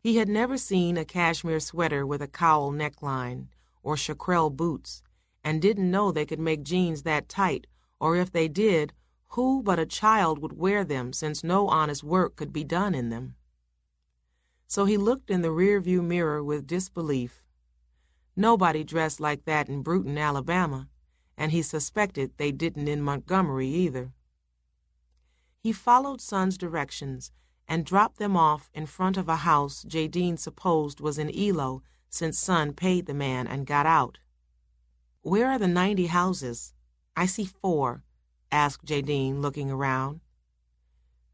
He had never seen a cashmere sweater with a cowl neckline or chaparral boots, and didn't know they could make jeans that tight, or if they did, who but a child would wear them since no honest work could be done in them? So he looked in the rearview mirror with disbelief. Nobody dressed like that in Brewton, Alabama, and he suspected they didn't in Montgomery either. He followed Son's directions and dropped them off in front of a house Jadine supposed was in Eloe since Son paid the man and got out. Where are the ninety houses? I see four, asked Jadine, looking around.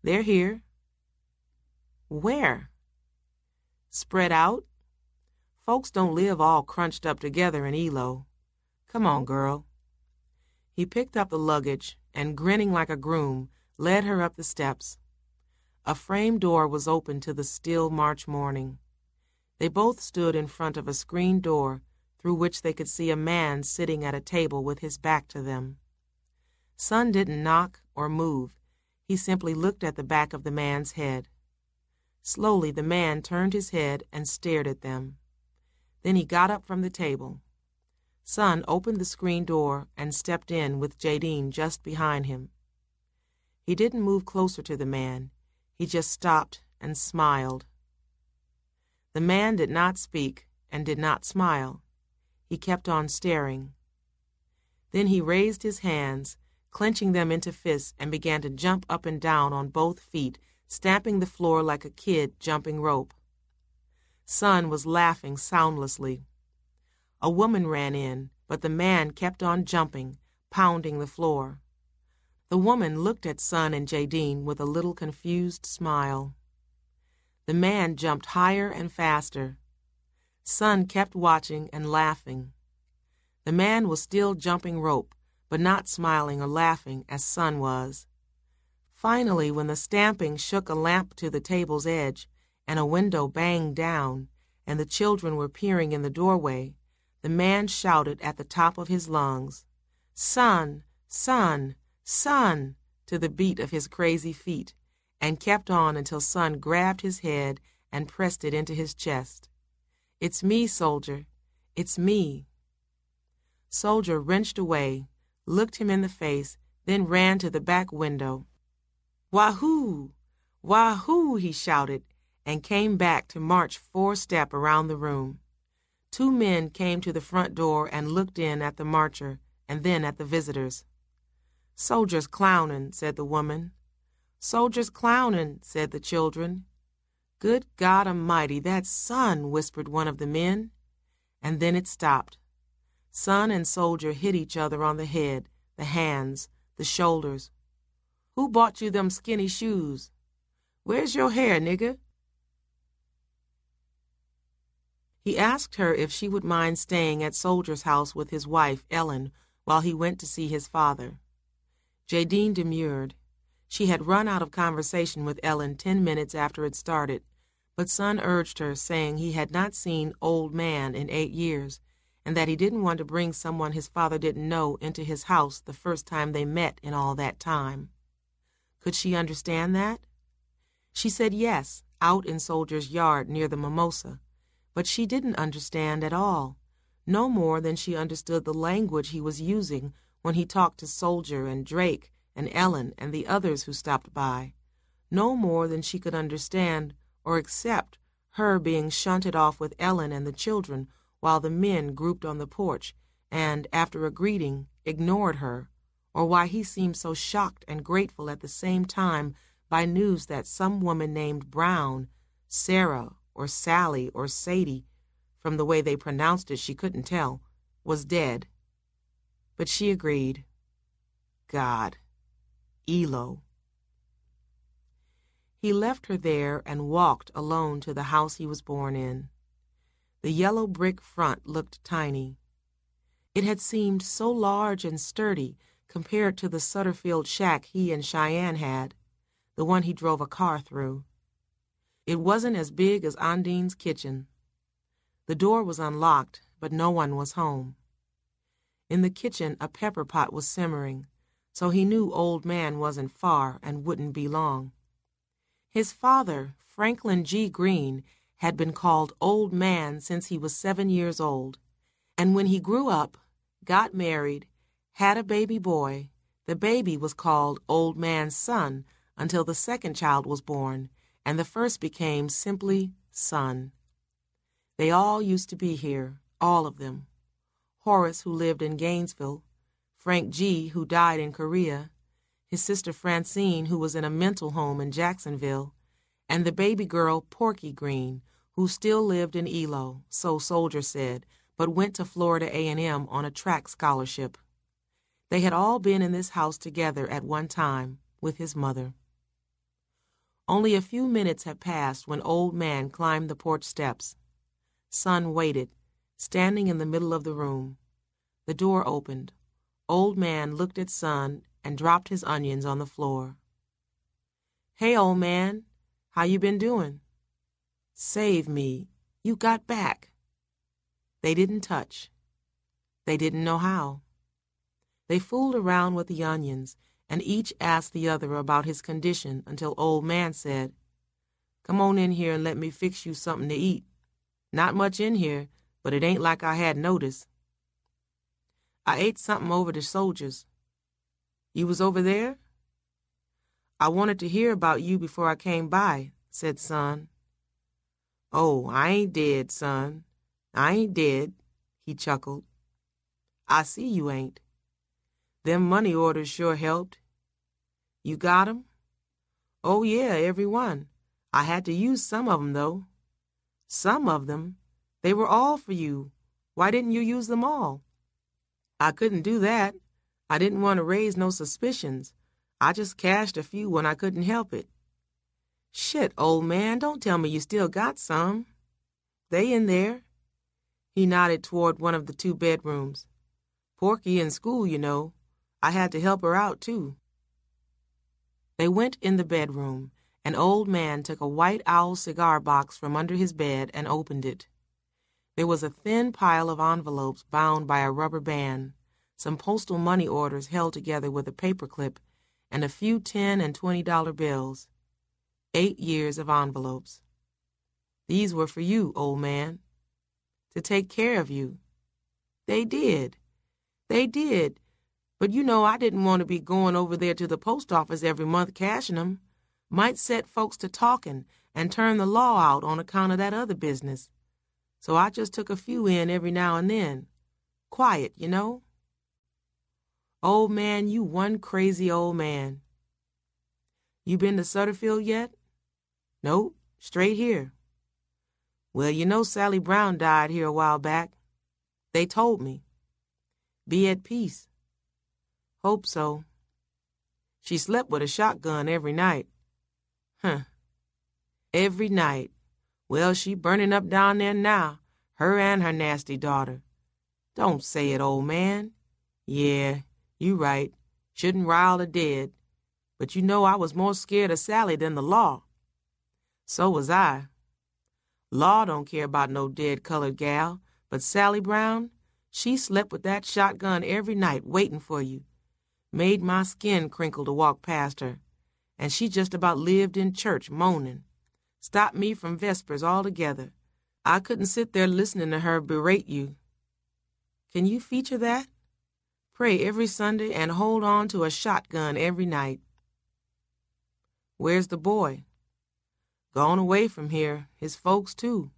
They're here. Where? Spread out? Folks don't live all crunched up together in Eloe. Come on, girl. He picked up the luggage and, grinning like a groom, led her up the steps. A frame door was open to the still March morning. They both stood in front of a screen door through which they could see a man sitting at a table with his back to them. Son didn't knock or move. He simply looked at the back of the man's head. Slowly, the man turned his head and stared at them. Then he got up from the table. Son opened the screen door and stepped in with Jadine just behind him. He didn't move closer to the man. He just stopped and smiled. The man did not speak and did not smile. He kept on staring. Then he raised his hands, clenching them into fists, and began to jump up and down on both feet, stamping the floor like a kid jumping rope. Son was laughing soundlessly. A woman ran in, but the man kept on jumping, pounding the floor. The woman looked at Son and Jadine with a little confused smile. The man jumped higher and faster. Son kept watching and laughing. The man was still jumping rope, but not smiling or laughing as Son was. Finally, when the stamping shook a lamp to the table's edge, and a window banged down, and the children were peering in the doorway, the man shouted at the top of his lungs, Son, son, son, to the beat of his crazy feet, and kept on until Son grabbed his head and pressed it into his chest. It's me, soldier. It's me. Soldier wrenched away, looked him in the face, then ran to the back window. Wahoo! Wahoo! he shouted, and came back to march four step around the room. Two men came to the front door and looked in at the marcher and then at the visitors. Soldiers clownin', said the woman. Soldiers clownin', said the children. Good God Almighty, that's Son, whispered one of the men. And then it stopped. Son and soldier hit each other on the head, the hands, the shoulders. Who bought you them skinny shoes? Where's your hair, nigger? He asked her if she would mind staying at Soldier's house with his wife, Ellen, while he went to see his father. Jadine demurred. She had run out of conversation with Ellen ten minutes after it started, but Son urged her, saying he had not seen Old Man in eight years, and that he didn't want to bring someone his father didn't know into his house the first time they met in all that time. Could she understand that? She said yes, out in Soldier's yard near the mimosa, but she didn't understand at all, no more than she understood the language he was using when he talked to Soldier and Drake and Ellen and the others who stopped by, no more than she could understand or accept her being shunted off with Ellen and the children while the men grouped on the porch and, after a greeting, ignored her, or why he seemed so shocked and grateful at the same time by news that some woman named Brown, Sarah or Sally or Sadie, from the way they pronounced it she couldn't tell, was dead. But she agreed. God. Eloe. He left her there and walked alone to the house he was born in. The yellow brick front looked tiny. It had seemed so large and sturdy compared to the Sutterfield shack he and Cheyenne had, the one he drove a car through. It wasn't as big as Ondine's kitchen. The door was unlocked, but no one was home. In the kitchen, a pepper pot was simmering so he knew Old Man wasn't far and wouldn't be long. His father, Franklin G. Green, had been called Old Man since he was seven years old, and when he grew up, got married, had a baby boy, the baby was called Old Man's Son until the second child was born, and the first became simply Son. They all used to be here, all of them. Horace, who lived in Gainesville, Frank G., who died in Korea, his sister Francine, who was in a mental home in Jacksonville, and the baby girl Porky Green, who still lived in Eloe, so Soldier said, but went to Florida A&M on a track scholarship. They had all been in this house together at one time with his mother. Only a few minutes had passed when Old Man climbed the porch steps. Son waited, standing in the middle of the room. The door opened. Old Man looked at Son and dropped his onions on the floor. Hey, old man, how you been doing? Save me. You got back. They didn't touch. They didn't know how. They fooled around with the onions, and each asked the other about his condition until Old Man said, Come on in here and let me fix you something to eat. Not much in here, but it ain't like I had notice. I ate something over the soldiers. You was over there? I wanted to hear about you before I came by, said Son. Oh, I ain't dead, son. I ain't dead, he chuckled. I see you ain't. Them money orders sure helped. You got 'em? Oh, yeah, every one. I had to use some of 'em, though. Some of them? They were all for you. Why didn't you use them all? I couldn't do that. I didn't want to raise no suspicions. I just cashed a few when I couldn't help it. Shit, old man, don't tell me you still got some. They in there. He nodded toward one of the two bedrooms. Porky in school, you know. I had to help her out, too. They went in the bedroom. An old man took a white owl cigar box from under his bed and opened it. There was a thin pile of envelopes bound by a rubber band, some postal money orders held together with a paper clip, and a few ten and twenty dollar bills. Eight years of envelopes. These were for you, old man. To take care of you. They did. They did. But you know I didn't want to be going over there to the post office every month cashing 'em. Might set folks to talking and turn the law out on account of that other business. So I just took a few in every now and then. Quiet, you know. Old man, you one crazy old man. You been to Sutterfield yet? Nope, straight here. Well, you know Sally Brown died here a while back. They told me. Be at peace. Hope so. She slept with a shotgun every night. Huh. Every night. Well, she burning up down there now, her and her nasty daughter. Don't say it, old man. Yeah, you right. Shouldn't rile the dead. But you know I was more scared of Sally than the law. So was I. Law don't care about no dead colored gal, but Sally Brown, she slept with that shotgun every night waiting for you. Made my skin crinkle to walk past her and she just about lived in church moaning. Stopped me from Vespers altogether. I couldn't sit there listening to her berate you. Can you feature that? Pray every Sunday and hold on to a shotgun every night. Where's the boy? Gone away from here, his folks too.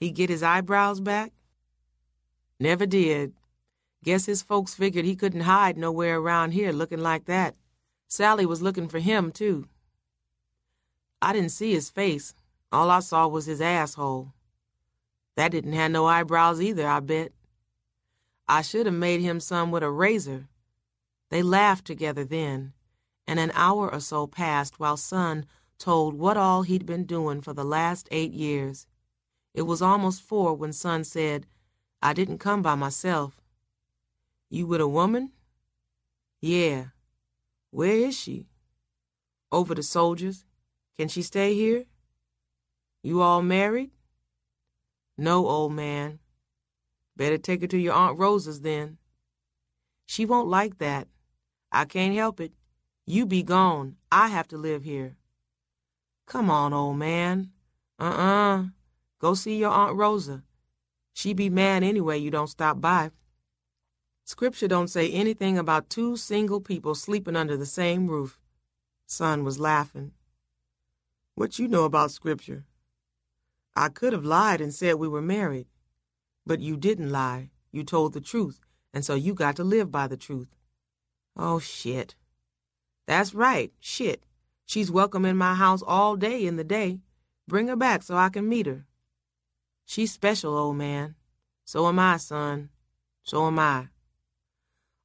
He get his eyebrows back? Never did. Guess his folks figured he couldn't hide nowhere around here looking like that. Sally was looking for him, too. I didn't see his face. All I saw was his asshole. That didn't have no eyebrows either, I bet. I should have made him some with a razor. They laughed together then, and an hour or so passed while Son told what all he'd been doing for the last eight years. It was almost four when Son said, I didn't come by myself. You with a woman? Yeah. Where is she? Over the soldiers. Can she stay here? You all married? No, old man. Better take her to your Aunt Rosa's then. She won't like that. I can't help it. You be gone. I have to live here. Come on, old man. Uh-uh. Go see your Aunt Rosa. She be mad anyway you don't stop by. Scripture don't say anything about two single people sleeping under the same roof. Son was laughing. What you know about Scripture? I could have lied and said we were married. But you didn't lie. You told the truth, and so you got to live by the truth. Oh, shit. That's right, shit. She's welcome in my house all day in the day. Bring her back so I can meet her. She's special, old man. So am I, son. So am I.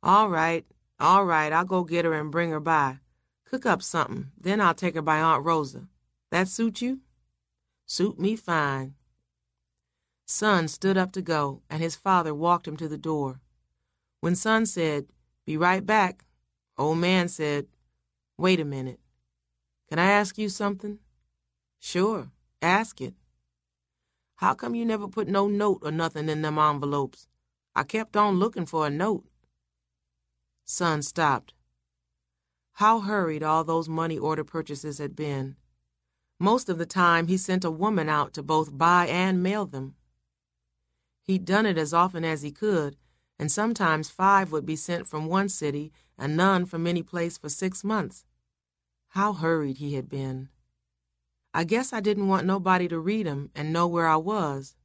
All right, all right, I'll go get her and bring her by. Cook up something, then I'll take her by Aunt Rosa. That suit you? Suit me fine. Son stood up to go, and his father walked him to the door. When Son said, Be right back, old man said, Wait a minute. Can I ask you something? Sure, ask it. How come you never put no note or nothing in them envelopes? I kept on looking for a note. Son stopped. How hurried all those money order purchases had been. Most of the time he sent a woman out to both buy and mail them. He'd done it as often as he could, and sometimes five would be sent from one city and none from any place for six months. How hurried he had been. I guess I didn't want nobody to read 'em and know where I was.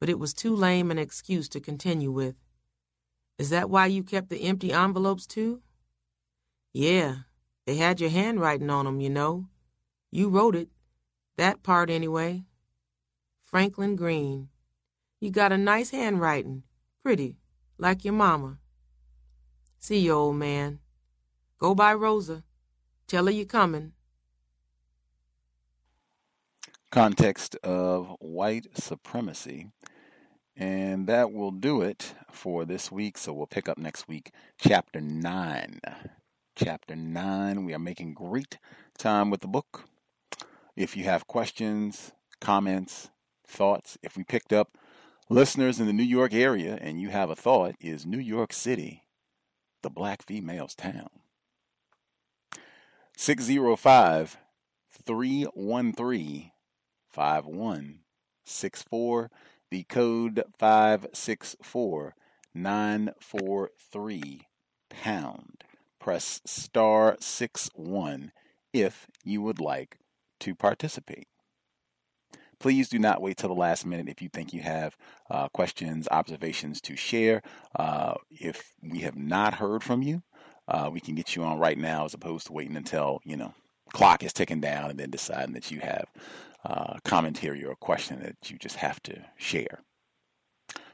But it was too lame an excuse to continue with. Is that why you kept the empty envelopes too? Yeah, they had your handwriting on 'em, you know. You wrote it. That part, anyway. Franklin Green. You got a nice handwriting. Pretty, like your mama. See you, old man. Go by Rosa. Tell her you're coming. Context of white supremacy. And that will do it for this week. So we'll pick up next week, chapter 9. Chapter 9. We are making great time with the book. If you have questions, comments, thoughts, if we picked up Listeners in the New York area, and you have a thought, is New York City the black female's town? 605 313 5164. The code 564 943 pound. Press star 6 1 if you would like to participate please do not wait till the last minute if you think you have uh, questions, observations to share. Uh, if we have not heard from you, uh, we can get you on right now as opposed to waiting until, you know, clock is ticking down and then deciding that you have uh, commentary or a question that you just have to share.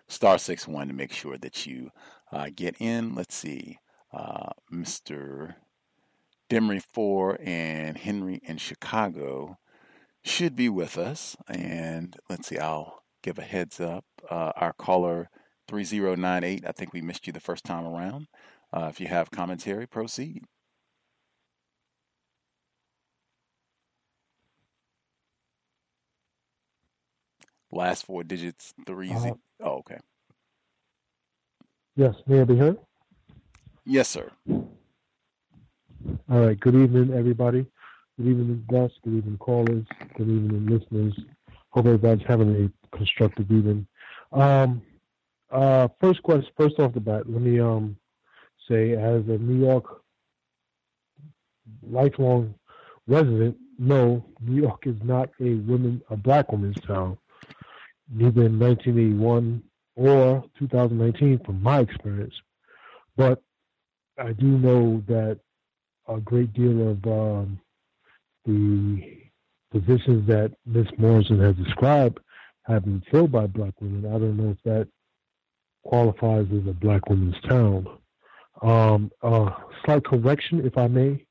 Star six one to make sure that you uh, get in. Let's see, uh, Mr. Demery four and Henry in Chicago should be with us. And let's see, I'll give a heads up. Uh, our caller 3098, I think we missed you the first time around. Uh, if you have commentary, proceed. Last four digits, three. Uh, oh, okay. Yes, may I be heard? Yes, sir. All right. Good evening, everybody. Good evening, guests. Good evening, callers. Good evening, listeners. Hope everybody's having a constructive evening. Um, uh, first question, first off the bat, let me um, say, as a New York lifelong resident, no, New York is not a women, a black woman's town, neither in 1981 or 2019, from my experience. But I do know that a great deal of um, the positions that Ms. Morrison has described have been filled by black women. I don't know if that qualifies as a black woman's town. Um, uh, slight correction, if I may,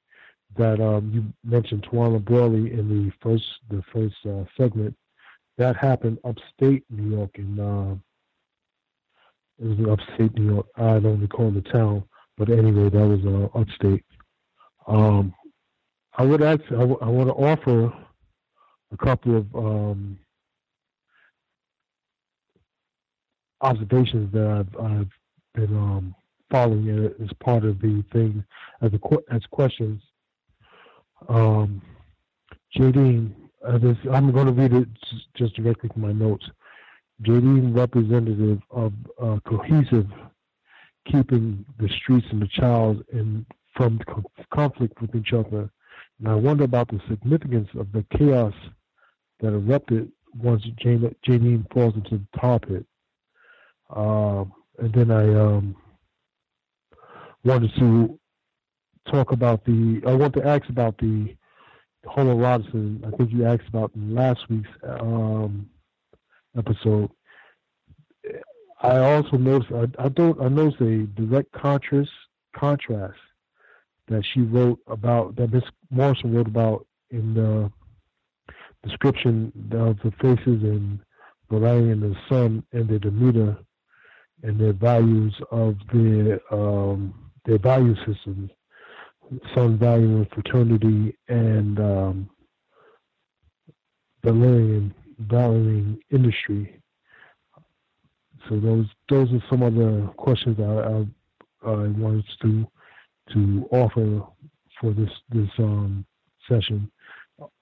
that um, you mentioned Tawana Brawley in the first the first uh, segment. That happened upstate New York in uh, it was in upstate New York. I don't recall the town, but anyway, that was uh, upstate. Um, I would actually, I, w- I want to offer a couple of um, observations that I've, I've been um, following as part of the thing as a, as questions. Um, Jadine, uh, this, I'm going to read it just directly from my notes. Jadine, representative of uh, cohesive keeping the streets and the child in from conflict with each other. And I wonder about the significance of the chaos that erupted once Jadine falls into the tar pit. Uh, and then I um, wanted to talk about the, I want to ask about the homoeroticism. I think you asked about in last week's um, episode. I also noticed, I, I don't, I noticed a direct contrast, contrast that she wrote about, that Miss Morrison wrote about in the description of the faces in Valerian and the Son and their demeanor and their values of their um, their value systems. Son valuing fraternity and um, Valerian valuing industry. So those those are some of the questions I, I, I wanted to to offer for this this um, session.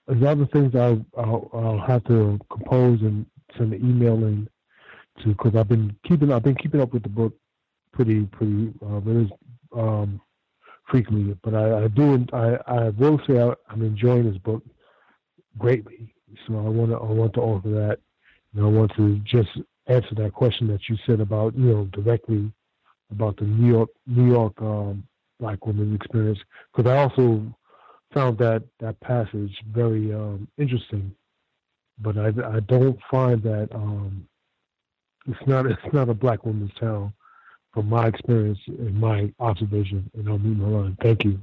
There's other things I'll, I'll, I'll have to compose and send an email in to because I've been keeping I've been keeping up with the book pretty pretty uh, um, frequently. But I, I do I, I will say I, am enjoying this book greatly. So I want to I want to offer that, and I want to just answer that question that you said about you know directly about the New York New York um, black woman's experience because I also found that that passage very um, interesting, but I, I don't find that um, it's not it's not a black woman's town from my experience and my observation, and I'll move my line. Thank you.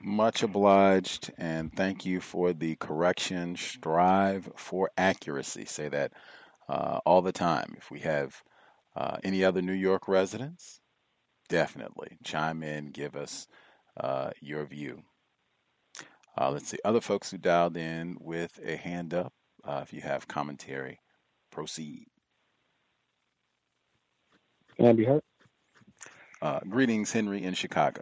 Much obliged, and thank you for the correction. Strive for accuracy. Say that uh, all the time. If we have uh, any other New York residents, definitely chime in, give us uh, your view. Uh, let's see, other folks who dialed in with a hand up, uh, if you have commentary, proceed. Can I be heard? Uh, greetings, Henry in Chicago.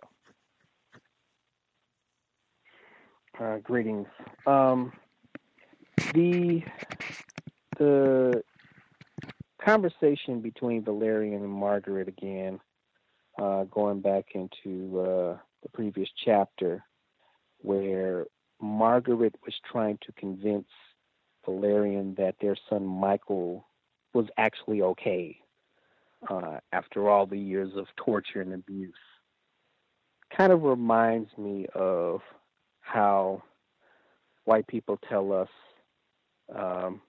Uh, greetings. Um, the the conversation between Valerian and Margaret again, uh, going back into uh, the previous chapter, where Margaret was trying to convince Valerian that their son Michael was actually okay uh, after all the years of torture and abuse. Kind of reminds me of how white people tell us, um,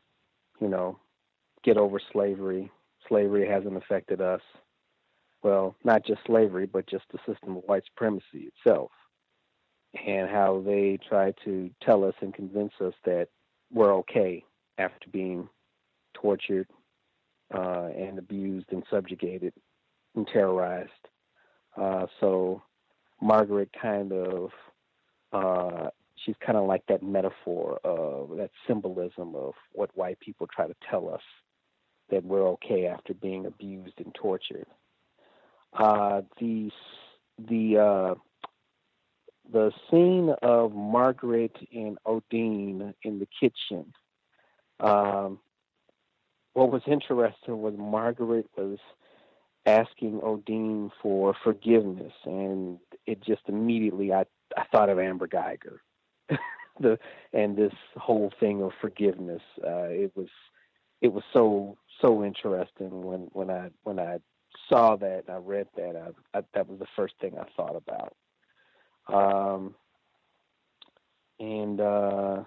you know, get over slavery. Slavery hasn't affected us. Well, not just slavery, but just the system of white supremacy itself. And how they try to tell us and convince us that we're okay after being tortured, uh, and abused and subjugated and terrorized. Uh, so Margaret kind of uh, she's kind of like that metaphor of that symbolism of what white people try to tell us that we're okay after being abused and tortured. Uh, the the uh, the scene of Margaret and Ondine in the kitchen um, what was interesting was Margaret was asking Ondine for forgiveness, and it just immediately I I thought of Amber Geiger, <laughs> the and this whole thing of forgiveness. Uh, it was it was so so interesting when when I when I saw that and I read that I, I, that was the first thing I thought about. Um, and uh,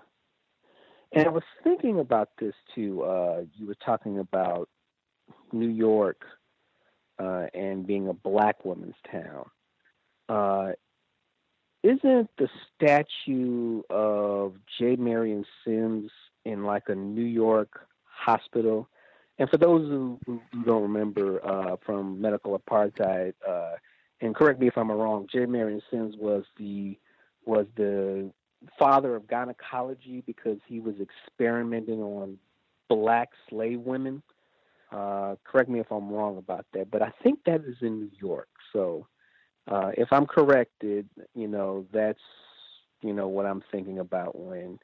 and I was thinking about this too. Uh, you were talking about New York uh, and being a black woman's town. Uh, isn't the statue of J. Marion Sims in like a New York hospital? And for those who, who don't remember uh, from medical apartheid, uh, and correct me if I'm wrong, J. Marion Sims was the was the father of gynecology because he was experimenting on black slave women. Uh, correct me if I'm wrong about that, but I think that is in New York. So, uh, if I'm corrected, you know, that's you know, what I'm thinking about when,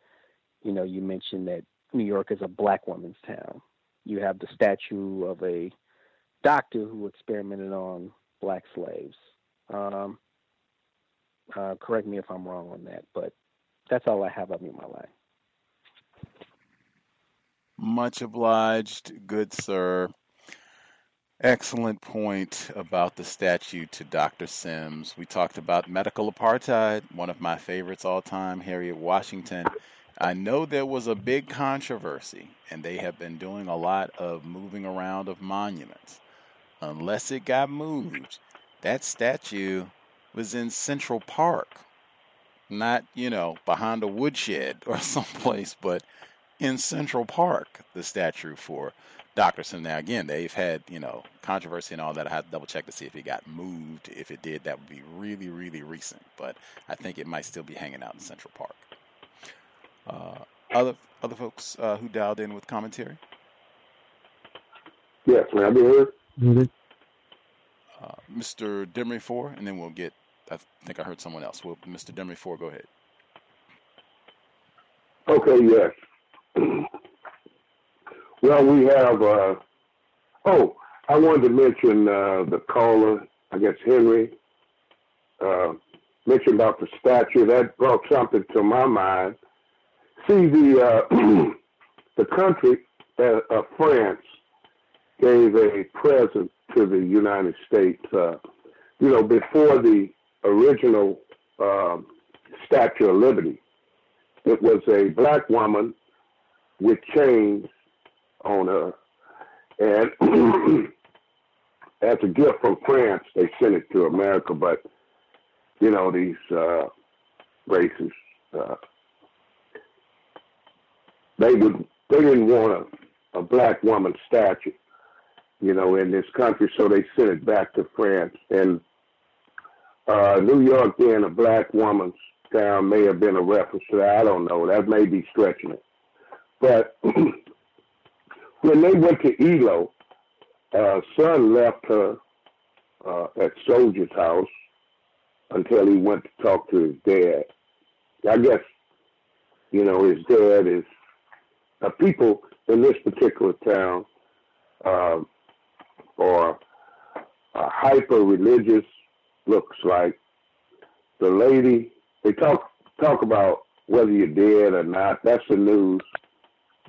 you know, you mentioned that New York is a black woman's town. You have the statue of a doctor who experimented on black slaves. Um, uh, correct me if I'm wrong on that, but that's all I have of you, my life. Much obliged, good sir. Excellent point about the statue to Dr. Sims. We talked about medical apartheid, one of my favorites all time, Harriet Washington. I know there was a big controversy, and they have been doing a lot of moving around of monuments. Unless it got moved, that statue was in Central Park, not, you know, behind a woodshed or <laughs> someplace, but in Central Park, the statue for Doctor Sims. Now, again, they've had, you know, controversy and all that. I had to double check to see if it got moved. If it did, that would be really, really recent. But I think it might still be hanging out in Central Park. Uh, other other folks uh, who dialed in with commentary? Yes, may I be heard? Uh, Mr. Demery Four, and then we'll get. I think I heard someone else. Well, Mr. Demery Four, go ahead. Okay, yes. well, we have. Uh, oh, I wanted to mention uh, the caller. I guess Henry uh, mentioned about the statue. That brought something to my mind. See, the uh, <clears throat> the country uh, of France gave a present to the United States. Uh, you know, before the original um, Statue of Liberty, it was a black woman with chains on her, and <clears throat> as a gift from France, they sent it to America. But you know, these uh, races, uh, they would they didn't want a, a black woman statue you know, in this country, so they sent it back to France. And uh, New York being a black woman's town may have been a reference to that. I don't know. That may be stretching it. But <clears throat> when they went to Eloe, uh, son left her uh, at Soldier's house until he went to talk to his dad. I guess, you know, his dad is uh, people in this particular town. Uh, or a hyper religious looks like the lady they talk talk about whether you're dead or not. That's the news.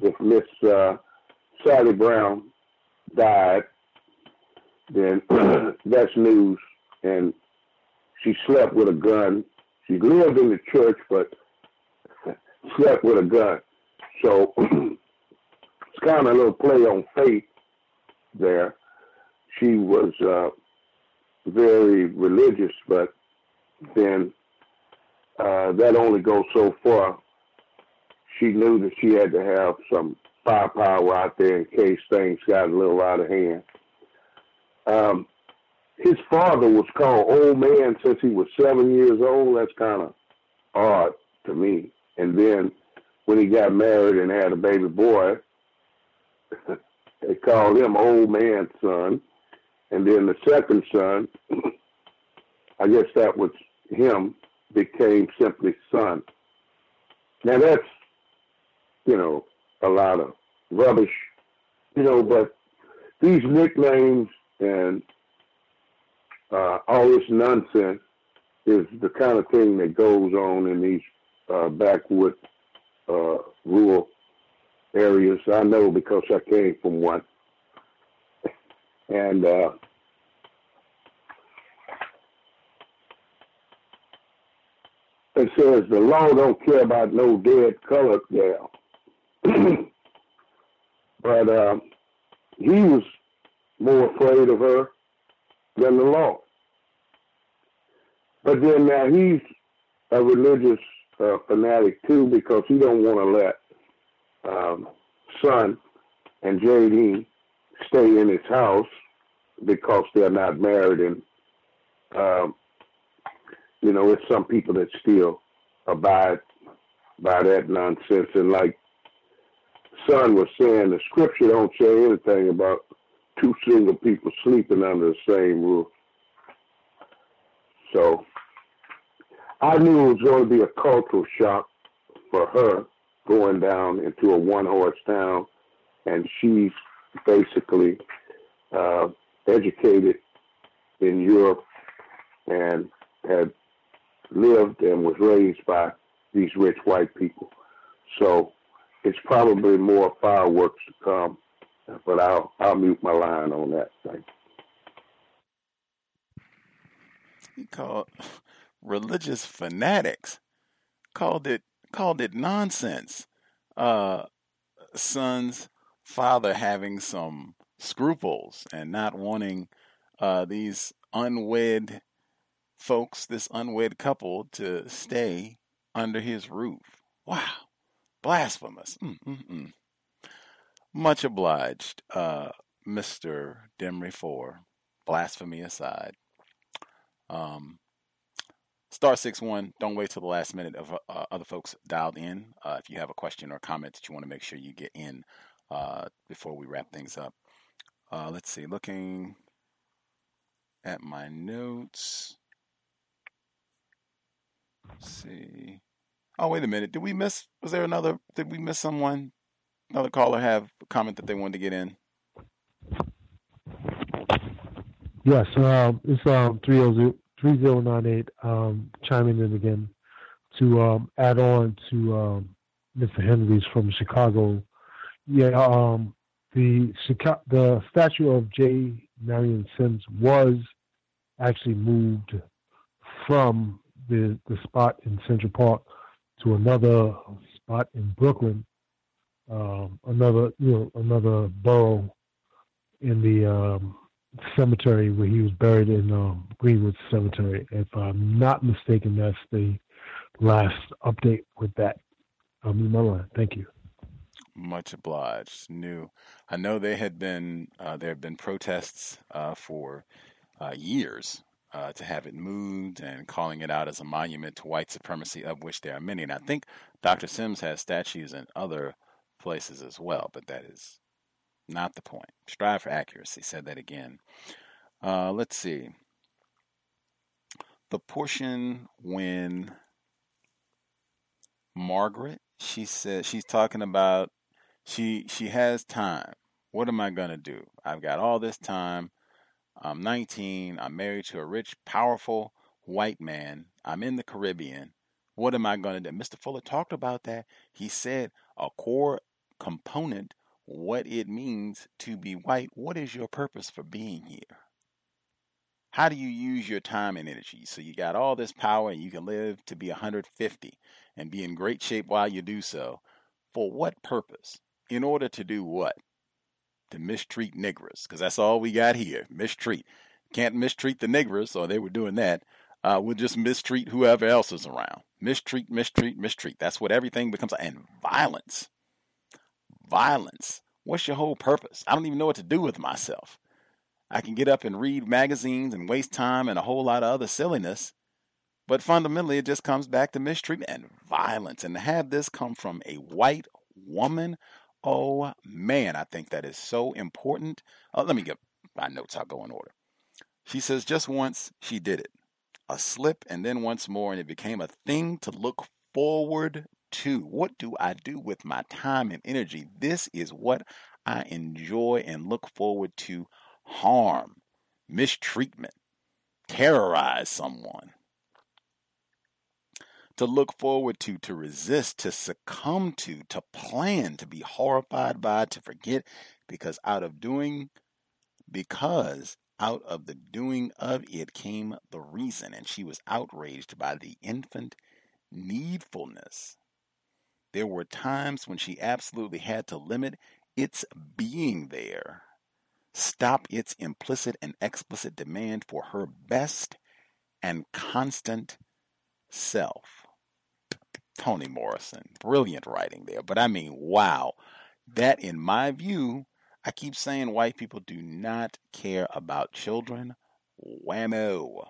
If Miss uh, Sally Brown died, then <clears throat> that's news. And she slept with a gun. She lived in the church, but <laughs> slept with a gun. So <clears throat> it's kind of a little play on faith there she was uh, very religious, but then uh, that only goes so far. She knew that she had to have some firepower out there in case things got a little out of hand. Um, his father was called old man since he was seven years old. That's kind of odd to me. And then when he got married and had a baby boy, <laughs> they called him old man son. And then the second son, <clears throat> I guess that was him, became simply son. Now that's, you know, a lot of rubbish, you know, but these nicknames and uh, all this nonsense is the kind of thing that goes on in these uh, backwood uh, rural areas. I know because I came from one. And uh, it says the law don't care about no dead colored gal. <clears throat> but uh, he was more afraid of her than the law. But then now he's a religious uh, fanatic too because he don't want to let um, son and JD stay in his house because they're not married and um, you know it's some people that still abide by that nonsense. And like son was saying the scripture don't say anything about two single people sleeping under the same roof. So I knew it was going to be a cultural shock for her going down into a one horse town, and she's basically uh, educated in Europe and had lived and was raised by these rich white people. So it's probably more fireworks to come, but I'll I'll mute my line on that. He called religious fanatics called it called it nonsense. Uh, son's father having some scruples and not wanting uh, these unwed folks, this unwed couple, to stay under his roof. Wow, blasphemous. Mm-mm-mm. Much obliged, uh, Mr. Demery, for blasphemy aside. Um, star six one. Don't wait till the last minute of uh, other folks dialed in. Uh, if you have a question or comment that you want to make sure you get in uh, before we wrap things up. Uh, let's see. Looking at my notes. Let's see. Oh, wait a minute. Did we miss? Was there another? Did we miss someone? Another caller have a comment that they wanted to get in. Yes, um, it's um, 3098 um, chiming in again to um, add on to um, Mr. Henry's from Chicago. Yeah, um, the the statue of J. Marion Sims was actually moved from the the spot in Central Park to another spot in Brooklyn, um, another you know another borough in the um, cemetery where he was buried in um, Greenwood Cemetery. If I'm not mistaken, that's the last update with that. Line. Thank you. Much obliged. New. I know there had been uh, there have been protests uh, for uh, years uh, to have it moved and calling it out as a monument to white supremacy, of which there are many. And I think Dr. Sims has statues in other places as well, but that is not the point. Strive for accuracy. Said that again. Uh, let's see. The portion when Margaret, she said she's talking about she she has time. What am I gonna do? I've got all this time. I'm 19. I'm married to a rich, powerful white man. I'm in the Caribbean. What am I going to do? Mr. Fuller talked about that. He said a core component what it means to be white. What is your purpose for being here? How do you use your time and energy? So you got all this power and you can live to be 150 and be in great shape while you do so. For what purpose? In order to do what? To mistreat niggers, because that's all we got here. Mistreat. Can't mistreat the niggers, or they were doing that. Uh, we'll just mistreat whoever else is around. Mistreat, mistreat, mistreat. That's what everything becomes. And violence violence. What's your whole purpose? I don't even know what to do with myself. I can get up and read magazines and waste time and a whole lot of other silliness. But fundamentally, it just comes back to mistreatment and violence. And to have this come from a white woman, oh man, I think that is so important. Uh, let me get my notes, I'll go in order. She says, just once she did it. A slip and then once more, and it became a thing to look forward to? What do I do with my time and energy? This is what I enjoy and look forward to harm, mistreatment, terrorize someone. To look forward to, to resist, to succumb to, to plan, to be horrified by, to forget, because out of doing, because out of the doing of it came the reason. And she was outraged by the infant needfulness there were times when she absolutely had to limit its being there, stop its implicit and explicit demand for her best and constant self. Toni Morrison, brilliant writing there. But I mean, wow. That, in my view, I keep saying white people do not care about children. Whammo.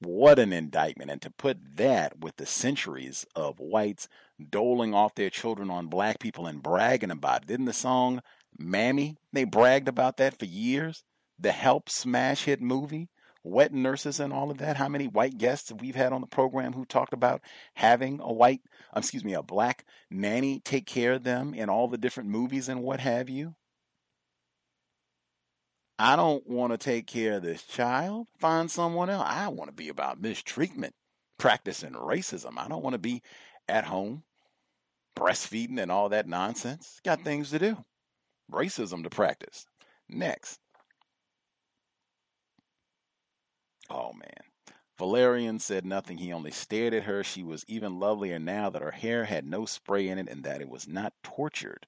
What an indictment. And to put that with the centuries of whites doling off their children on black people and bragging about it. Didn't the song Mammy, they bragged about that for years? The Help smash hit movie wet nurses and all of that. How many white guests we've had on the program who talked about having a white, excuse me, a black nanny take care of them in all the different movies and what have you? I don't want to take care of this child. Find someone else. I want to be about mistreatment, practicing racism. I don't want to be at home breastfeeding and all that nonsense. Got things to do. Racism to practice. Next. Oh, man. Valerian said nothing. He only stared at her. She was even lovelier now that her hair had no spray in it and that it was not tortured.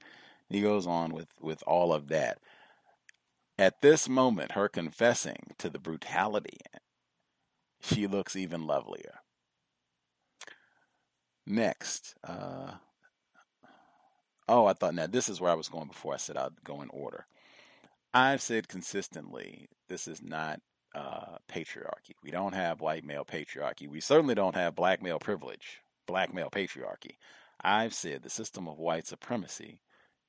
He goes on with, with all of that. At this moment, her confessing to the brutality, she looks even lovelier. Next, uh, oh, I thought now this is where I was going before I said I'd go in order. I've said consistently this is not uh, patriarchy. We don't have white male patriarchy. We certainly don't have black male privilege, black male patriarchy. I've said the system of white supremacy,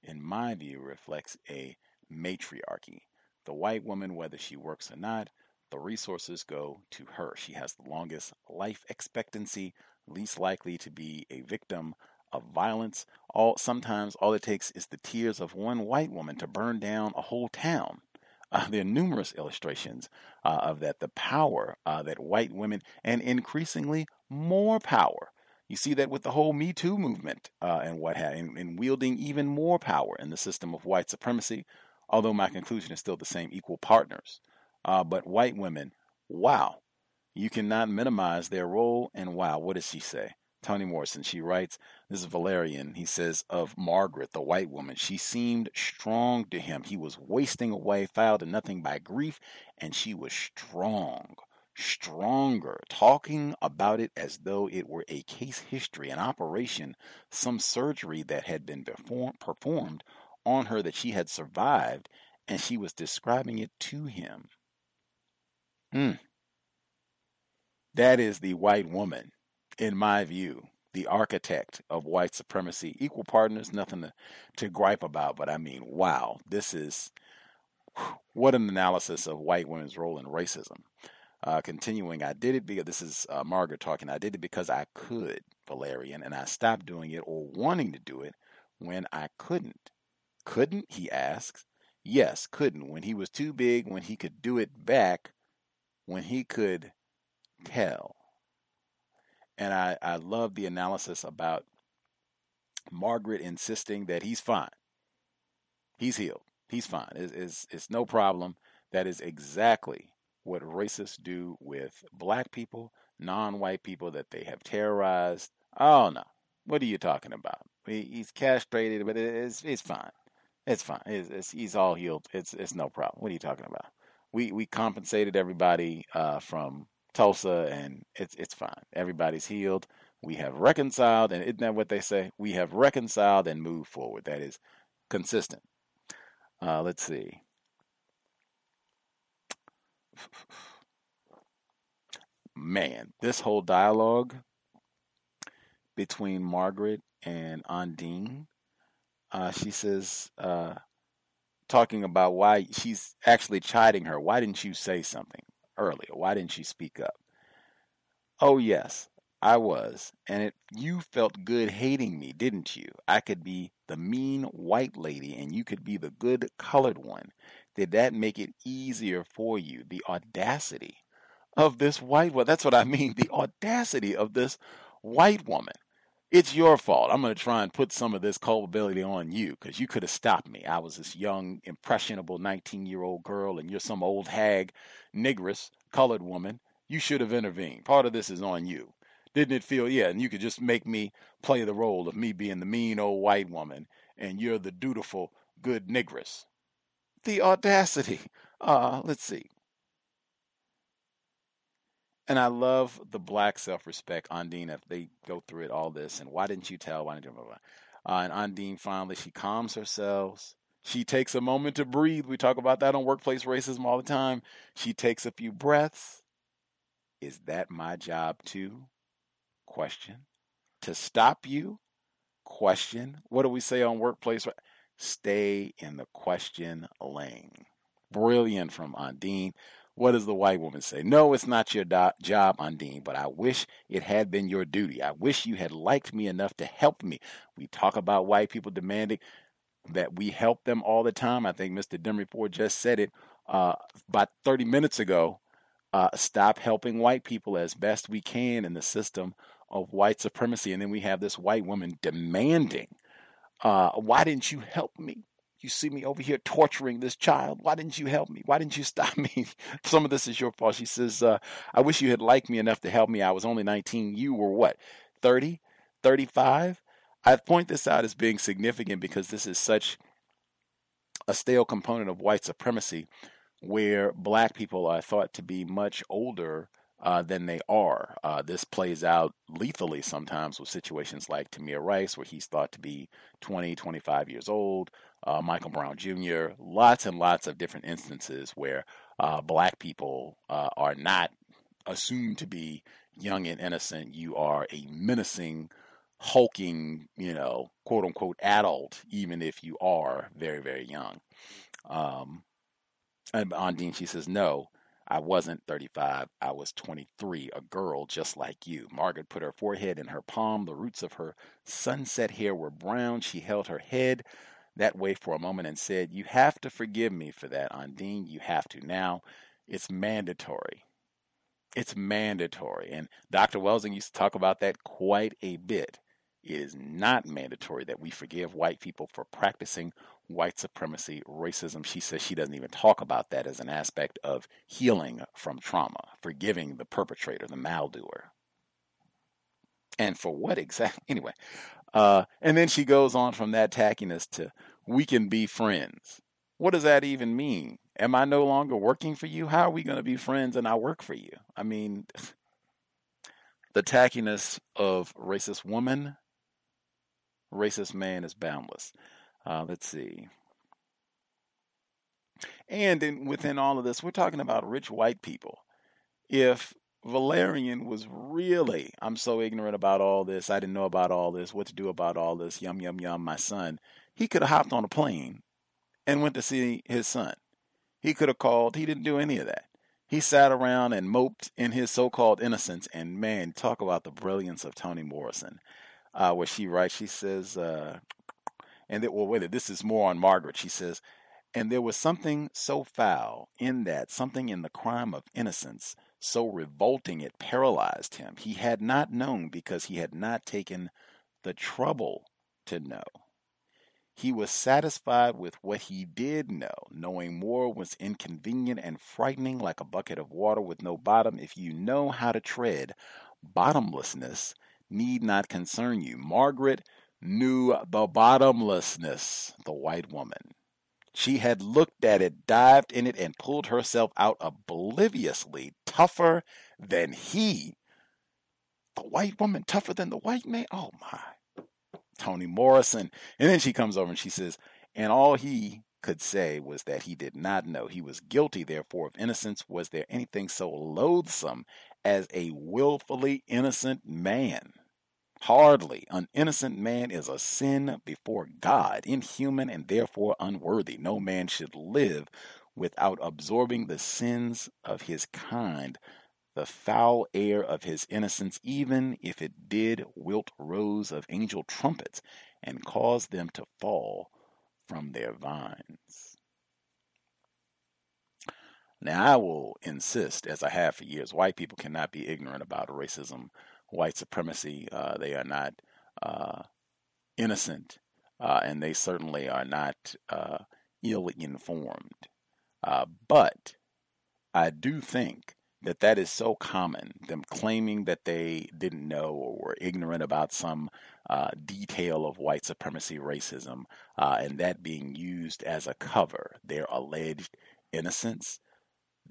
in my view, reflects a matriarchy. The white woman, whether she works or not, the resources go to her. She has the longest life expectancy, least likely to be a victim of violence. All sometimes all it takes is the tears of one white woman to burn down a whole town. <laughs> Uh, there are numerous illustrations uh, of that. The power uh, that white women, and increasingly more power. You see that with the whole Me Too movement uh, and what have, and, and wielding even more power in the system of white supremacy. Although my conclusion is still the same: equal partners. Uh, but white women, wow, you cannot minimize their role. And wow, what does she say? Toni Morrison, she writes, this is Valerian. He says of Margaret, the white woman, she seemed strong to him. He was wasting away, fouled to nothing by grief, and she was strong, stronger, talking about it as though it were a case history, an operation, some surgery that had been perform- performed on her that she had survived, and she was describing it to him. Hmm. That is the white woman, in my view, the architect of white supremacy. Equal partners, nothing to, to gripe about, but I mean, wow, this is what an analysis of white women's role in racism. Uh, continuing, I did it because this is uh, Margaret talking. I did it because I could, Valerian, and I stopped doing it or wanting to do it when I couldn't. Couldn't? He asks. Yes, couldn't. When he was too big, when he could do it back, when he could tell. And I, I love the analysis about Margaret insisting that he's fine. He's healed. He's fine. It's, it's, it's no problem. That is exactly what racists do with black people, non white people that they have terrorized. Oh, no. What are you talking about? He, he's castrated, but it's, it's fine. It's fine. It's, it's, he's all healed. It's, it's no problem. What are you talking about? We, we compensated everybody uh, from Tulsa, and it's it's fine. Everybody's healed. We have reconciled, and isn't that what they say? We have reconciled and moved forward. That is consistent. Uh, let's see. Man, this whole dialogue between Margaret and Ondine, uh, she says, uh, talking about why she's actually chiding her. Why didn't you say something? Earlier. Why didn't you speak up? Oh, yes, I was. And it, you felt good hating me, didn't you? I could be the mean white lady and you could be the good colored one. Did that make it easier for you? The audacity of this white woman. That's what I mean. The audacity of this white woman. It's your fault. I'm going to try and put some of this culpability on you because you could have stopped me. I was this young, impressionable 19 year old girl, and you're some old hag negress, colored woman, you should have intervened. Part of this is on you. Didn't it feel, yeah, and you could just make me play the role of me being the mean old white woman and you're the dutiful, good negress. The audacity. Uh, let's see. And I love the black self respect, Ondine, if they go through it, all this, and why didn't you tell? Why didn't you? Blah, blah. Uh, and Ondine finally, she calms herself. She takes a moment to breathe. We talk about that on workplace racism all the time. She takes a few breaths. Is that my job too? Question. To stop you? Question. What do we say on workplace? Stay in the question lane. Brilliant from Ondine. What does the white woman say? No, it's not your do- job, Ondine, but I wish it had been your duty. I wish you had liked me enough to help me. We talk about white people demanding that we help them all the time. I think Mr. Demery Four just said it uh, about 30 minutes ago. Uh, stop helping white people as best we can in the system of white supremacy. And then we have this white woman demanding, uh, why didn't you help me? You see me over here torturing this child. Why didn't you help me? Why didn't you <laughs> stop me? Some of this is your fault. She says, uh, I wish you had liked me enough to help me. I was only 19. You were what, 30, 35? I point this out as being significant because this is such a stale component of white supremacy where black people are thought to be much older uh, than they are. Uh, this plays out lethally sometimes with situations like Tamir Rice, where he's thought to be 20, 25 years old, uh, Michael Brown Jr., lots and lots of different instances where uh, black people uh, are not assumed to be young and innocent. You are a menacing, hulking, you know, quote unquote adult, even if you are very, very young. Um, and Ondine, she says, no, I wasn't 35. I was 23, a girl just like you. Margaret put her forehead in her palm. The roots of her sunset hair were brown. She held her head that way for a moment and said, You have to forgive me for that, Ondine. You have to. Now, it's mandatory. It's mandatory. And Dr. Welsing used to talk about that quite a bit. It is not mandatory that we forgive white people for practicing white supremacy, racism. She says she doesn't even talk about that as an aspect of healing from trauma, forgiving the perpetrator, the maldoer. And for what exactly? <laughs> Anyway, uh, and then she goes on from that tackiness to, we can be friends. What does that even mean? Am I no longer working for you? How are we going to be friends and I work for you? I mean, <sighs> the tackiness of racist woman, racist man is boundless. Uh, let's see. And in, within all of this, we're talking about rich white people. If Valerian was really, I'm so ignorant about all this, I didn't know about all this, what to do about all this, yum, yum, yum, my son, he could have hopped on a plane and went to see his son. He could have called, he didn't do any of that. He sat around and moped in his so called innocence. And man, talk about the brilliance of Toni Morrison. Uh, where she writes, she says, uh, and that, well, wait, this is more on Margaret. She says, and there was something so foul in that, something in the crime of innocence, so revolting it paralyzed him. He had not known because he had not taken the trouble to know. He was satisfied with what he did know. Knowing more was inconvenient and frightening, like a bucket of water with no bottom. If you know how to tread, bottomlessness need not concern you. Margaret knew the bottomlessness, the white woman. She had looked at it, dived in it, and pulled herself out obliviously, tougher than he. The white woman tougher than the white man? Oh my. Toni Morrison. And then she comes over and she says, and all he could say was that he did not know. He was guilty, therefore, of innocence. Was there anything so loathsome as a willfully innocent man? Hardly. An innocent man is a sin before God, inhuman and therefore unworthy. No man should live without absorbing the sins of his kind, the foul air of his innocence, even if it did wilt rows of angel trumpets and cause them to fall from their vines. Now, I will insist, as I have for years, white people cannot be ignorant about racism white supremacy. Uh, they are not uh, innocent, uh, and they certainly are not uh, ill informed. Uh, but I do think that that is so common, them claiming that they didn't know or were ignorant about some uh, detail of white supremacy racism, and that being used as a cover, their alleged innocence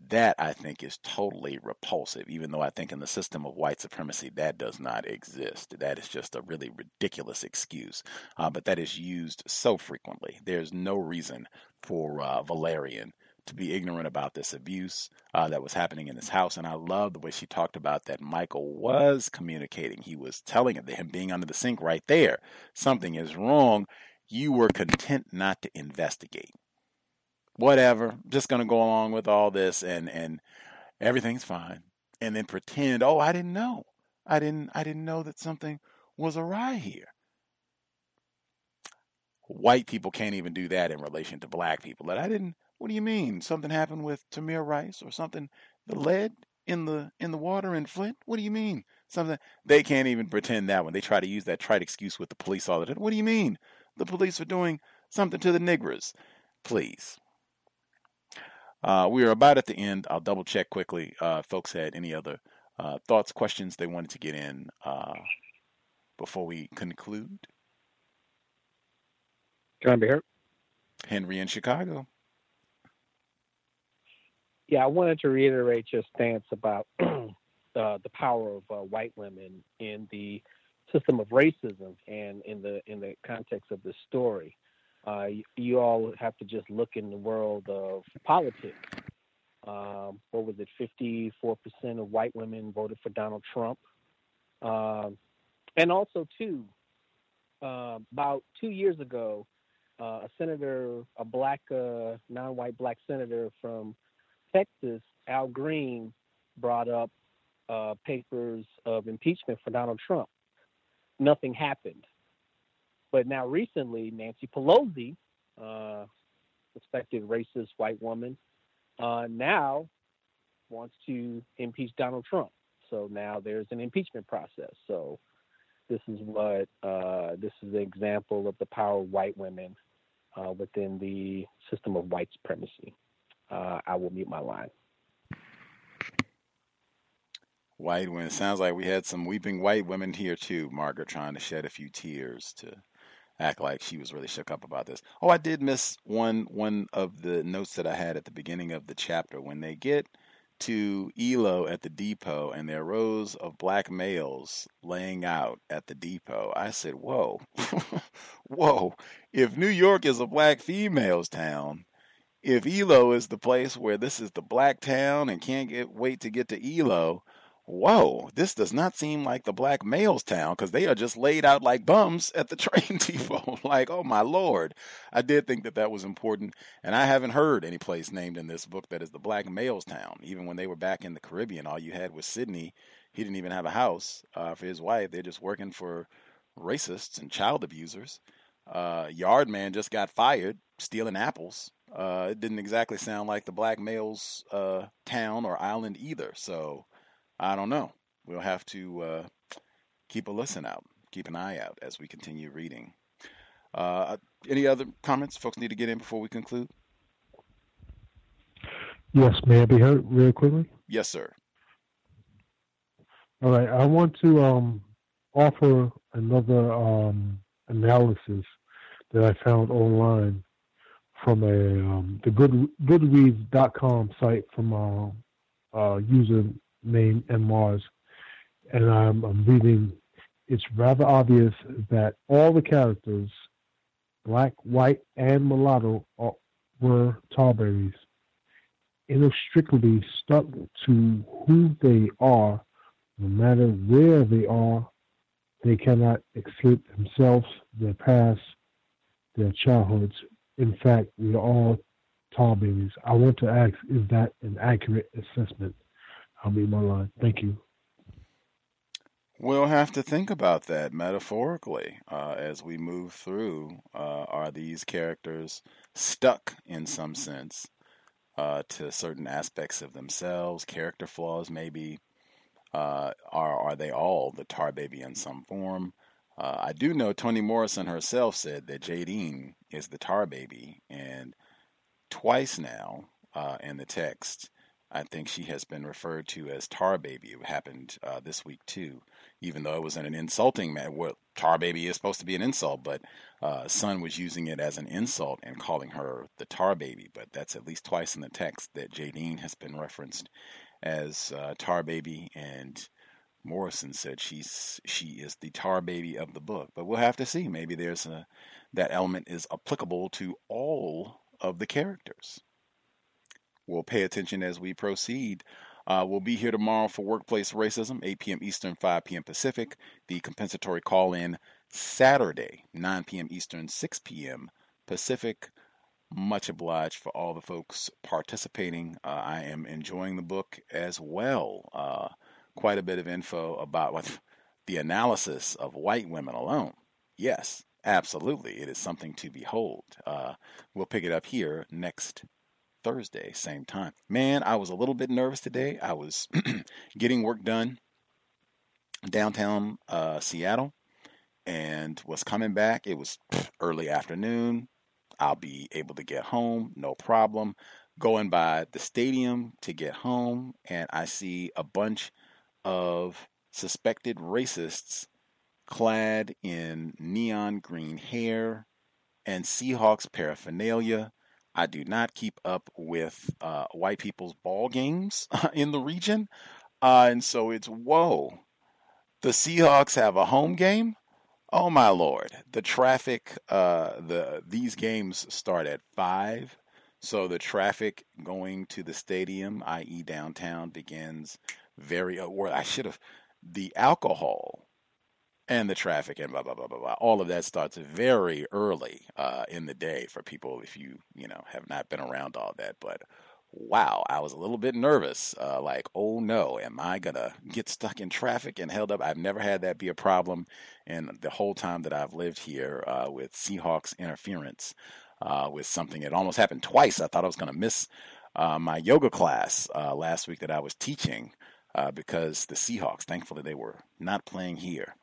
that I think is totally repulsive, even though I think in the system of white supremacy that does not exist. That is just a really ridiculous excuse, uh, but that is used so frequently. There's no reason for uh, Valerian to be ignorant about this abuse uh, that was happening in his house. And I love the way she talked about that Michael was communicating. He was telling him being under the sink right there. Something is wrong. You were content not to investigate. whatever, just going to go along with all this and and everything's fine and then pretend, "Oh, I didn't know. I didn't I didn't know that something was awry here." White people can't even do that in relation to black people. That I didn't what do you mean? Something happened with Tamir Rice or something the lead in the in the water in Flint? What do you mean? Something they can't even pretend that one. They try to use that trite excuse with the police all the time. What do you mean? The police are doing something to the niggers. Please. Uh, we are about at the end. I'll double check quickly. Uh, folks had any other uh, thoughts, questions they wanted to get in uh, before we conclude? Can I be heard? Henry in Chicago. Yeah, I wanted to reiterate your stance about <clears throat> uh, the power of uh, white women in the system of racism and in the in the context of this story. Uh, you, you, all have to just look in the world of politics. Um, what was it? Fifty-four percent of white women voted for Donald Trump, um, and also too, uh, about two years ago, uh, a senator, a black, uh, non-white black senator from Texas, Al Green, brought up uh, papers of impeachment for Donald Trump. Nothing happened. But now recently, Nancy Pelosi, uh, racist white woman, uh, now wants to impeach Donald Trump. So now there's an impeachment process. So this is what uh, this is an example of the power of white women uh, within the system of white supremacy. Uh, I will mute my line. White women. Sounds like we had some weeping white women here too. Margaret trying to shed a few tears to act like she was really shook up about this. Oh, I did miss one one of the notes that I had at the beginning of the chapter when they get to Eloe at the depot and there are rows of black males laying out at the depot. I said, "Whoa, <laughs> whoa! If New York is a black females town." If Eloe is the place where this is the black town and can't get wait to get to Eloe, whoa, this does not seem like the black males town because they are just laid out like bums at the <laughs> train depot. like, oh my lord. I did think that that was important. And I haven't heard any place named in this book that is the black males town. Even when they were back in the Caribbean, all you had was Sydney. He didn't even have a house uh, for his wife. They're just working for racists and child abusers. Uh, Yard man just got fired stealing apples. Uh, it didn't exactly sound like the black males uh, town or island either. So I don't know. We'll have to uh, keep a listen out, keep an eye out as we continue reading. Uh, any other comments folks need to get in before we conclude? Yes, may I be heard real quickly? Yes, sir. All right, I want to um, offer another um, analysis that I found online from a um, the Good Goodreads.com site from a, a user named M. Mars, and I'm, I'm reading. It's rather obvious that all the characters, black, white, and mulatto, are, were Tar Babies, inextricably stuck to who they are, no matter where they are. They cannot escape themselves, their past, their childhoods. In fact, we are all Tar Babies. I want to ask, is that an accurate assessment? I'll be my line. Thank you. We'll have to think about that metaphorically uh, as we move through. Uh, are these characters stuck in some sense uh, to certain aspects of themselves, character flaws maybe? Uh, are are they all the tar baby in some form? Uh, I do know Toni Morrison herself said that Jadine is the tar baby, and twice now uh, in the text I think she has been referred to as Tar Baby. It happened uh, this week too, even though it was in an insulting manner. Well, Tar Baby is supposed to be an insult, but uh, Son was using it as an insult and calling her the Tar Baby. But that's at least twice in the text that Jadine has been referenced as uh, Tar Baby, and Morrison said she's she is the Tar Baby of the book. But we'll have to see. Maybe there's a that element is applicable to all of the characters. We'll pay attention as we proceed. Uh, we'll be here tomorrow for Workplace Racism, 8 p.m. Eastern, 5 p.m. Pacific. The compensatory call in Saturday, 9 p.m. Eastern, 6 p.m. Pacific. Much obliged for all the folks participating. Uh, I am enjoying the book as well. Uh, quite a bit of info about <laughs> the analysis of white women alone. Yes, absolutely. It is something to behold. Uh, we'll pick it up here next Thursday, same time. Man, I was a little bit nervous today. I was <clears throat> getting work done downtown uh, Seattle and was coming back. It was <sniffs> early afternoon. I'll be able to get home, no problem. Going by the stadium to get home, and I see a bunch of suspected racists clad in neon green hair and Seahawks paraphernalia. I do not keep up with uh, white people's ball games <laughs> in the region. Uh, and so it's whoa. The Seahawks have a home game? Oh my lord. The traffic uh, the these games start at 5. So the traffic going to the stadium, i.e. downtown begins very or I should have the alcohol and the traffic and blah blah blah blah blah. All of that starts very early uh, in the day for people if you you know have not been around all that. But wow, I was a little bit nervous. Uh, like, oh no, am I gonna get stuck in traffic and held up? I've never had that be a problem, in the whole time that I've lived here uh, with Seahawks interference uh, with something, it almost happened twice. I thought I was gonna miss uh, my yoga class uh, last week that I was teaching uh, because the Seahawks, thankfully, they were not playing here.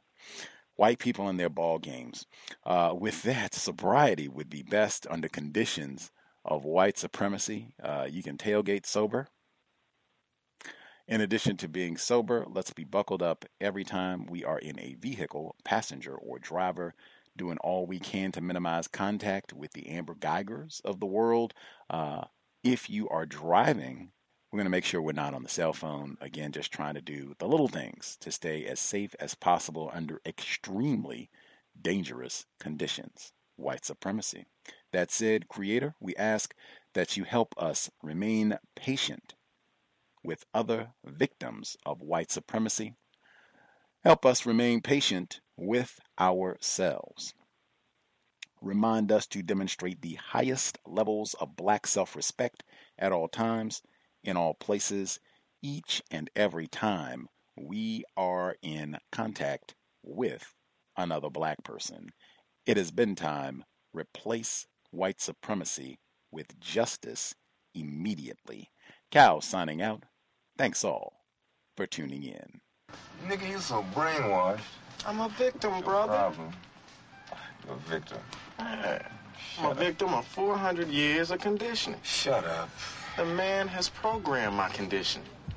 White people in their ball games. Uh, with that, sobriety would be best under conditions of white supremacy. Uh, you can tailgate sober. In addition to being sober, let's be buckled up every time we are in a vehicle, passenger or driver, doing all we can to minimize contact with the Amber Guygers of the world. Uh, if you are driving, we're going to make sure we're not on the cell phone. Again, just trying to do the little things to stay as safe as possible under extremely dangerous conditions. White supremacy. That said, Creator, we ask that you help us remain patient with other victims of white supremacy. Help us remain patient with ourselves. Remind us to demonstrate the highest levels of black self respect at all times in all places, each and every time we are in contact with another black person. It has been time. Replace white supremacy with justice immediately. Cal signing out. Thanks all for tuning in. Nigga, you so brainwashed. I'm a victim, brother. Problem. You're a victim. I'm a victim of 400 years of conditioning. Shut up. The man has programmed my conditioning.